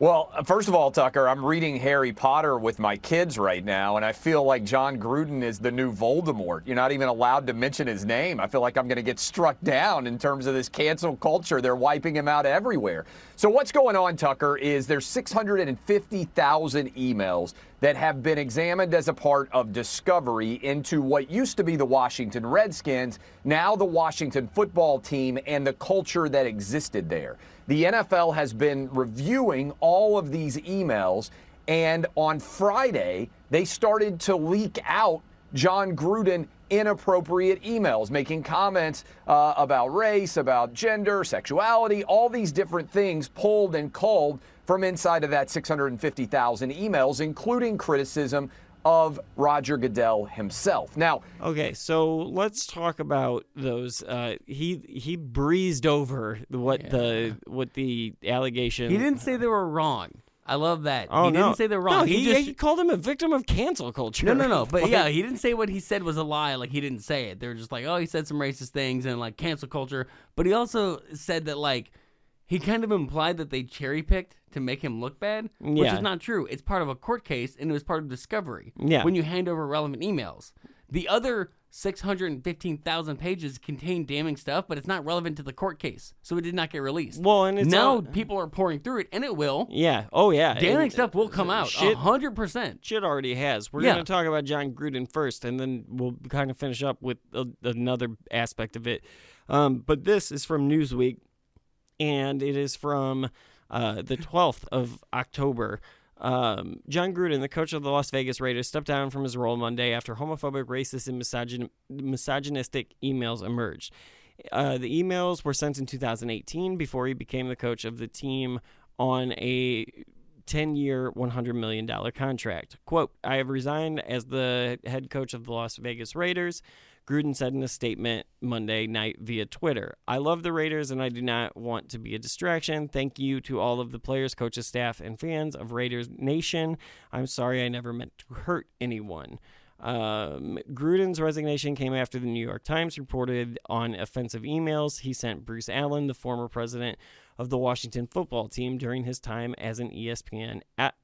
Well, first of all, Tucker, I'm reading Harry Potter with my kids right now, and I feel like Jon Gruden is the new Voldemort. You're not even allowed to mention his name. I feel like I'm going to get struck down in terms of this cancel culture. They're wiping him out everywhere. So, what's going on, Tucker, is there's 650,000 emails that have been examined as a part of discovery into what used to be the Washington Redskins, now the Washington football team, and the culture that existed there. The NFL has been reviewing all of these emails, and on Friday, they started to leak out Jon Gruden inappropriate emails, making comments uh, about race, about gender, sexuality, all these different things pulled and culled from inside of that 650,000 emails, including criticism of Roger Goodell himself. Now, okay, so let's talk about those. Uh, he he breezed over what yeah. the what the allegation. He didn't say they were wrong. I love that. Oh he no. didn't say they're wrong. No, he, he, just he called him a victim of cancel culture. No, no, no. But yeah, he didn't say what he said was a lie. Like he didn't say it. They were just like, oh, he said some racist things and like cancel culture. But he also said that like he kind of implied that they cherry picked to make him look bad, which Yeah. is not true. It's part of a court case and it was part of discovery. Yeah. When you hand over relevant emails, the other. 615,000 pages contain damning stuff, but it's not relevant to the court case. So it did not get released. Well, and it's now all- people are pouring through it, and it will. Yeah. Oh yeah. Damning And- stuff will come out. Shit- hundred percent. Shit already has. We're Yeah. going to talk about Jon Gruden first, and then we'll kind of finish up with a, another aspect of it. Um, but this is from Newsweek, and it is from uh, the 12th of October. Um, Jon Gruden, the coach of the Las Vegas Raiders, stepped down from his role Monday after homophobic, racist, and misogyn- misogynistic emails emerged. Uh, the emails were sent in 2018 before he became the coach of the team on a 10 year, $100 million contract. Quote, I have resigned as the head coach of the Las Vegas Raiders. Gruden said in a statement Monday night via Twitter I love the Raiders and I do not want to be a distraction. Thank you to all of the players, coaches, staff, and fans of Raiders Nation. I'm sorry I never meant to hurt anyone. Um, Gruden's resignation came after the New York Times reported on offensive emails he sent Bruce Allen, the former president of the Washington football team, during his time as an ESPN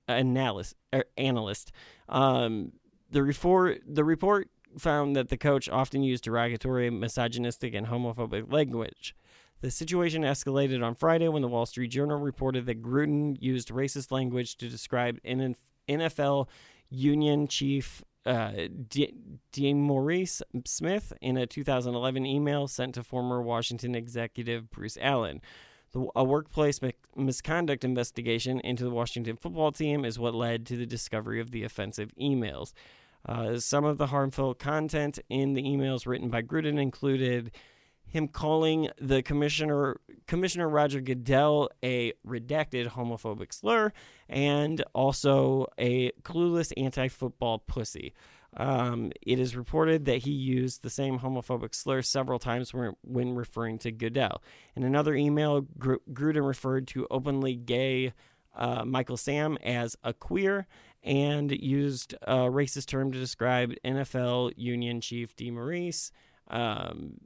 analyst. Er, analyst. Um, the report the report found that the coach often used derogatory, misogynistic, and homophobic language. The situation escalated on Friday when the Wall Street Journal reported that Gruden used racist language to describe NFL union chief uh, De- DeMaurice Smith in a 2011 email sent to former Washington executive Bruce Allen. The, a workplace mi- misconduct investigation into the Washington football team is what led to the discovery of the offensive emails. Uh, some of the harmful content in the emails written by Gruden included him calling the commissioner Commissioner Roger Goodell a redacted homophobic slur and also a clueless anti-football pussy. Um, it is reported that he used the same homophobic slur several times when, when referring to Goodell. In another email, Gr- Gruden referred to openly gay uh, Michael Sam as a queer and used a racist term to describe NFL Union Chief DeMaurice. Um,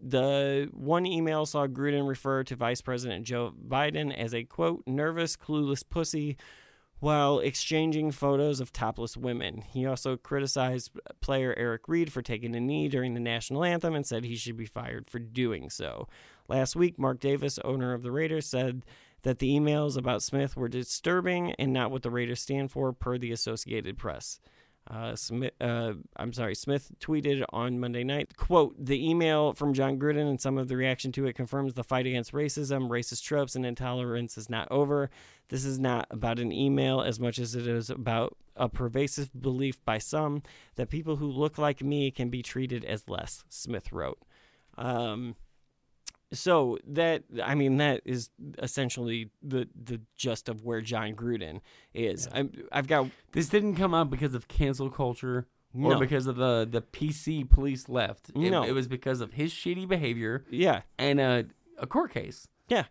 the one email saw Gruden refer to Vice President Joe Biden as a quote, nervous, clueless pussy while exchanging photos of topless women. He also criticized player Eric Reid for taking a knee during the national anthem and said he should be fired for doing so. Last week, Mark Davis, owner of the Raiders, said that the emails about Smith were disturbing and not what the Raiders stand for, per the Associated Press. Uh, Smith, uh, I'm sorry, Smith tweeted on Monday night, quote, the email from Jon Gruden and some of the reaction to it confirms the fight against racism, racist tropes, and intolerance is not over. This is not about an email as much as it is about a pervasive belief by some that people who look like me can be treated as less, Smith wrote. Um, so that I mean that is essentially the the gist of where Jon Gruden is. I'm, I've got This didn't come out because of cancel culture or No. because of the the PC police left. It, No. it was because of his shitty behavior. Yeah. and a a court case. Yeah.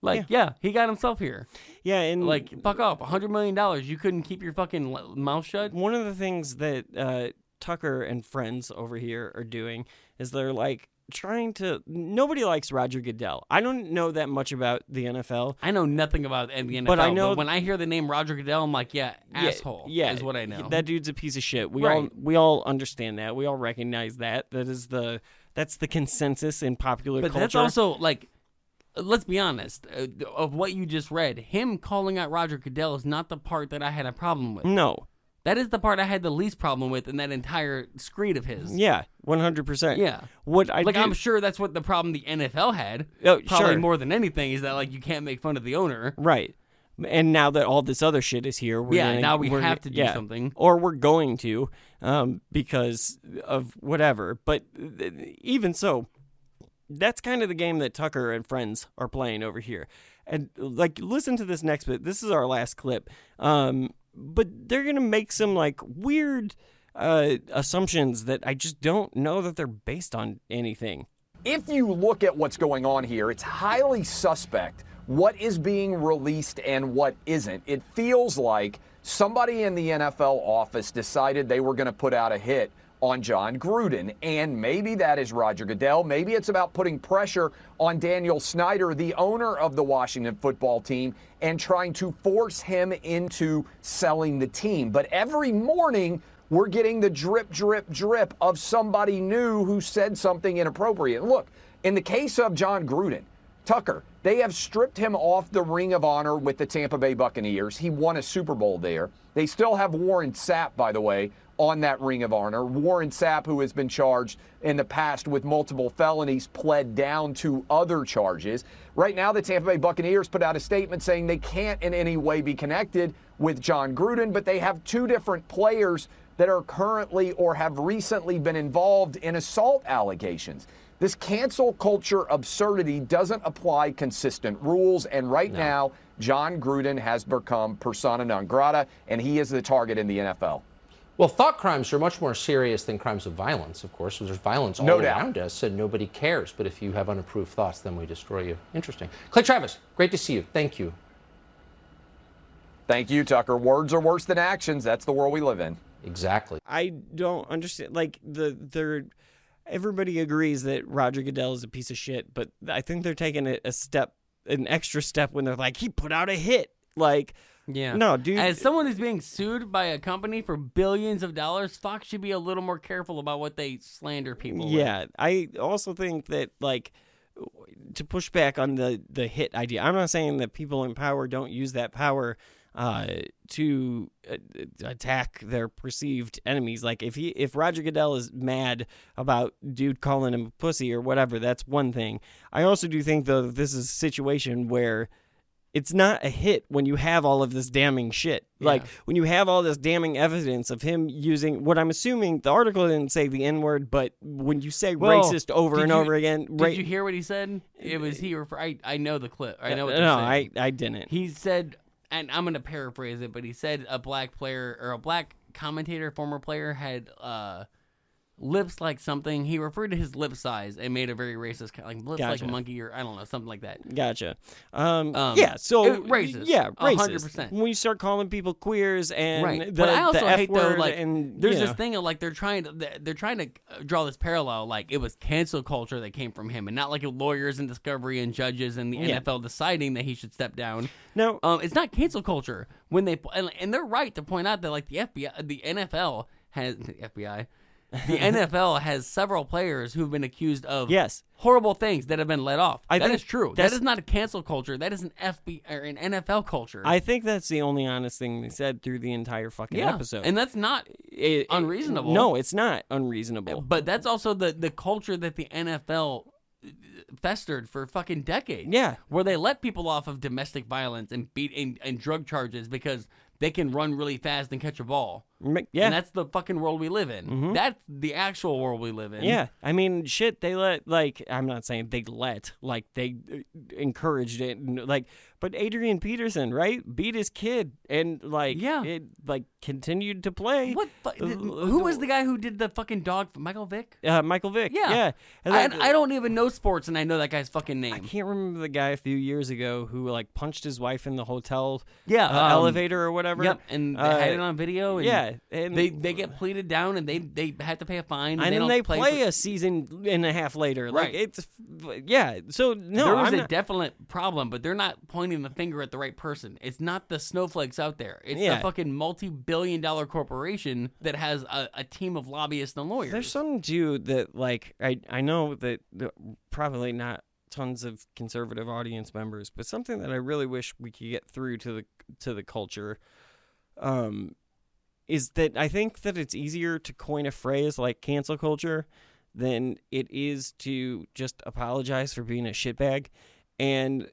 Like yeah. he got himself here. Yeah, and Like fuck off, a hundred million dollars. You couldn't keep your fucking mouth shut. one of the things that uh, Tucker and friends over here are doing is they're like trying to. Nobody likes Roger Goodell. I don't know that much about the NFL. I know nothing about the NFL, But I know- when I hear the name Roger Goodell, I'm like, yeah, Yeah, asshole. Yeah, is what I know. That dude's a piece of shit. We all Right. we all understand that. We all recognize that. That is the that's the consensus in popular but culture. that's also like, let's be honest, uh, of what you just read, him calling out Roger Goodell is not the part that I had a problem with. no. That is the part I had the least problem with in that entire screed of his. Yeah, one hundred percent. Yeah. What I like do- I'm sure that's what the problem the NFL had. Oh, probably sure. more than anything is that like you can't make fun of the owner. Right. And now that all this other shit is here, we're Yeah, gonna- now we have to do yeah. something. or we're going to, um, because of whatever. But th- even so, that's kind of the game that Tucker and friends are playing over here. And like, listen to this next bit. This is our last clip. Um, but they're gonna make some like weird uh, assumptions that I just don't know that they're based on anything. If you look at what's going on here, it's highly suspect what is being released and what isn't. It feels like somebody in the NFL office decided they were going to put out a hit on Jon Gruden. And maybe that is Roger Goodell. Maybe it's about putting pressure on Daniel Snyder, the owner of the Washington football team, and trying to force him into selling the team. But every morning, we're getting the drip, drip, drip of somebody new who said something inappropriate. Look, in the case of Jon Gruden, Tucker, they have stripped him off the Ring of Honor with the Tampa Bay Buccaneers. He won a Super Bowl there. They still have Warren Sapp, by the way, on that Ring of Honor. Warren Sapp, who has been charged in the past with multiple felonies, pled down to other charges. Right now, the Tampa Bay Buccaneers put out a statement saying they can't in any way be connected with Jon Gruden, but they have two different players that are currently or have recently been involved in assault allegations. This cancel culture absurdity doesn't apply consistent rules, and right now, Jon Gruden has become persona non grata, and he is the target in the NFL. Well, thought crimes are much more serious than crimes of violence, of course. There's violence all No doubt. around us, and nobody cares. But if you have unapproved thoughts, then we destroy you. Interesting. Clay Travis, great to see you. Thank you. Thank you, Tucker. Words are worse than actions. That's the world we live in. Exactly. I don't understand. Like the they're everybody agrees that Roger Goodell is a piece of shit, but I think they're taking it a step, an extra step when they're like he put out a hit. Like, Yeah. no, dude. As someone who's being sued by a company for billions of dollars, Fox should be a little more careful about what they slander people. with. Yeah, I also think that like to push back on the the hit idea. I'm not saying that people in power don't use that power uh, to uh, attack their perceived enemies. Like if he if Roger Goodell is mad about dude calling him a pussy or whatever, that's one thing. I also do think though that this is a situation where it's not a hit when you have all of this damning shit. Like when you have all this damning evidence of him using what I'm assuming the article didn't say the N word, but when you say Well, racist over and you- over again, Did ra- you hear what he said? It was he. Refer- I I know the clip. I know what no, you're I. I didn't. He said, and I'm gonna paraphrase it, but he said a black player or a black commentator, former player, had uh, lips like something. He referred to his lip size and made a very racist, kind- like lips Gotcha. like a monkey or I don't know, something like that. Gotcha. Um, Um, yeah. So it- racist. Yeah, A racist. hundred percent. When you start calling people queers and right. the, but I also the F hate word though, like and there's you this know. thing of like they're trying to they're they're trying to uh, draw this parallel, like it was cancel culture that came from him, and not like lawyers and discovery and judges and the Yeah. NFL deciding that he should step down. No, um, it's not cancel culture when they and, and they're right to point out that like the FBI, the NFL has the FBI. The NFL has several players who've been accused of Yes. horrible things that have been let off. I that is true. That's- not a cancel culture. That is an FB or an NFL culture. I think that's the only honest thing they said through the entire fucking Yeah, episode. and that's not It- it- unreasonable. No, it's not unreasonable. But that's also the the culture that the NFL eh, festered for fucking decades. Yeah. where they let people off of domestic violence and beat and, and drug charges because they can run really fast and catch a ball. Yeah. And that's the fucking world we live in. Mhm. That's the actual world we live in. Yeah, I mean, shit. They let like I'm not saying they let like they uh, encouraged it, and, like. But Adrian Peterson, right, beat his kid, and like Yeah. it like continued to play. What? fu- Who was the guy who did the fucking dog? Michael Vick. Uh, Michael Vick. Yeah. yeah. And I, that- I don't even know sports, and I know that guy's fucking name. I can't remember the guy a few years ago who like punched his wife in the hotel Yeah, uh, um, elevator or whatever. Yep, and they Uh, had it on video. And yeah, and they they get pleaded down, and they they have to pay a fine. And, and they then they play, play, for- a season and a half later. Like Right. it's yeah. So no, there was I'm a not- definite problem, but they're not pointing the finger at the right person. It's not the snowflakes out there. It's Yeah. the fucking multi-billion-dollar corporation that has a, a team of lobbyists and lawyers. There's something too that like I I know that, that probably not tons of conservative audience members, but something that I really wish we could get through to the to the culture, um, is that I think that it's easier to coin a phrase like cancel culture than it is to just apologize for being a shitbag, and.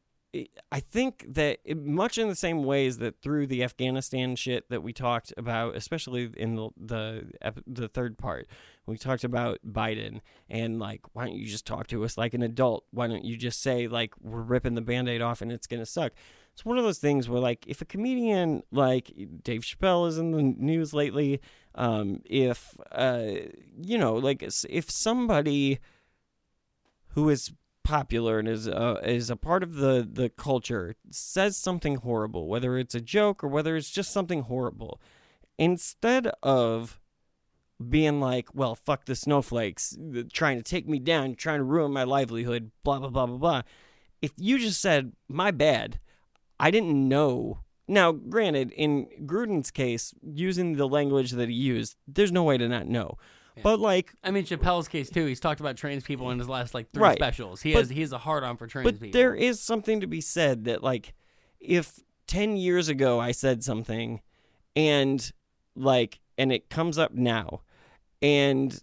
I think that much in the same ways that through the Afghanistan shit that we talked about, especially in the the, the third part, we talked about Biden and like, why don't you just talk to us like an adult? Why don't you just say like we're ripping the band-aid off and it's gonna suck? It's one of those things where like if a comedian like Dave Chappelle is in the news lately, um, if uh, you know, like if somebody who is popular and is uh, is a part of the the culture says something horrible, whether it's a joke or whether it's just something horrible, instead of being like, "Well, fuck the snowflakes, trying to take me down, trying to ruin my livelihood," blah blah blah blah blah. If you just said, "My bad," I didn't know. Now, granted, in Gruden's case, using the language that he used, there's no way to not know. But like, I mean, Chappelle's case too. He's talked about trans people in his last like three Right. specials. He But- has he has a hard on for trans but people. there is something to be said that like if 10 years ago I said something and like and it comes up now and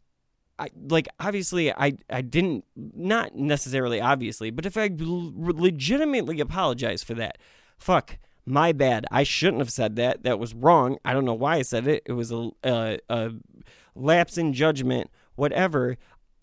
I like obviously I I didn't not necessarily obviously but if I l- legitimately apologize for that fuck my bad I shouldn't have said that that was wrong I don't know why I said it it was a a, a lapse in judgment whatever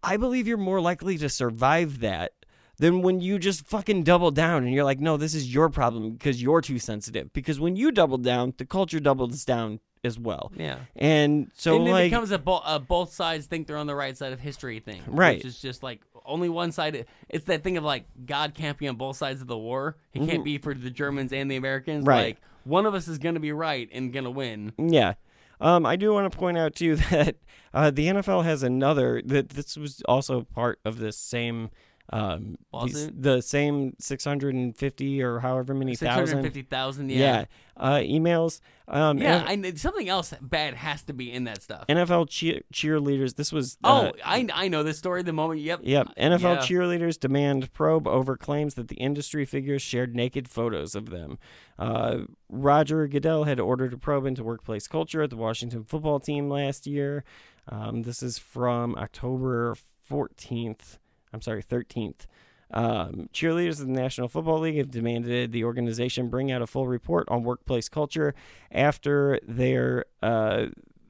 I believe you're more likely to survive that than when you just fucking double down and you're like, no, this is your problem because you're too sensitive. Because when you double down, the culture doubles down as well. Yeah. And so, and it like, becomes a, bo- a both sides think they're on the right side of history thing, Right. Which is just like only one side. It's that thing of like God can't be on both sides of the war. He can't Mhm. be for the Germans and the Americans. Right. Like one of us is going to be right and going to win. Yeah. Um, I do want to point out too that uh, the NFL has another that this was also part of this same um these- the same 650 or however many thousand 650,000, yeah. uh emails um yeah, and something else bad has to be in that stuff. NFL cheer- cheerleaders this was uh, oh, I I know this story. The moment, yep, Yep. NFL Yeah. cheerleaders demand probe over claims that the industry figures shared naked photos of them. Uh, Roger Goodell had ordered a probe into workplace culture at the Washington football team last year. Um, this is from October 14th. I'm sorry, 13th. Um, cheerleaders of the National Football League have demanded the organization bring out a full report on workplace culture after their uh,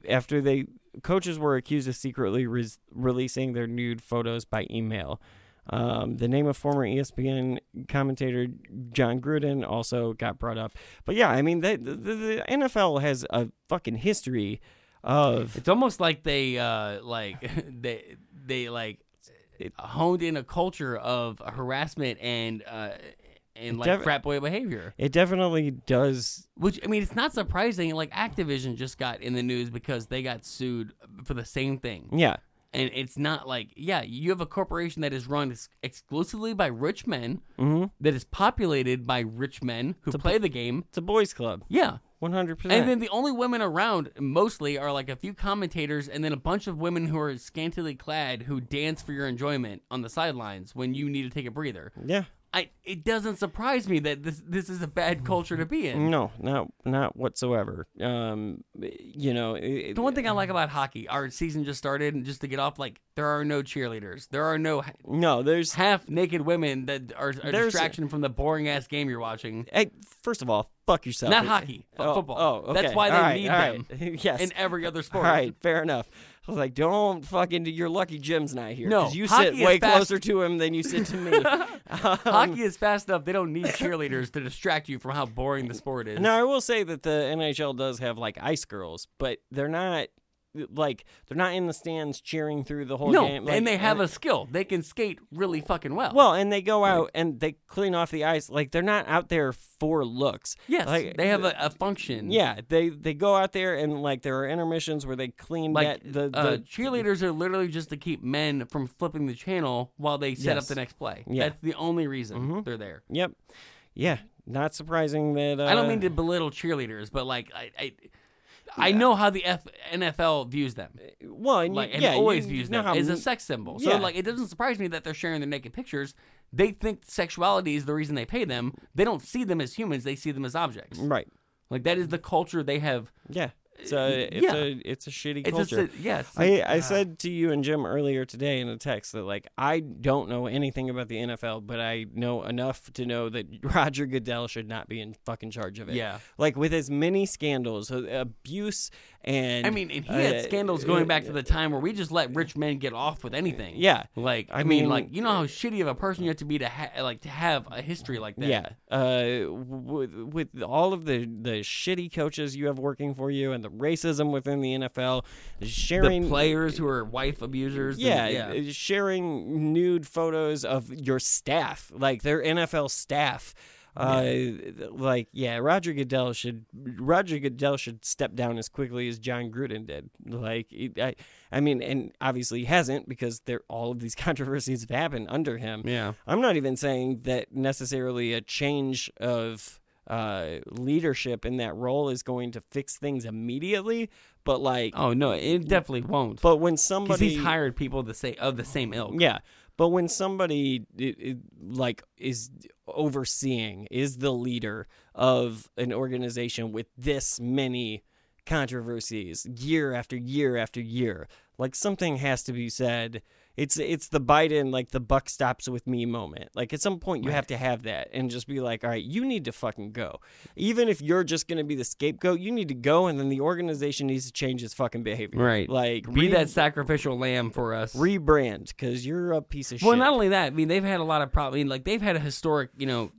after they coaches were accused of secretly re- releasing their nude photos by email. Um, the name of former ESPN commentator Jon Gruden also got brought up. But yeah, I mean, the, the, the NFL has a fucking history of. It's almost like they uh like they they like honed in a culture of harassment and uh and like Defi- frat boy behavior. It definitely does. Which I mean, it's not surprising. Like Activision just got in the news because they got sued for the same thing. Yeah. And it's not like, yeah, you have a corporation that is run ex- exclusively by rich men, Mhm. that is populated by rich men who play the game. It's a boys' club. Yeah. 100%. And then the only women around mostly are like a few commentators and then a bunch of women who are scantily clad who dance for your enjoyment on the sidelines when you need to take a breather. Yeah. I it doesn't surprise me that this this is a bad culture to be in. No, not not whatsoever. Um, you know, it, The one thing I like about hockey, our season just started, and just to get off, like there are no cheerleaders. There are no no. There's half naked women that are a distraction from the boring ass game you're watching. Hey, first of all, fuck yourself. Not hockey, Oh, football. Oh, okay. That's why they right, need right. them yes. in every other sport. All right, fair enough. I was like, don't fucking. You're lucky Jim's not here. No, you sit way fast- closer to him than you sit to me. Um, Hockey is fast enough; they don't need cheerleaders to distract you from how boring the sport is. Now I will say that the NHL does have like ice girls, but they're not like they're not in the stands cheering through the whole no, game. Like, and they have uh, a skill; they can skate really fucking well. well, and they go out and they clean off the ice. Like they're not out there for looks. yes, like, they have a, a function. Yeah, they they go out there and like there are intermissions where they clean Like that the, the uh, cheerleaders are literally just to keep men from flipping the channel while they set up the next play. Yeah. That's the only reason Mhm. they're there. Yep. Yeah. Not surprising that. Uh, I don't mean to belittle cheerleaders, but like I, I, I know how the F- NFL views them. Well, and you- like, and yeah, always you views know them how as a sex symbol. So Yeah. like, it doesn't surprise me that they're sharing their naked pictures. They think sexuality is the reason they pay them. They don't see them as humans. They see them as objects. Right. Like that is the culture they have. Yeah. It's a it's Yeah. a it's a shitty It's a culture. si- yes. I I Ah. said to you and Jim earlier today in a text that like I don't know anything about the NFL, but I know enough to know that Roger Goodell should not be in fucking charge of it. Yeah. Like with as many scandals, uh, abuse and I mean, and he had uh, scandals going back to the time where we just let rich men get off with anything. Yeah. Like I, I mean, mean- like you know how shitty of a person you have to be to ha- like to have a history like that. Yeah, uh, with with all of the the shitty coaches you have working for you and the racism within the NFL, sharing the players who are wife abusers. and- Yeah, yeah. uh, sharing nude photos of your staff, like their NFL staff. Uh, like yeah, Roger Goodell should Roger Goodell should step down as quickly as Jon Gruden did. Like I, I mean, and obviously he hasn't because there all of these controversies have happened under him. Yeah. I'm not even saying that necessarily a change of uh, leadership in that role is going to fix things immediately, but like Oh no, it definitely won't. But when Because somebody he's hired people to say of the same ilk. yeah, but when somebody it, it, like is overseeing, is the leader of an organization with this many controversies year after year after year, like something has to be said. It's it's the Biden like the buck stops with me moment. Like at some point you have to have that and just be like, all right, you need to fucking go. Even if you're just gonna be the scapegoat, you need to go, and then the organization needs to change its fucking behavior. Right. Like be re- that sacrificial lamb for us. rebrand because you're a piece of well, shit. Well, not only that, I mean they've had a lot of problems. I mean, like they've had a historic, you know,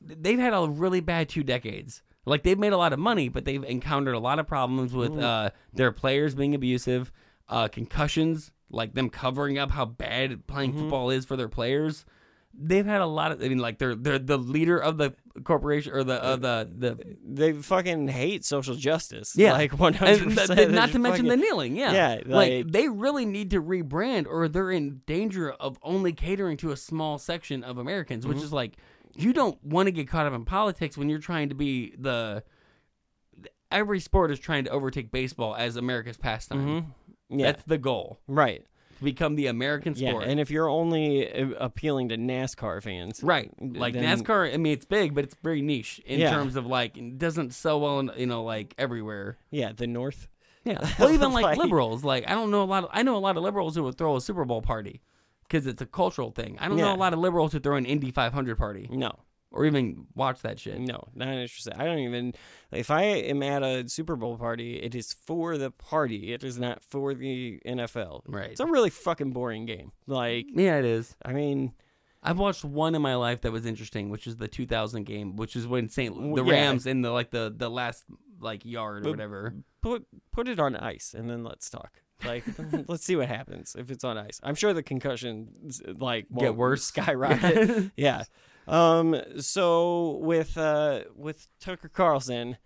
they've had a really bad two decades. Like they've made a lot of money, but they've encountered a lot of problems with uh, their players being abusive, uh, concussions, like them covering up how bad playing Mm-hmm. football is for their players. They've had a lot of. I mean, like they're they're the leader of the corporation or the uh, the the they fucking hate social justice. Yeah, like one hundred percent. Not to mention the kneeling. Yeah, yeah, like, like, they really need to rebrand, or they're in danger of only catering to a small section of Americans, which Mhm. is like you don't want to get caught up in politics when you're trying to be the. Every sport is trying to overtake baseball as America's pastime. Mhm. Yeah. That's the goal, right. to become the American Yeah, sport. and if you're only uh, appealing to NASCAR fans, Right, like then- NASCAR. I mean, it's big, but it's very niche in Yeah. terms of like it doesn't sell well, in, you know, like everywhere. Yeah, the North. Yeah. Well, even like, Like- liberals, like I don't know a lot. Of, I know a lot of liberals who would throw a Super Bowl party because it's a cultural thing. I don't know a lot of liberals who throw an Indy 500 party No, or even watch that shit. no, not interested. I don't even. If I am at a Super Bowl party, it is for the party. It is not for the NFL. Right. It's a really fucking boring game. Like, Yeah, it is. I mean, I've watched one in my life that was interesting, which is the 2000 game, which is when Saint the Yeah. Rams in the like the the last like yard or But- whatever. put put it on ice and then let's talk. Like, let's see what happens if it's on ice. I'm sure the concussions like Get worse. skyrocket. yeah. Um. So with uh with Tucker Carlson,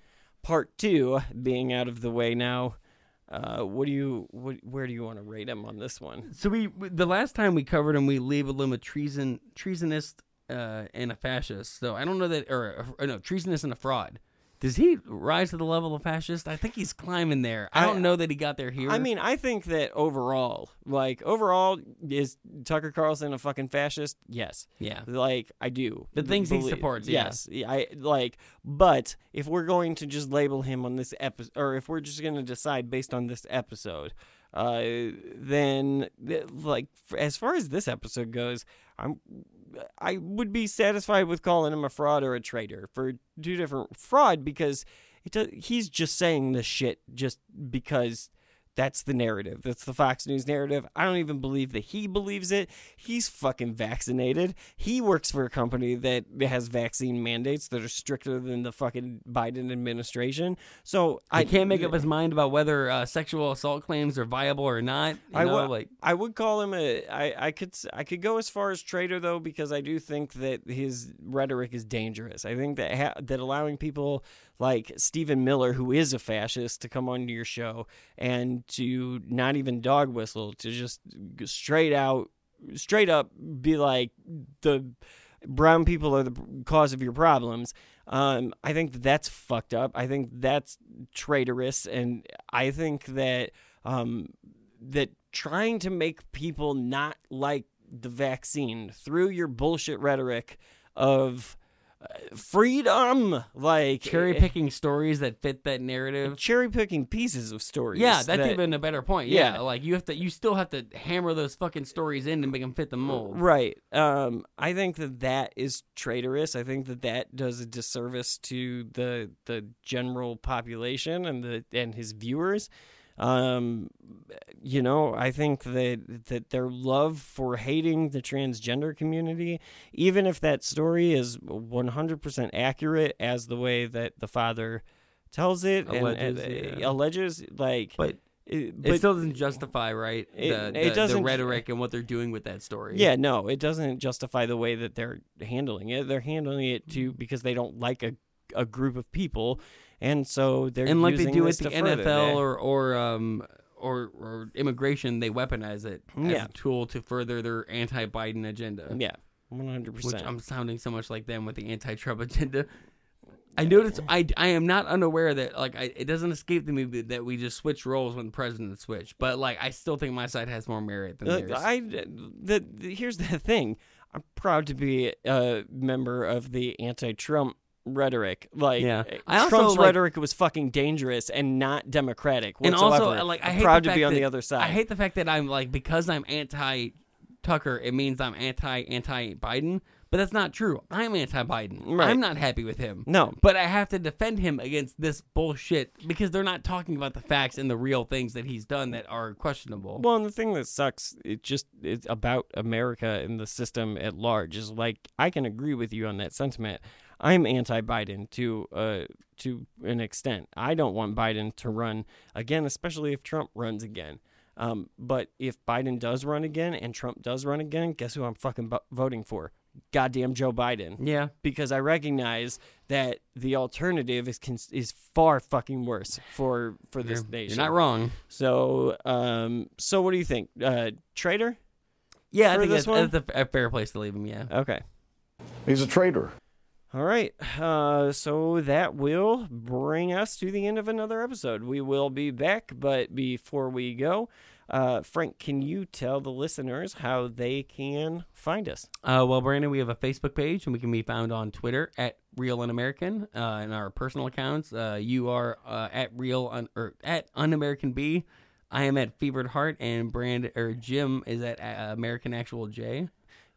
part two being out of the way now, uh, what do you what, where do you want to rate him on this one? So we the last time we covered him, we labeled him a treason treasonist uh, and a fascist. So I don't know that or, or no treasonous and a fraud. Does he rise to the level of fascist? I think he's climbing there. I, don't know that he got there here. I mean, I think that overall, like overall, is Tucker Carlson a fucking fascist? Yes. Yeah. Like I do. The things he supports. Yes. Yeah, I like. But if we're going to just label him on this episode, or if we're just going to decide based on this episode, uh, then like as far as this episode goes, I'm I would be satisfied with calling him a fraud or a traitor for two different fraud because does, he's just saying this shit just because that's the narrative. That's the Fox News narrative. I don't even believe that he believes it. He's fucking vaccinated. He works for a company that has vaccine mandates that are stricter than the fucking Biden administration. So I I can't make up his mind about whether uh, sexual assault claims are viable or not. You I know, like I would call him a I I could I could go as far as traitor though because I do think that his rhetoric is dangerous. I think that ha- that allowing people like Stephen Miller who is a fascist to come onto your show and to not even dog whistle to just straight out straight up be like the brown people are the cause of your problems. Um, I think that that's fucked up. I think that's traitorous, and I think that um, that trying to make people not like the vaccine through your bullshit rhetoric of freedom, like cherry picking stories that fit that narrative. cherry picking pieces of stories. Yeah, that's that- even a better point. Yeah. like you have to, you still have to hammer those fucking stories in to make them fit the mold. Right. Um, I think that that is traitorous. I think that that does a disservice to the the general population and the and his viewers. Um, you know, I think that that their love for hating the transgender community, even if that story is one hundred percent accurate as the way that the father tells it and- and, Alleges, uh, yeah. alleges, like, But it, it still doesn't justify right It- the, it the, the doesn't- rhetoric and what they're doing with that story. Yeah, no, it doesn't justify the way that they're handling it. They're handling it too because they don't like a a group of people, and so they're using the same thing. and like they do with the NFL or or um or or immigration, they weaponize it as Yeah. a tool to further their anti-Biden agenda. Yeah, one hundred Which percent. I'm sounding so much like them with the anti-Trump agenda. I noticed I, I am not unaware that like I, it doesn't escape the me that we just switch roles when the president switch, but like I still think my side has more merit than Look, theirs. I the, the here's the thing. I'm proud to be a member of the anti-Trump rhetoric. Like, Yeah. Eh, I also, Trump's like- rhetoric was fucking dangerous and not democratic and also like I I'm hate proud the to be fact on the that- other side. I hate the fact that I'm like because I'm anti Tucker, it means I'm anti anti Biden. But that's not true. I'm anti Biden. Right. I'm not happy with him. No. But I have to defend him against this bullshit because they're not talking about the facts and the real things that he's done that are questionable. Well, and the thing that sucks, it just it's about America and the system at large. Is like I can agree with you on that sentiment. I'm anti-Biden to uh to an extent. I don't want Biden to run again, especially if Trump runs again. Um, but if Biden does run again and Trump does run again, guess who I'm fucking bu- voting for? Goddamn Joe Biden. Yeah. Because I recognize that the alternative is cons- is far fucking worse for for this You're- you're not wrong. So, um, so what do you think, uh, traitor? yeah, I for think this that's, one? that's a, a fair place to leave him. Yeah. Okay. He's a traitor. All right. Uh, so that will bring us to the end of another episode. We will be back, but before we go, uh, Frank, can you tell the listeners how they can find us? Uh, well, Brandon, we have a Facebook page, and we can be found on Twitter at Real Un American. Uh, in our personal accounts, uh, you are uh, at Real Un- or at Un American B. I am at Fevered Heart, and Brand or Jim is at uh, American Actual J.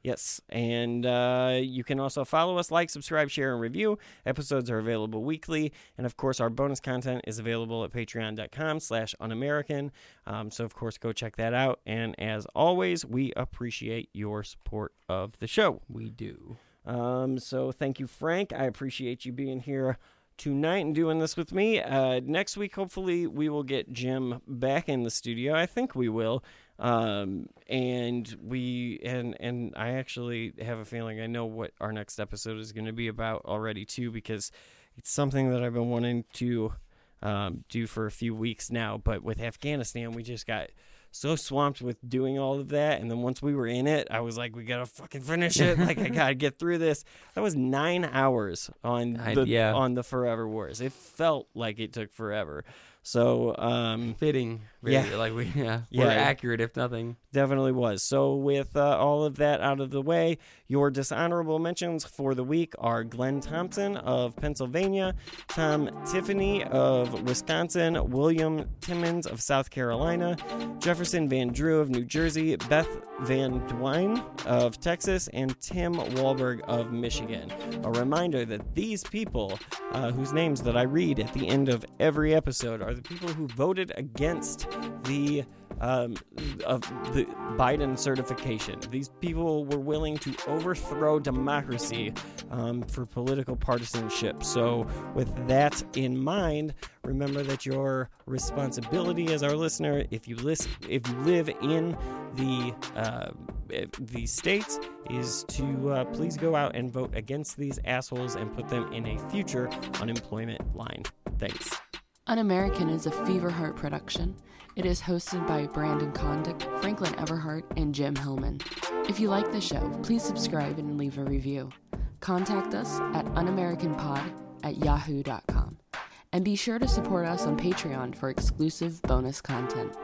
Yes, and uh, you can also follow us, like, subscribe, share, and review. Episodes are available weekly, and of course, our bonus content is available at patreon.com slash unamerican. Um, so, of course, go check that out. And as always, we appreciate your support of the show. We do. Um, so, thank you, Frank. I appreciate you being here tonight and doing this with me. Uh, next week, hopefully, we will get Jim back in the studio. I think we will. Um, and we and and I actually have a feeling I know what our next episode is going to be about already too because it's something that I've been wanting to um, do for a few weeks now. But with Afghanistan, we just got so swamped with doing all of that. And then once we were in it, I was like, we gotta fucking finish it. like I gotta get through this. That was nine hours on I- the yeah. on the Forever Wars. It felt like it took forever. So um, Fitting. Really, yeah, like we yeah, we're accurate if nothing. Definitely was. So, with uh, all of that out of the way, your dishonorable mentions for the week are Glenn Thompson of Pennsylvania, Tom Tiffany of Wisconsin, William Timmons of South Carolina, Jefferson Van Drew of New Jersey, Beth Van Duyne of Texas, and Tim Walberg of Michigan. A reminder that these people, uh, whose names that I read at the end of every episode, are the people who voted against the um, of the Biden certification. These people were willing to overthrow democracy um, for political partisanship. So, with that in mind, remember that your responsibility as our listener, if you listen, if you live in the uh, the states, is to uh, please go out and vote against these assholes and put them in a future unemployment line. Thanks. Un American is a Fever Heart production. It is hosted by Brandon Condick, Franklin Everhart, and Jim Hillman. If you like the show, please subscribe and leave a review. Contact us at unamericanpod at yahoo.com. And be sure to support us on Patreon for exclusive bonus content.